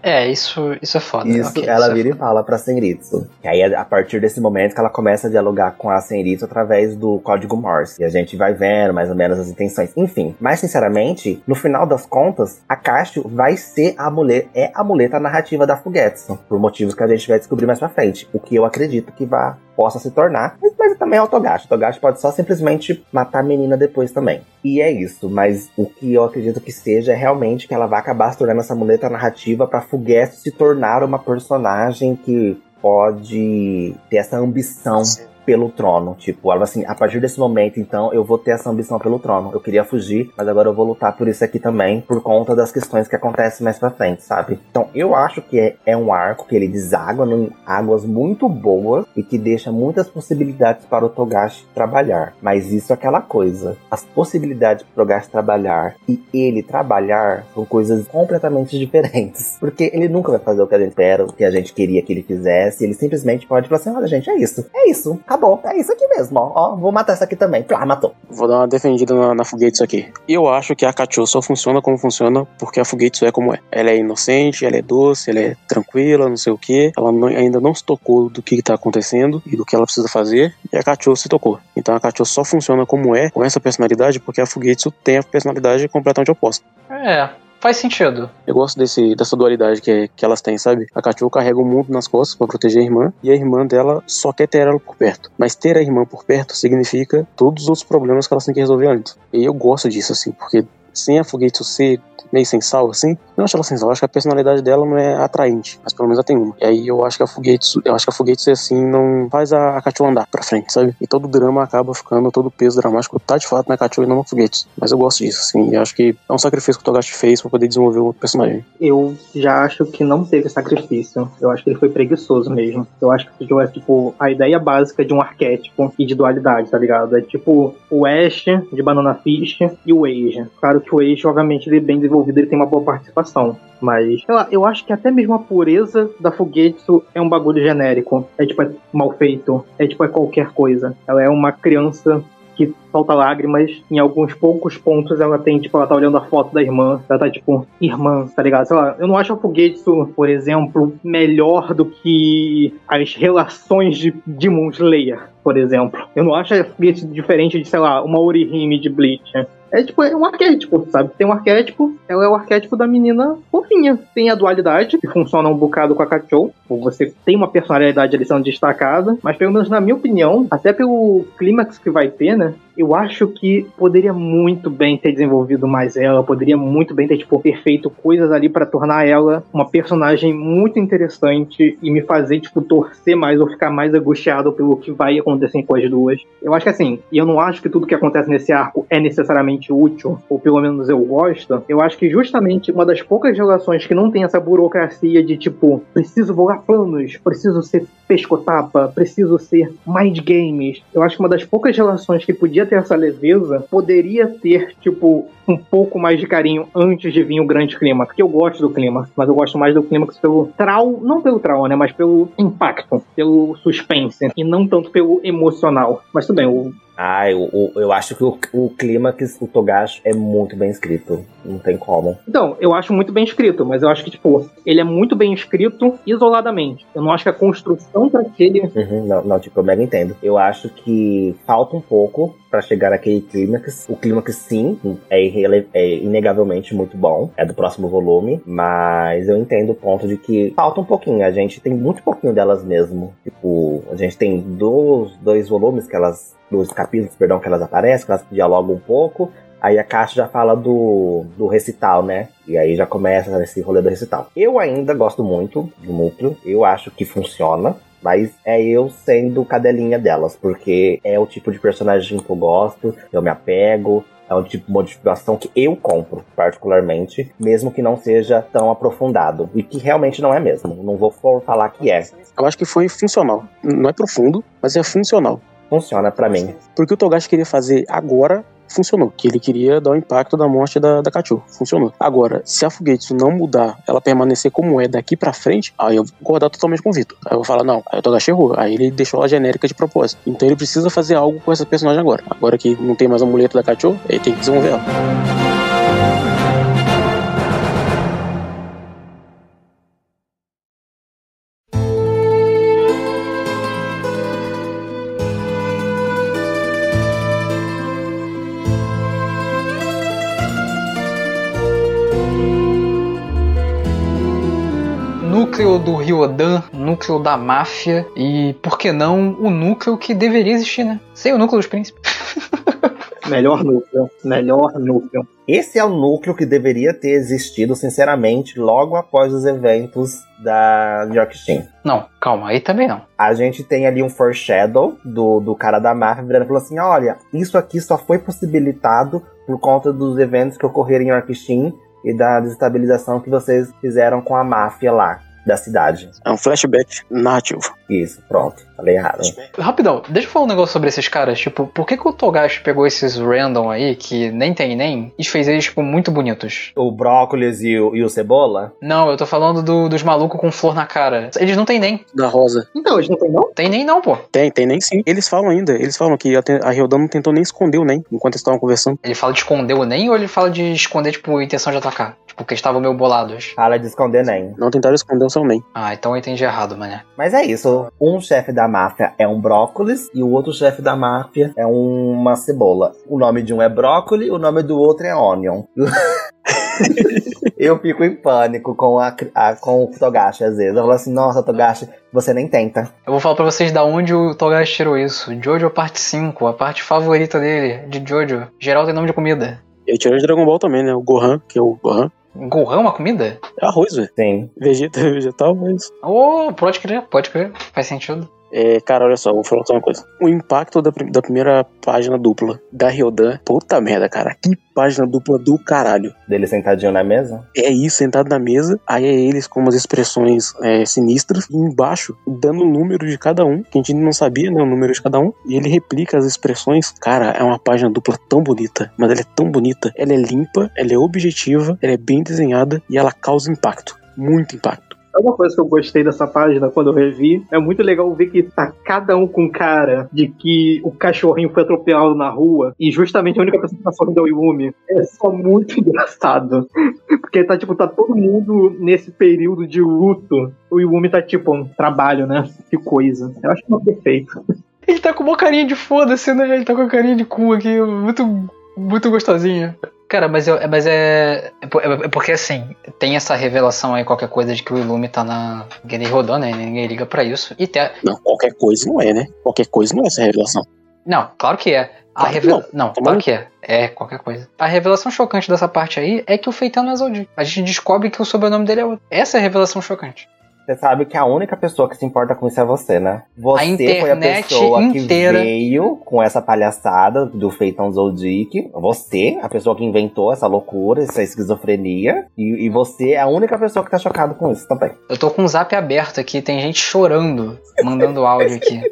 É, isso, isso é foda. Isso okay, ela isso vira é e fala pra Senritsu. E aí, a partir desse momento, que ela começa a dialogar com a Senritsu através do código Morse. E a gente vai vendo mais ou menos as intenções. Enfim, mas sinceramente, no final das contas, a Caixa vai ser a mulher, é a muleta narrativa da Fugetsu. Por motivos que a gente vai descobrir mais pra frente. O que eu acredito que vai possa se tornar. Mas, mas também é o Togashi. O Togashi pode só simplesmente matar a menina depois também. E é isso. Mas o que eu acredito que seja é realmente que ela vai acabar se tornando essa muleta narrativa pra Fugetsu se tornar uma personagem que pode ter essa ambição pelo trono. Tipo, ela assim, a partir desse momento, então, eu vou ter essa ambição pelo trono. Eu queria fugir, mas agora eu vou lutar por isso aqui também, por conta das questões que acontecem mais pra frente, sabe? Então, eu acho que é, é um arco que ele deságua em águas muito boas e que deixa muitas possibilidades para o Togashi trabalhar. Mas isso é aquela coisa. As possibilidades para o Togashi trabalhar e ele trabalhar são coisas completamente diferentes. Porque ele nunca vai fazer o que a gente espera, o que a gente queria que ele fizesse. Ele simplesmente pode falar assim: olha, gente, é isso. É isso. É isso aqui mesmo, ó. ó vou matar essa aqui também. Plá, matou. Vou dar uma defendida na, na Fugetsu aqui. Eu acho que a Kacho só funciona como funciona porque a Fugetsu é como é. Ela é inocente, ela é doce, ela é tranquila, não sei o que. Ela não, ainda não se tocou do que tá acontecendo e do que ela precisa fazer. E a Kacho se tocou. Então a Kacho só funciona como é, com essa personalidade, porque a Fugetsu tem a personalidade completamente oposta. É, Faz sentido. Eu gosto desse, dessa dualidade que, que elas têm, sabe? A Kachu carrega o mundo nas costas para proteger a irmã, e a irmã dela só quer ter ela por perto. Mas ter a irmã por perto significa todos os outros problemas que elas têm que resolver antes. E eu gosto disso, assim, porque sem a Fugetsu ser meio sem sal, assim. Não acho ela sem sal, acho que a personalidade dela não é atraente, mas pelo menos ela tem uma. E aí eu acho que a Fugetsu, eu acho que a Fugetsu assim não faz a, a andar pra frente, sabe? E todo o drama acaba ficando, todo o peso dramático tá de fato na Kachu e não na Fugetsu. Mas eu gosto disso, assim, eu acho que é um sacrifício que o Togashi fez pra poder desenvolver o personagem. Eu já acho que não teve sacrifício. Eu acho que ele foi preguiçoso mesmo. Eu acho que é tipo a ideia básica de um arquétipo e de dualidade, tá ligado? É tipo o Ash de Banana Fish e o Age. Claro que o Age, obviamente, ele é bem desenvolvido, ele tem uma boa participação. Mas, sei lá, eu acho que até mesmo a pureza da Fugetsu é um bagulho genérico. É tipo, é mal feito. É tipo, é qualquer coisa. Ela é uma criança que solta lágrimas. Em alguns poucos pontos ela tem, tipo, ela tá olhando a foto da irmã. Ela tá, tipo, irmã, tá ligado? Sei lá, eu não acho a Fugetsu, por exemplo, melhor do que as relações de Demon Slayer, por exemplo. Eu não acho a Fugetsu diferente de, sei lá, uma Orihime de Bleach. É tipo, é um arquétipo, sabe? Tem um arquétipo, ela é o arquétipo da menina fofinha. Tem a dualidade, que funciona um bocado com a Kachou. Você tem uma personalidade ali sendo destacada, mas pelo menos na minha opinião, até pelo clímax que vai ter, né? Eu acho que poderia muito bem ter desenvolvido mais ela, poderia muito bem ter, tipo, ter feito coisas ali para tornar ela uma personagem muito interessante e me fazer, tipo, torcer mais ou ficar mais angustiado pelo que vai acontecer com as duas. Eu acho que assim, e eu não acho que tudo que acontece nesse arco é necessariamente útil, ou pelo menos eu gosto, eu acho que justamente uma das poucas relações que não tem essa burocracia de, tipo, preciso voar planos, preciso ser pescotapa, preciso ser mind games. Eu acho que uma das poucas relações que podia ter essa leveza poderia ter, tipo, um pouco mais de carinho antes de vir o grande clima. Porque eu gosto do clima, mas eu gosto mais do clímax pelo trau, não pelo trau, né? Mas pelo impacto, pelo suspense, e não tanto pelo emocional. Mas tudo bem, o ah, eu, eu, eu acho que o, o clímax do Togashi é muito bem escrito. Não tem como. Então, eu acho muito bem escrito, mas eu acho que, tipo, ele é muito bem escrito isoladamente. Eu não acho que a construção para aquele. Uhum, não, não, tipo, eu mega entendo. Eu acho que falta um pouco para chegar naquele clímax. O clímax, sim, é, é, inegavelmente muito bom. É do próximo volume. Mas eu entendo o ponto de que falta um pouquinho. A gente tem muito pouquinho delas mesmo. Tipo, a gente tem dois, dois volumes que elas dos capítulos, perdão, que elas aparecem, que elas dialogam um pouco. Aí a caixa já fala do, do recital, né? E aí já começa esse rolê do recital. Eu ainda gosto muito do núcleo, eu acho que funciona. Mas é eu sendo cadelinha delas, porque é o tipo de personagem que eu gosto, eu me apego, é um tipo de modificação que eu compro, particularmente, mesmo que não seja tão aprofundado. E que realmente não é mesmo. Não vou falar que é. Eu acho que foi funcional. Não é profundo, mas é funcional funciona para mim. Porque o Togashi queria fazer agora funcionou. Que ele queria dar o impacto da morte da, da. Funcionou. Agora, se a Fugetsu não mudar, ela permanecer como é daqui pra frente, aí eu vou concordar totalmente com o Vitor. Aí eu vou falar, não, aí o Togashi errou. Aí ele deixou ela genérica de propósito. Então ele precisa fazer algo com essa personagem agora. Agora que não tem mais a muleta da Kachu, ele tem que desenvolver ela. Ryodan, núcleo da máfia e, por que não, o núcleo que deveria existir, né? Sem o núcleo dos príncipes. Melhor núcleo. Melhor núcleo. Esse é o núcleo que deveria ter existido, sinceramente, logo após os eventos da York Team. Não, calma, aí também não. A gente tem ali um foreshadow do, do cara da máfia virando e falando assim: olha, isso aqui só foi possibilitado por conta dos eventos que ocorreram em York Team e da desestabilização que vocês fizeram com a máfia lá da cidade. É um flashback narrativo. Isso, pronto. Falei errado. Rapidão, deixa eu falar um negócio sobre esses caras. Tipo, por que, que o Togashi pegou esses random aí, que nem tem nem, e fez eles, tipo, muito bonitos? O brócolis e o, e o cebola? Não, eu tô falando do, dos malucos com flor na cara. Eles não tem nem. Da rosa. Então, eles não tem não? Tem nem não, pô. Tem, tem nem sim. Eles falam ainda. Eles falam que a, a Ryodan não tentou nem esconder o nem enquanto eles estavam conversando. Ele fala de esconder o nem ou ele fala de esconder, tipo, intenção de atacar? Tipo, que estavam meio bolados. Fala de esconder nem. Não tentaram esconder o Ah, então eu entendi errado, mané. Mas é isso. Um chefe da máfia é um brócolis e o outro chefe da máfia é uma cebola. O nome de um é brócolis, o nome do outro é onion. eu fico em pânico com, a, a, com o Togashi às vezes. Eu falo assim, nossa, Togashi, você nem tenta. Eu vou falar pra vocês da onde o Togashi tirou isso. Jojo parte 5, a parte favorita dele, de Jojo. Geral tem nome de comida. Ele tirou de Dragon Ball também, né? O Gohan, que é o Gohan. Gohan é uma comida? É arroz, velho. Sim. Vegeta, vegetal, mas. Oh, pode crer, pode crer. Faz sentido. É, cara, olha só, vou falar só uma coisa. O impacto da, da primeira página dupla da Ryodan, puta merda, cara. Que página dupla do caralho. Dele sentadinho na mesa? É isso, sentado na mesa. Aí é eles com umas expressões é, sinistras. E embaixo, dando o número de cada um, que a gente não sabia, né? O número de cada um. E ele replica as expressões. Cara, é uma página dupla tão bonita. Mas ela é tão bonita. Ela é limpa, ela é objetiva, ela é bem desenhada e ela causa impacto. Muito impacto. É uma coisa que eu gostei dessa página quando eu revi. É muito legal ver que tá cada um com cara de que o cachorrinho foi atropelado na rua e justamente a única pessoa que tá sorrindo é o Yumi. É só muito engraçado. Porque tá, tipo, tá todo mundo nesse período de luto. O Yumi tá, tipo, um trabalho, né? Que coisa. Eu acho que é perfeito. Ele tá com uma carinha de foda-se, né? Ele tá com a carinha de cu aqui, muito, muito gostosinha. Cara, mas, eu, mas é, é, é, porque assim, tem essa revelação aí, qualquer coisa, de que o Ilume tá na Guerra rodando, né? Ninguém liga pra isso. E tem Não, qualquer coisa não é, né? Qualquer coisa não é essa revelação. Não, claro que é. A Claro revela... Não, Tá claro que é. É, qualquer coisa. A revelação chocante dessa parte aí é que o Feitão não é Zoldyck. A gente descobre que o sobrenome dele é outro. Essa é a revelação chocante. Você sabe que a única pessoa que se importa com isso é você, né? Você foi a pessoa inteira. que veio com essa palhaçada do Feitão Zoldyck. Você, a pessoa que inventou essa loucura, essa esquizofrenia. E, e você é a única pessoa que tá chocado com isso também. Eu tô com o zap aberto aqui, tem gente chorando, mandando áudio aqui.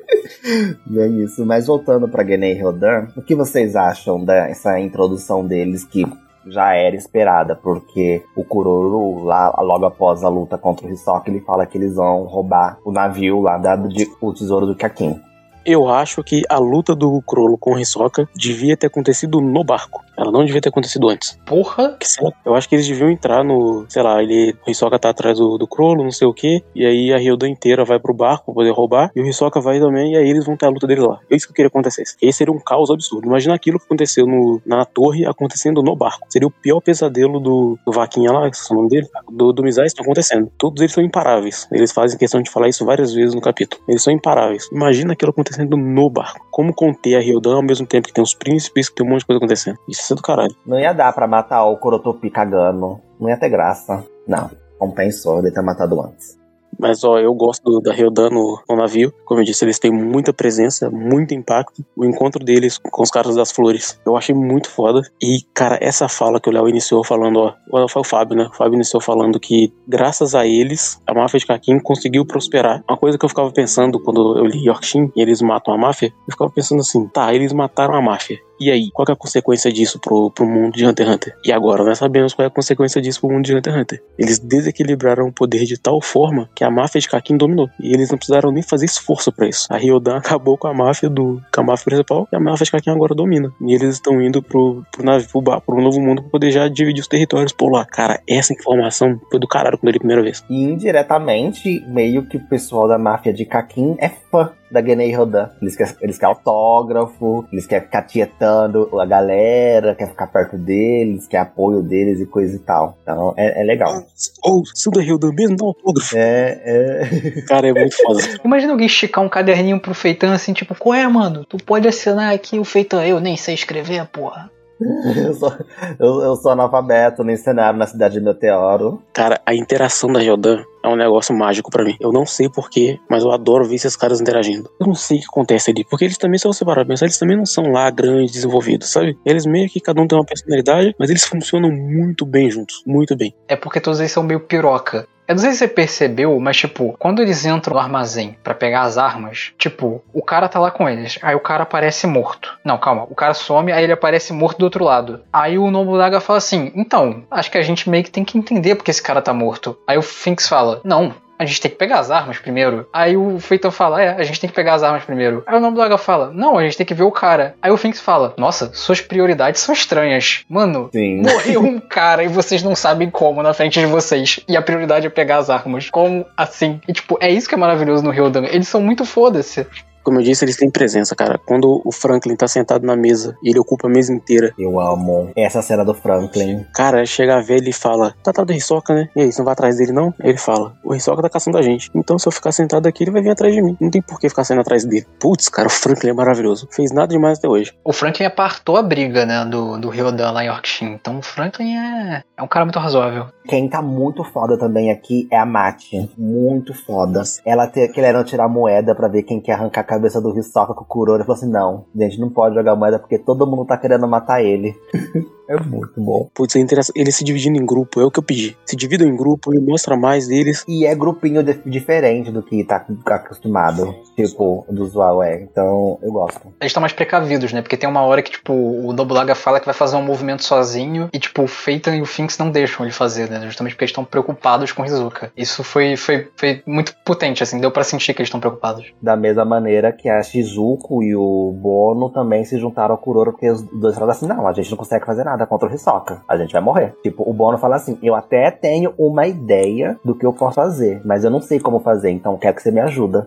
E é isso. Mas voltando pra Genei Rodan, o que vocês acham dessa introdução deles que já era esperada? Porque o Kuroro, lá, logo após a luta contra o Hisoka, ele fala que eles vão roubar o navio lá da, de, o tesouro do Kakin. Eu acho que a luta do Crollo com o Hisoka devia ter acontecido no barco. Ela não devia ter acontecido antes. Porra, Que, eu acho que eles deviam entrar no. Sei lá, ele. O Hisoka tá atrás do, do Crollo, não sei o que. E aí a Hilda inteira vai pro barco pra poder roubar. E o Hisoka vai também. E aí eles vão ter a luta deles lá. É isso que eu queria que acontecesse. Esse seria um caos absurdo. Imagina aquilo que aconteceu no, na torre acontecendo no barco. Seria o pior pesadelo do, do Vaquinha lá, esse é o nome dele. Do, do Mizai está acontecendo. Todos eles são imparáveis. Eles fazem questão de falar isso várias vezes no capítulo. Eles são imparáveis. Imagina aquilo acontecendo no barco. Como conter a Hilda ao mesmo tempo que tem os príncipes, que tem um monte de coisa acontecendo. Isso é do caralho. Não ia dar pra matar o Kurotopi cagando. Não ia ter graça. Não. Compensou ele ter matado antes. Mas ó, eu gosto do- da Ryodan no, no navio. Como eu disse, eles têm muita presença, muito impacto. O encontro deles com os caras das flores, eu achei muito foda. E, cara, essa fala que o Léo iniciou falando, ó, foi o Fábio, né? O Fábio iniciou falando que, graças a eles, a máfia de Kakin conseguiu prosperar. Uma coisa que eu ficava pensando quando eu li Yorkshin e eles matam a máfia, eu ficava pensando assim, tá, eles mataram a máfia. E aí, qual é a consequência disso pro, pro mundo de Hunter x Hunter? E agora, nós sabemos qual é a consequência disso pro mundo de Hunter x Hunter. Eles desequilibraram o poder de tal forma que a máfia de Kakin dominou. E eles não precisaram nem fazer esforço pra isso. A Ryodan acabou com a máfia do com a máfia principal e a máfia de Kakin agora domina. E eles estão indo pro, pro navio, pro, bar, pro novo mundo pra poder já dividir os territórios por lá. Cara, essa informação foi do caralho quando a primeira vez. E indiretamente, meio que o pessoal da máfia de Kakin é fã da Genei Rodan. Eles querem, eles querem autógrafo, eles querem ficar tietando a galera, quer ficar perto deles, quer apoio deles e coisa e tal. Então é, é legal. Ou, se o da Ryodan mesmo dá um autógrafo. É, é. Cara, é muito foda. imagina alguém esticar um caderninho pro Feitão assim, tipo, qual é, mano? Tu pode assinar aqui o Feitão. Eu nem sei escrever, porra. Eu, sou, eu, eu sou analfabeto no cenário na cidade de Meteoro. Cara, a interação da Ryodan é um negócio mágico pra mim. Eu não sei porquê, mas eu adoro ver esses caras interagindo. Eu não sei o que acontece ali, porque eles também, se você parar pra pensar, eles também não são lá grandes, desenvolvidos, sabe? Eles meio que cada um tem uma personalidade, mas eles funcionam muito bem juntos, muito bem. É porque todos eles são meio piroca. Eu não sei se você percebeu, mas tipo, quando eles entram no armazém pra pegar as armas, tipo, o cara tá lá com eles, aí o cara aparece morto. Não, calma, o cara some, aí ele aparece morto do outro lado. Aí o Nobunaga fala assim: "Então, acho que a gente meio que tem que entender porque esse cara tá morto". Aí o Finks fala: "Não, a gente tem que pegar as armas primeiro. Aí o Feitão fala, é, a gente tem que pegar as armas primeiro. Aí o Nobunaga fala, não, a gente tem que ver o cara. Aí o Finks fala, nossa, suas prioridades são estranhas. Mano, Sim. morreu um cara e vocês não sabem como na frente de vocês. E a prioridade é pegar as armas. Como assim? E tipo, é isso que é maravilhoso no Ryodan. Eles são muito foda-se. Como eu disse, eles têm presença, cara. Quando o Franklin tá sentado na mesa e ele ocupa a mesa inteira, Eu amo essa cena do Franklin. cara, chega a ver ele e fala: Tá, tá do Hisoka, né? E aí, você não vai atrás dele, não? Aí ele fala: O Hisoka tá caçando a gente. Então, se eu ficar sentado aqui, ele vai vir atrás de mim. Não tem por que ficar saindo atrás dele. Putz, cara, o Franklin é maravilhoso. Fez nada demais até hoje. O Franklin apartou a briga, né, do, do Ryodan lá em Yorkshire. Então o Franklin é, é um cara muito razoável. Quem tá muito foda também aqui é a Mati. Muito foda. Ela te, querendo tirar moeda pra ver quem quer arrancar a cabeça do Hisoka com o Kuroro. Ela falou assim: não, a gente não pode jogar moeda porque todo mundo tá querendo matar ele. é muito bom. Putz, é interessante. Ele se dividindo em grupo, é o que eu pedi. Se dividam em grupo e mostra mais deles. E é grupinho de- diferente do que tá acostumado. Tipo, do usual é. Então, eu gosto. Eles estão mais precavidos, né? Porque tem uma hora que, tipo, o Nobunaga fala que vai fazer um movimento sozinho e, tipo, o Feitan e o Finks não deixam ele fazer, né? Justamente porque eles estão preocupados com o Hizuka. Isso foi, foi, foi muito potente, assim, deu pra sentir que eles estão preocupados. Da mesma maneira que a Shizuko e o Bono também se juntaram ao Kuroro, porque os dois falaram assim: não, a gente não consegue fazer nada contra o Hisoka. A gente vai morrer. Tipo, o Bono fala assim: eu até tenho uma ideia do que eu posso fazer, mas eu não sei como fazer, então quero que você me ajuda.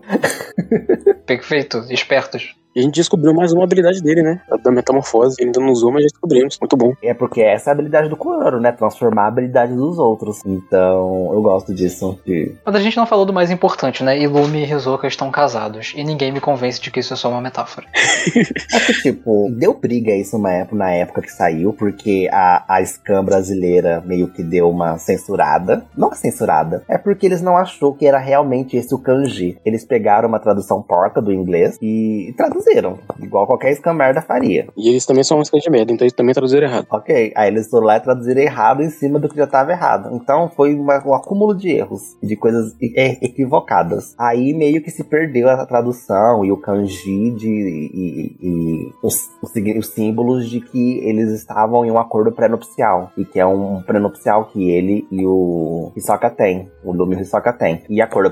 Perfeito, espertos. E a gente descobriu mais uma habilidade dele, né? A da metamorfose. Ele ainda não usou, mas já descobrimos. Muito bom. É porque essa é a habilidade do Kuroro, né? Transformar a habilidade dos outros. Então, eu gosto disso. De... Mas a gente não falou do mais importante, né? Ilumi e Hisoka estão casados. E ninguém me convence de que isso é só uma metáfora. é que, tipo, deu briga isso na época, na época que saiu, porque a, a Scam brasileira meio que deu uma censurada. Não censurada, é porque eles não achou que era realmente esse o kanji. Eles pegaram uma tradução porca do inglês e, e traduziram, igual qualquer Scam merda faria. E eles também são uma de merda, então eles também traduziram errado. Ok, aí eles foram lá e traduziram errado em cima do que já estava errado. Então foi uma, um acúmulo de erros, de coisas equivocadas. Aí meio que se perdeu a tradução e o kanji de, e, e os, os, os, símbolos de que eles estavam em um acordo pré-nupcial. E que é um pré-nupcial que ele e o Hisoka tem. O Lumi e Hisoka tem. E acordo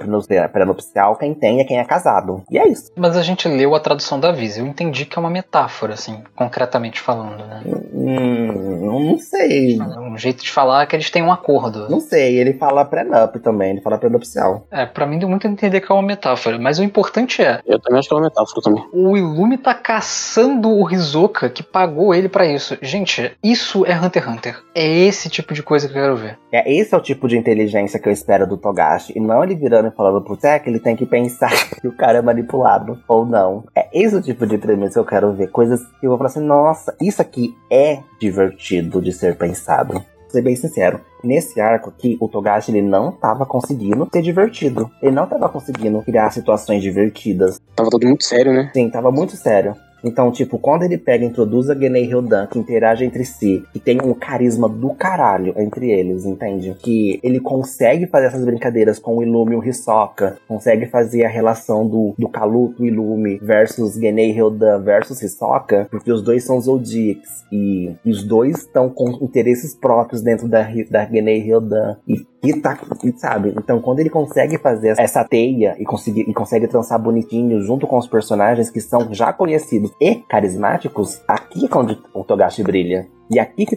pré-nupcial, quem tem é quem é casado. E é isso. Mas a gente leu a tradução da Visa. Eu entendi que é uma metáfora, assim, concretamente falando, né? Hum, não sei. Um jeito de falar é que eles têm um acordo. Não sei, ele fala pré-nup também, ele fala pré-nupcial. É, pra mim deu muito a entender que é uma metáfora, mas o importante é. Eu também acho que é uma metáfora também. O Illume tá caçando o Hisoka que pagou ele para isso. Gente, isso é Hunter x Hunter. É esse tipo de coisa que eu quero ver. É, esse é o tipo de inteligência que eu espero do Togashi. E não ele virando e falando pro Tech, ele tem que pensar que o cara é manipulado ou não. É esse o tipo de inteligência que eu quero ver. Coisas que eu vou falar assim, nossa, isso aqui é divertido de ser pensado. Vou ser bem sincero, nesse arco aqui, o Togashi ele não estava conseguindo ser divertido. Ele não estava conseguindo criar situações divertidas. Tava tudo muito sério, né? Sim, tava muito sério. Então, tipo, quando ele pega e introduz a Genei Ryodan, que interage entre si, que tem um carisma do caralho entre eles, entende? Que ele consegue fazer essas brincadeiras com o Ilume e o Hisoka, consegue fazer a relação do, do Kaluto Ilume versus Genei Ryodan versus Hisoka, porque os dois são Zodiacs e, e os dois estão com interesses próprios dentro da, da Genei Ryodan. E e tá, sabe? Então, quando ele consegue fazer essa teia e, conseguir, e consegue trançar bonitinho junto com os personagens que são já conhecidos e carismáticos, aqui é onde o Togashi brilha. E aqui que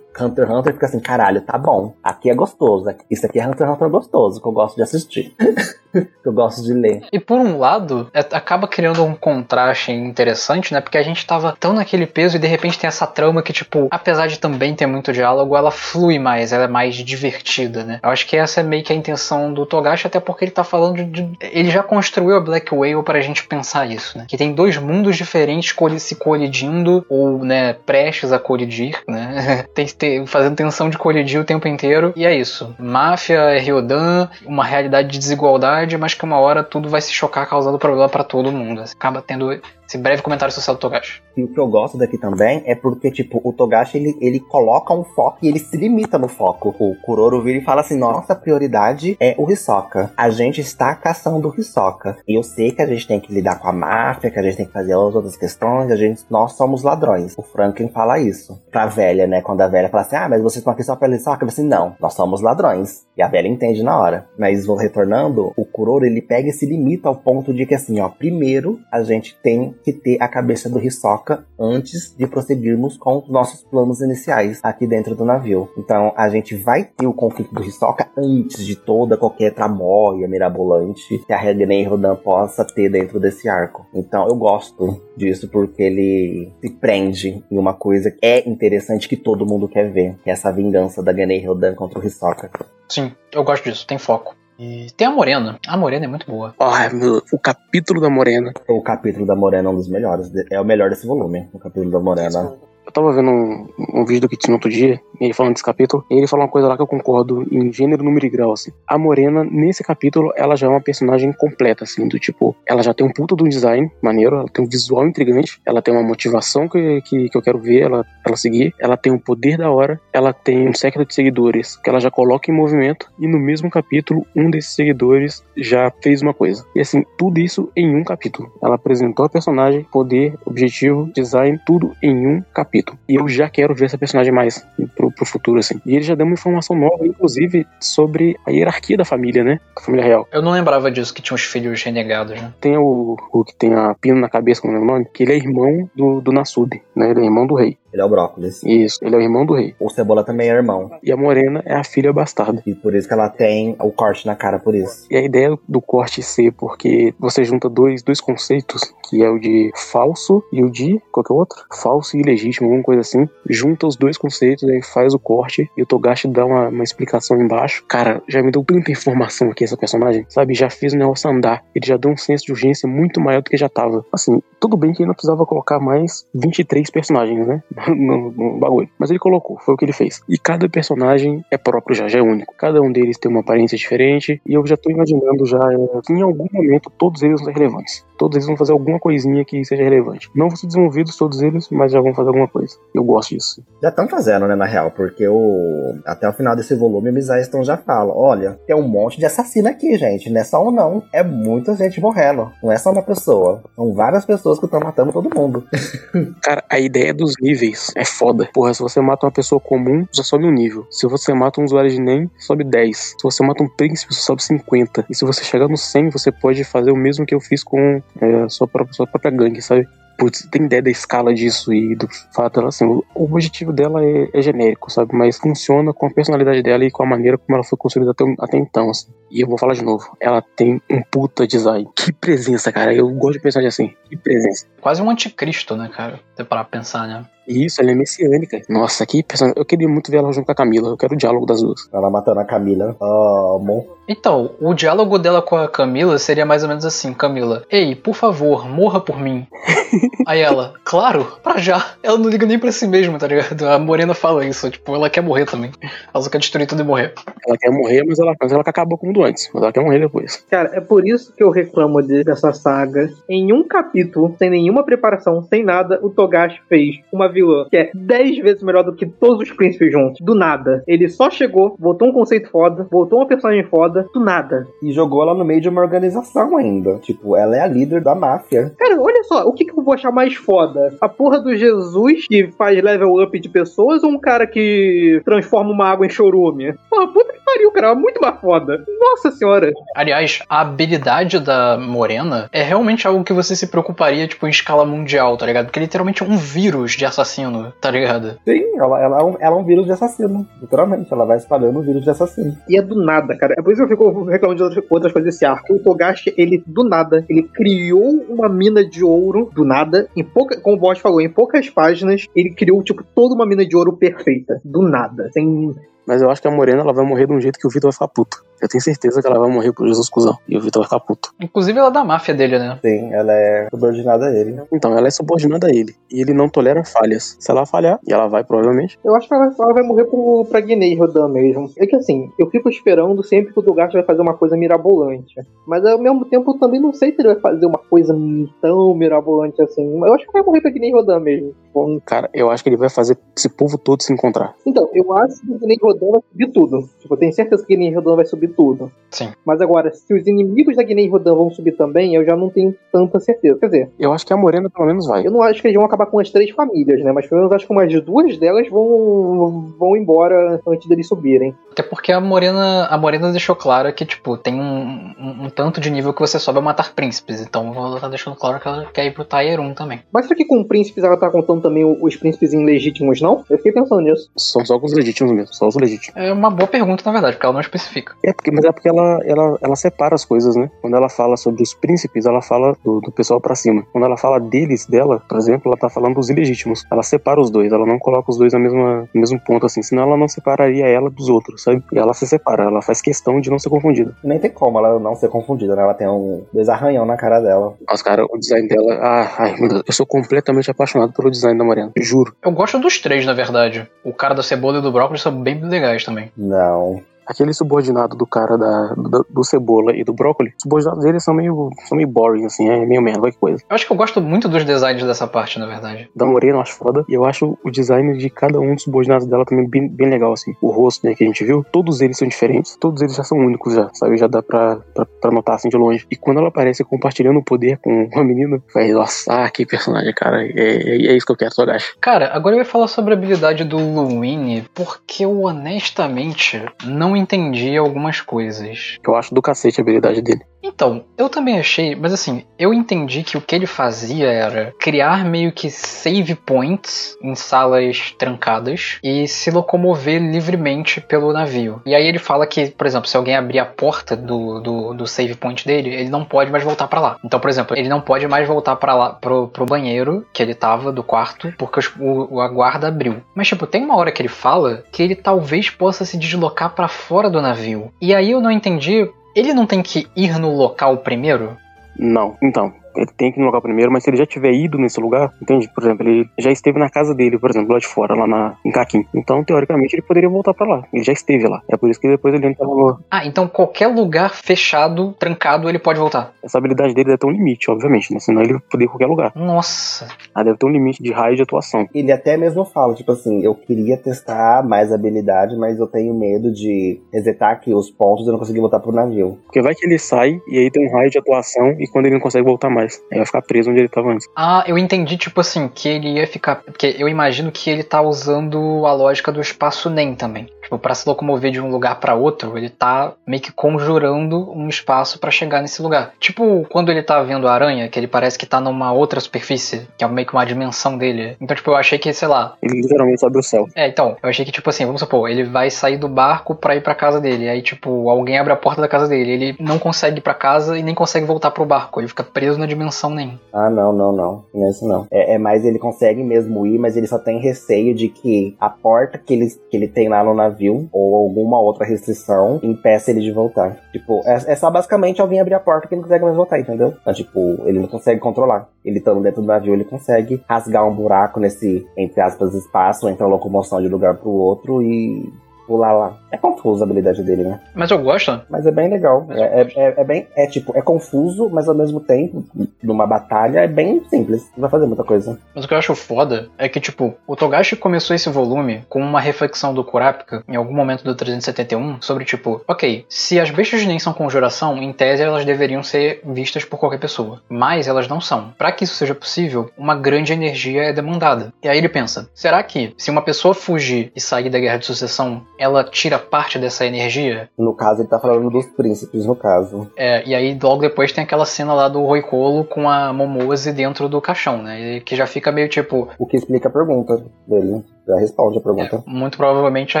Hunter x Hunter fica assim, caralho, tá bom. Aqui é gostoso. Isso aqui é Hunter x Hunter gostoso, que eu gosto de assistir. que eu gosto de ler. E por um lado, é, acaba criando um contraste interessante, né? Porque a gente tava tão naquele peso e de repente tem essa trama que, tipo, apesar de também ter muito diálogo, ela flui mais, ela é mais divertida, né? Eu acho que essa é meio que a intenção do Togashi, até porque ele tá falando de. Ele já construiu a Black Whale pra gente pensar isso, né? Que tem dois mundos diferentes se colidindo, ou, né, prestes a colidir, né? tem que ter, fazendo tensão de colidir o tempo inteiro. E é isso. Máfia é Ryodan, uma realidade de desigualdade, mas que uma hora tudo vai se chocar causando problema para todo mundo. Acaba tendo esse breve comentário social do Togashi. E o que eu gosto daqui também é porque, tipo, o Togashi, ele, ele coloca um foco e ele se limita no foco. O Kuroro vira e fala assim, nossa prioridade é o Hisoka. A gente está caçando o Hisoka. E eu sei que a gente tem que lidar com a máfia, que a gente tem que fazer as outras questões, a gente, nós somos ladrões. O Franklin fala isso pra velha, né? Quando a velha fala assim, ah, mas vocês estão aqui só pelo Hisoka? Eu assim, não, nós somos ladrões. E a velha entende na hora. Mas vou retornando, o Kuroro, ele pega e se limita ao ponto de que assim, ó, primeiro a gente tem que ter a cabeça do Hisoka antes de prosseguirmos com os nossos planos iniciais aqui dentro do navio. Então a gente vai ter o conflito do Hisoka antes de toda qualquer tramóia mirabolante que a Regne Rodan possa ter dentro desse arco. Então eu gosto disso porque ele se prende em uma coisa que é interessante que todo mundo quer ver, que é essa vingança da Ganei Rodan contra o Hisoka. Sim, eu gosto disso, tem foco. E tem a Morena. A Morena é muito boa. Ai, meu, o capítulo da Morena. O capítulo da Morena é um dos melhores. É o melhor desse volume. O capítulo da Morena. Eu tava vendo um, um vídeo do Kitsune outro dia, ele falando desse capítulo, e ele falou uma coisa lá que eu concordo em gênero, número e grau, assim. A Morena, nesse capítulo, ela já é uma personagem completa, assim, do tipo, ela já tem um puta do design maneiro, ela tem um visual intrigante, ela tem uma motivação que, que, que eu quero ver, ela, ela seguir, ela tem um poder da hora, ela tem um séquito de seguidores que ela já coloca em movimento, e no mesmo capítulo, um desses seguidores já fez uma coisa. E assim, tudo isso em um capítulo. Ela apresentou a personagem, poder, objetivo, design, tudo em um capítulo capítulo. E eu já quero ver essa personagem mais pro, pro futuro, assim. E ele já deu uma informação nova, inclusive, sobre a hierarquia da família, né? A família real. Eu não lembrava disso, que tinha os filhos renegados, né? Tem o, o que tem a pina na cabeça, como é o nome, que ele é irmão do, do Nasud, né? Ele é irmão do rei. Ele é o brócolis. Isso, ele é o irmão do rei. O Cebola também é irmão. E a Morena é a filha bastarda. E por isso que ela tem o corte na cara por isso. E a ideia do corte ser porque você junta dois, dois conceitos, que é o de falso e o de qualquer outro, falso e ilegítimo, alguma coisa assim. Junta os dois conceitos, aí faz o corte e o Togashi dá uma, uma explicação embaixo. Cara, já me deu tanta informação aqui essa personagem, sabe? Já fez o negócio andar. Ele já deu um senso de urgência muito maior do que já tava. Assim, tudo bem que ele não precisava colocar mais 23 personagens, né? No, no bagulho. Mas ele colocou, foi o que ele fez. E cada personagem é próprio já, já é único. Cada um deles tem uma aparência diferente. E eu já tô imaginando já é, que em algum momento todos eles vão ser relevantes. Todos eles vão fazer alguma coisinha que seja relevante. Não vão ser desenvolvidos todos eles, mas já vão fazer alguma coisa. Eu gosto disso. Já estão fazendo, né, na real, porque o... até o final desse volume, o Mizaiston já fala: olha, tem um monte de assassino aqui, gente. Não é só um, não. É muita gente morrendo. Não é só uma pessoa. São várias pessoas que estão matando todo mundo. Cara, a ideia dos níveis é foda. Porra, se você mata uma pessoa comum, já sobe um nível. Se você mata um usuário de NEM, sobe 10. Se você mata um príncipe, sobe 50. E se você chegar no 100, você pode fazer o mesmo que eu fiz com é, sua, própria, sua própria gangue, sabe? Putz, tem ideia da escala disso e do fato ela assim, o objetivo dela é, é, genérico, sabe? Mas funciona com a personalidade dela e com a maneira como ela foi construída até, até então, assim. E eu vou falar de novo, ela tem um puta design. Que presença, cara. Eu gosto de pensar assim. Que presença. Quase um anticristo, né, cara? Você parar pra pensar, né? Isso, ela é messiânica. Nossa, que personagem. Eu queria muito ver ela junto com a Camila. Eu quero o diálogo das duas. Ela matando a Camila. Oh, bom. Então, o diálogo dela com a Camila seria mais ou menos assim: Camila, ei, por favor, morra por mim. Aí ela, claro, pra já. Ela não liga nem pra si mesma, tá ligado? A Morena fala isso, tipo, ela quer morrer também. Ela só quer destruir tudo e morrer. Ela quer morrer, mas ela, mas ela acabou com tudo antes. Mas ela quer morrer depois. Cara, é por isso que eu reclamo de, dessa saga. Em um capítulo, sem nenhuma preparação, sem nada, o Togashi fez uma vilã que é 10 vezes melhor do que todos os príncipes juntos. Do nada. Ele só chegou, botou um conceito foda, botou uma personagem foda, do nada. E jogou ela no meio de uma organização ainda. Tipo, ela é a líder da máfia. Cara, olha só, o que, que eu vou achar mais foda? A porra do Jesus que faz level up de pessoas ou um cara que transforma uma água em chorume? Porra, puta que pariu, cara. É muito mais foda. Nossa senhora. Aliás, a habilidade da Morena é realmente algo que você se preocuparia, tipo, em escala mundial, tá ligado? Porque é literalmente um vírus de assassino, tá ligado? Sim, ela, ela, é um, ela é um vírus de assassino. Literalmente, ela vai espalhando o vírus de assassino. E é do nada, cara. É por isso que eu fico reclamando de outras, outras coisas desse arco. O Togashi, ele, do nada, ele criou uma mina de ouro, do nada, em pouca, como o Boss falou, em poucas páginas, ele criou, tipo, toda uma mina de ouro perfeita. Do nada. Sem mas eu acho que a Morena ela vai morrer de um jeito que o Vitor vai ficar puto. Eu tenho certeza que ela vai morrer por Jesus cuzão. E o Vitor vai ficar puto. Inclusive ela é da máfia dele, né? Sim, ela é subordinada a ele. Então, ela é subordinada a ele. E ele não tolera falhas. Se ela falhar, e ela vai provavelmente. Eu acho que ela, ela vai morrer pro, pra Guinei Rodan mesmo. É que assim, eu fico esperando sempre que o Dogato vai fazer uma coisa mirabolante. Mas ao mesmo tempo eu também não sei se ele vai fazer uma coisa tão mirabolante assim. Mas eu acho que vai morrer pra Guinei Rodan mesmo. Bom, cara, eu acho que ele vai fazer esse povo todo se encontrar. Então, eu acho que o Guinei Rodan vai subir tudo. Tipo, eu tenho certeza que o Guinei Rodan vai subir tudo. Sim. Mas agora, se os inimigos da Guinei Rodan vão subir também, eu já não tenho tanta certeza. Quer dizer, Eu acho que a Morena pelo menos vai. eu não acho que eles vão acabar com as três famílias, né? Mas pelo menos acho que umas duas delas vão, vão embora antes deles subirem. Até porque a Morena, a Morena deixou claro que, tipo, tem um, um, um tanto de nível que você sobe a matar príncipes. Então ela tá deixando claro que ela quer ir pro Tier 1 também. Mas será que com príncipes ela tá contando também os príncipes ilegítimos, não? Eu fiquei pensando nisso. São só os legítimos mesmo, só os legítimos. É uma boa pergunta, na verdade, porque ela não especifica. É porque, mas é porque ela, ela, ela separa as coisas, né? Quando ela fala sobre os príncipes, ela fala do, do pessoal pra cima. Quando ela fala deles, dela, por exemplo, ela tá falando dos ilegítimos. Ela separa os dois, ela não coloca os dois na mesma, no mesmo ponto, assim, senão ela não separaria ela dos outros, sabe? E ela se separa, ela faz questão de não ser confundida. Nem tem como ela não ser confundida, né? Ela tem um desarranhão na cara dela. Mas, cara, o design dela. Ah, ai, meu Deus. Eu sou completamente apaixonado pelo design da Morena. Juro. Eu gosto dos três, na verdade. O cara da cebola e do brócolis são bem legais também. Não. Aquele subordinado do cara da, do, do cebola e do brócolis, os subordinados deles são meio, são meio boring, assim, é meio merda, qualquer coisa. Eu acho que eu gosto muito dos designs dessa parte, na verdade. Da Morena eu acho foda. E eu acho o design de cada um dos subordinados dela também bem, bem legal, assim. O rosto, né, que a gente viu, todos eles são diferentes. Todos eles já são únicos, já, sabe? Já dá pra, pra, pra notar, assim, de longe. E quando ela aparece compartilhando o poder com uma menina, vai, nossa, ah, que personagem, cara. É, é, é isso que eu quero, só gacho. Cara, agora eu ia falar sobre a habilidade do Luwine, porque eu honestamente não entendi algumas coisas. Eu acho do cacete a habilidade dele. Então, eu também achei, mas assim, eu entendi que o que ele fazia era criar meio que save points em salas trancadas e se locomover livremente pelo navio. E aí ele fala que, por exemplo, se alguém abrir a porta do, do, do save point dele, ele não pode mais voltar para lá. Então, por exemplo, ele não pode mais voltar para lá pro, pro banheiro que ele tava do quarto, porque os, o, a guarda abriu. Mas, tipo, tem uma hora que ele fala que ele talvez possa se deslocar para fora do navio. E aí eu não entendi ele não tem que ir no local primeiro? Não. Então, ele tem que ir no local primeiro, mas se ele já tiver ido nesse lugar, entende? Por exemplo, ele já esteve na casa dele, por exemplo, lá de fora, lá na, em Caquim. Então, teoricamente, ele poderia voltar para lá. Ele já esteve lá. É por isso que depois ele entra no. Ah, então qualquer lugar fechado, trancado, ele pode voltar. Essa habilidade dele deve ter um limite, obviamente, né? Senão ele poderia ir em qualquer lugar. Nossa. Ah, deve ter um limite de raio de atuação. Ele até mesmo fala, tipo assim, eu queria testar mais habilidade, mas eu tenho medo de resetar aqui os pontos e eu não conseguir voltar pro navio. Porque vai que ele sai e aí tem um raio de atuação e quando ele não consegue voltar mais. Aí vai ficar preso onde ele tava antes. Ah, eu entendi, tipo assim, que ele ia ficar. Porque eu imagino que ele tá usando a lógica do espaço NEM também. Tipo, pra se locomover de um lugar para outro, ele tá meio que conjurando um espaço para chegar nesse lugar. Tipo, quando ele tá vendo a aranha, que ele parece que tá numa outra superfície, que é meio que uma dimensão dele. Então, tipo, eu achei que, sei lá. Ele literalmente sobe o céu. É, então, eu achei que, tipo assim, vamos supor, ele vai sair do barco pra ir pra casa dele. Aí, tipo, alguém abre a porta da casa dele. Ele não consegue ir pra casa e nem consegue voltar pro barco. Ele fica preso na dimensão nem. Ah, não, não, não. Não é não. É, é mais ele consegue mesmo ir, mas ele só tem receio de que a porta que ele, que ele tem lá no navio ou alguma outra restrição impeça ele de voltar. Tipo, é, é só basicamente alguém abrir a porta que ele não consegue mais voltar, entendeu? Então, tipo, ele não consegue controlar. Ele estando dentro do navio, ele consegue rasgar um buraco nesse, entre aspas, espaço, entre a locomoção de lugar pro outro e pular lá. É confuso a habilidade dele, né? Mas eu gosto. Mas é bem legal. É, é, é, bem. É tipo, é confuso, mas ao mesmo tempo, numa batalha, é bem simples. Não vai fazer muita coisa. Mas o que eu acho foda é que, tipo, o Togashi começou esse volume com uma reflexão do Kurapika, em algum momento do 371, sobre, tipo, ok, se as bestas nem são conjuração, em tese elas deveriam ser vistas por qualquer pessoa. Mas elas não são. Para que isso seja possível, uma grande energia é demandada. E aí ele pensa: será que, se uma pessoa fugir e sair da guerra de sucessão, ela tira parte dessa energia? No caso, ele tá falando dos príncipes, no caso. É, e aí logo depois tem aquela cena lá do Roicolo com a Momose dentro do caixão, né? Que já fica meio tipo. O que explica a pergunta dele. Já responde a pergunta. É, muito provavelmente a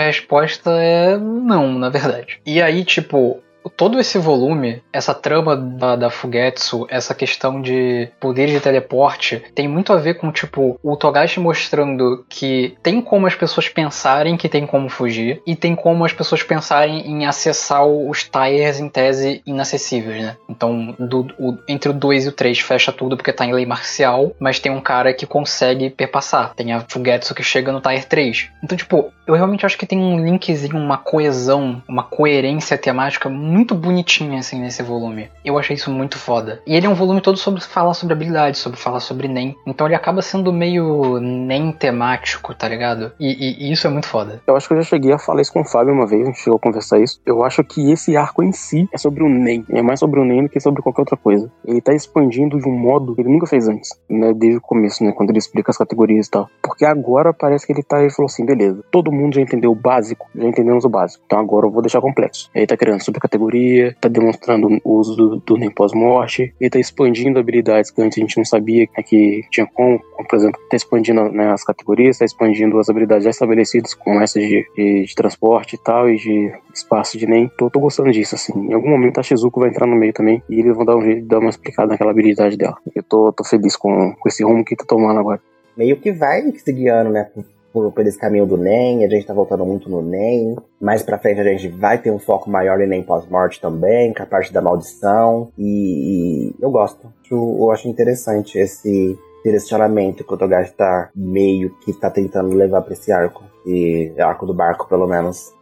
resposta é não, na verdade. E aí, tipo, todo esse volume, essa trama da, da Fugetsu, essa questão de poder de teleporte, tem muito a ver com, tipo, o Togashi mostrando que tem como as pessoas pensarem que tem como fugir, e tem como as pessoas pensarem em acessar os tires em tese inacessíveis, né? Então, do, o, entre o 2 e o 3 fecha tudo porque tá em lei marcial, mas tem um cara que consegue perpassar. Tem a Fugetsu que chega no Tire 3. Então, tipo, eu realmente acho que tem um linkzinho, uma coesão, uma coerência temática muito bonitinha, assim, nesse volume. Eu achei isso muito foda. E ele é um volume todo sobre falar sobre habilidades, sobre falar sobre NEM. Então ele acaba sendo meio NEM temático, tá ligado? E, e, e, isso é muito foda. Eu acho que eu já cheguei a falar isso com o Fábio uma vez, a gente chegou a conversar isso. Eu acho que esse arco em si é sobre o NEM. É mais sobre o NEM do que sobre qualquer outra coisa. Ele tá expandindo de um modo que ele nunca fez antes, né? Desde o começo, né? Quando ele explica as categorias e tal. Porque agora parece que ele tá e falou assim: beleza, todo mundo já entendeu o básico, já entendemos o básico. Então agora eu vou deixar complexo. Aí tá criando subcategoria, tá demonstrando o uso do, do NEM pós-morte, ele tá expandindo habilidades que antes a gente não sabia que tinha como, como por exemplo, tá expandindo né, as categorias, tá expandindo as habilidades já estabelecidas, como essa de, de, de transporte e tal, e de espaço de NEM. Tô, tô gostando disso, assim. Em algum momento a Shizuko vai entrar no meio também, e eles vão dar um jeito de dar uma explicada naquela habilidade dela. Eu tô, tô feliz com, com esse rumo que tá tomando agora. Meio que vai se guiando, né? Por, por esse caminho do NEM, a gente tá voltando muito no NEM. Mais pra frente a gente vai ter um foco maior em NEM pós-morte também, com a parte da maldição. E, e eu gosto. Eu acho interessante esse direcionamento que o Togashi tá meio que tá tentando levar pra esse arco. E arco do barco, pelo menos.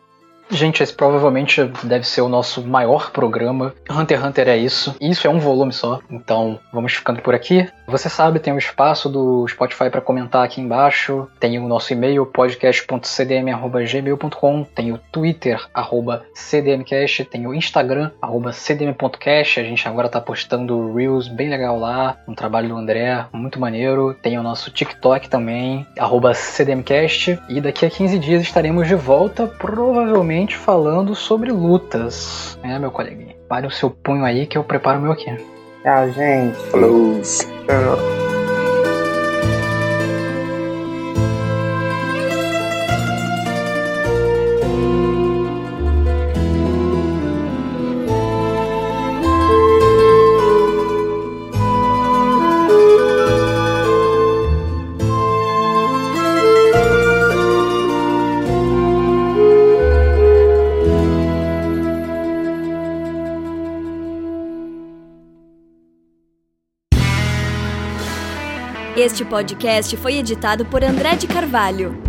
Gente, esse provavelmente deve ser o nosso maior programa. Hunter x Hunter é isso. Isso é um volume só. Então, vamos ficando por aqui. Você sabe, tem o espaço do Spotify para comentar aqui embaixo. Tem o nosso e-mail, podcast.cdm.gmail.com. Tem o Twitter, arroba cdmcast. Tem o Instagram, arroba cdm.cast. A gente agora tá postando Reels bem legal lá. Um trabalho do André, muito maneiro. Tem o nosso TikTok também, arroba cdmcast. E daqui a 15 dias estaremos de volta, provavelmente finalmente falando sobre lutas, né, meu coleguinha? Pare o seu punho aí que eu preparo o meu aqui. Tchau, gente. Falou. Tchau. Este podcast foi editado por André de Carvalho.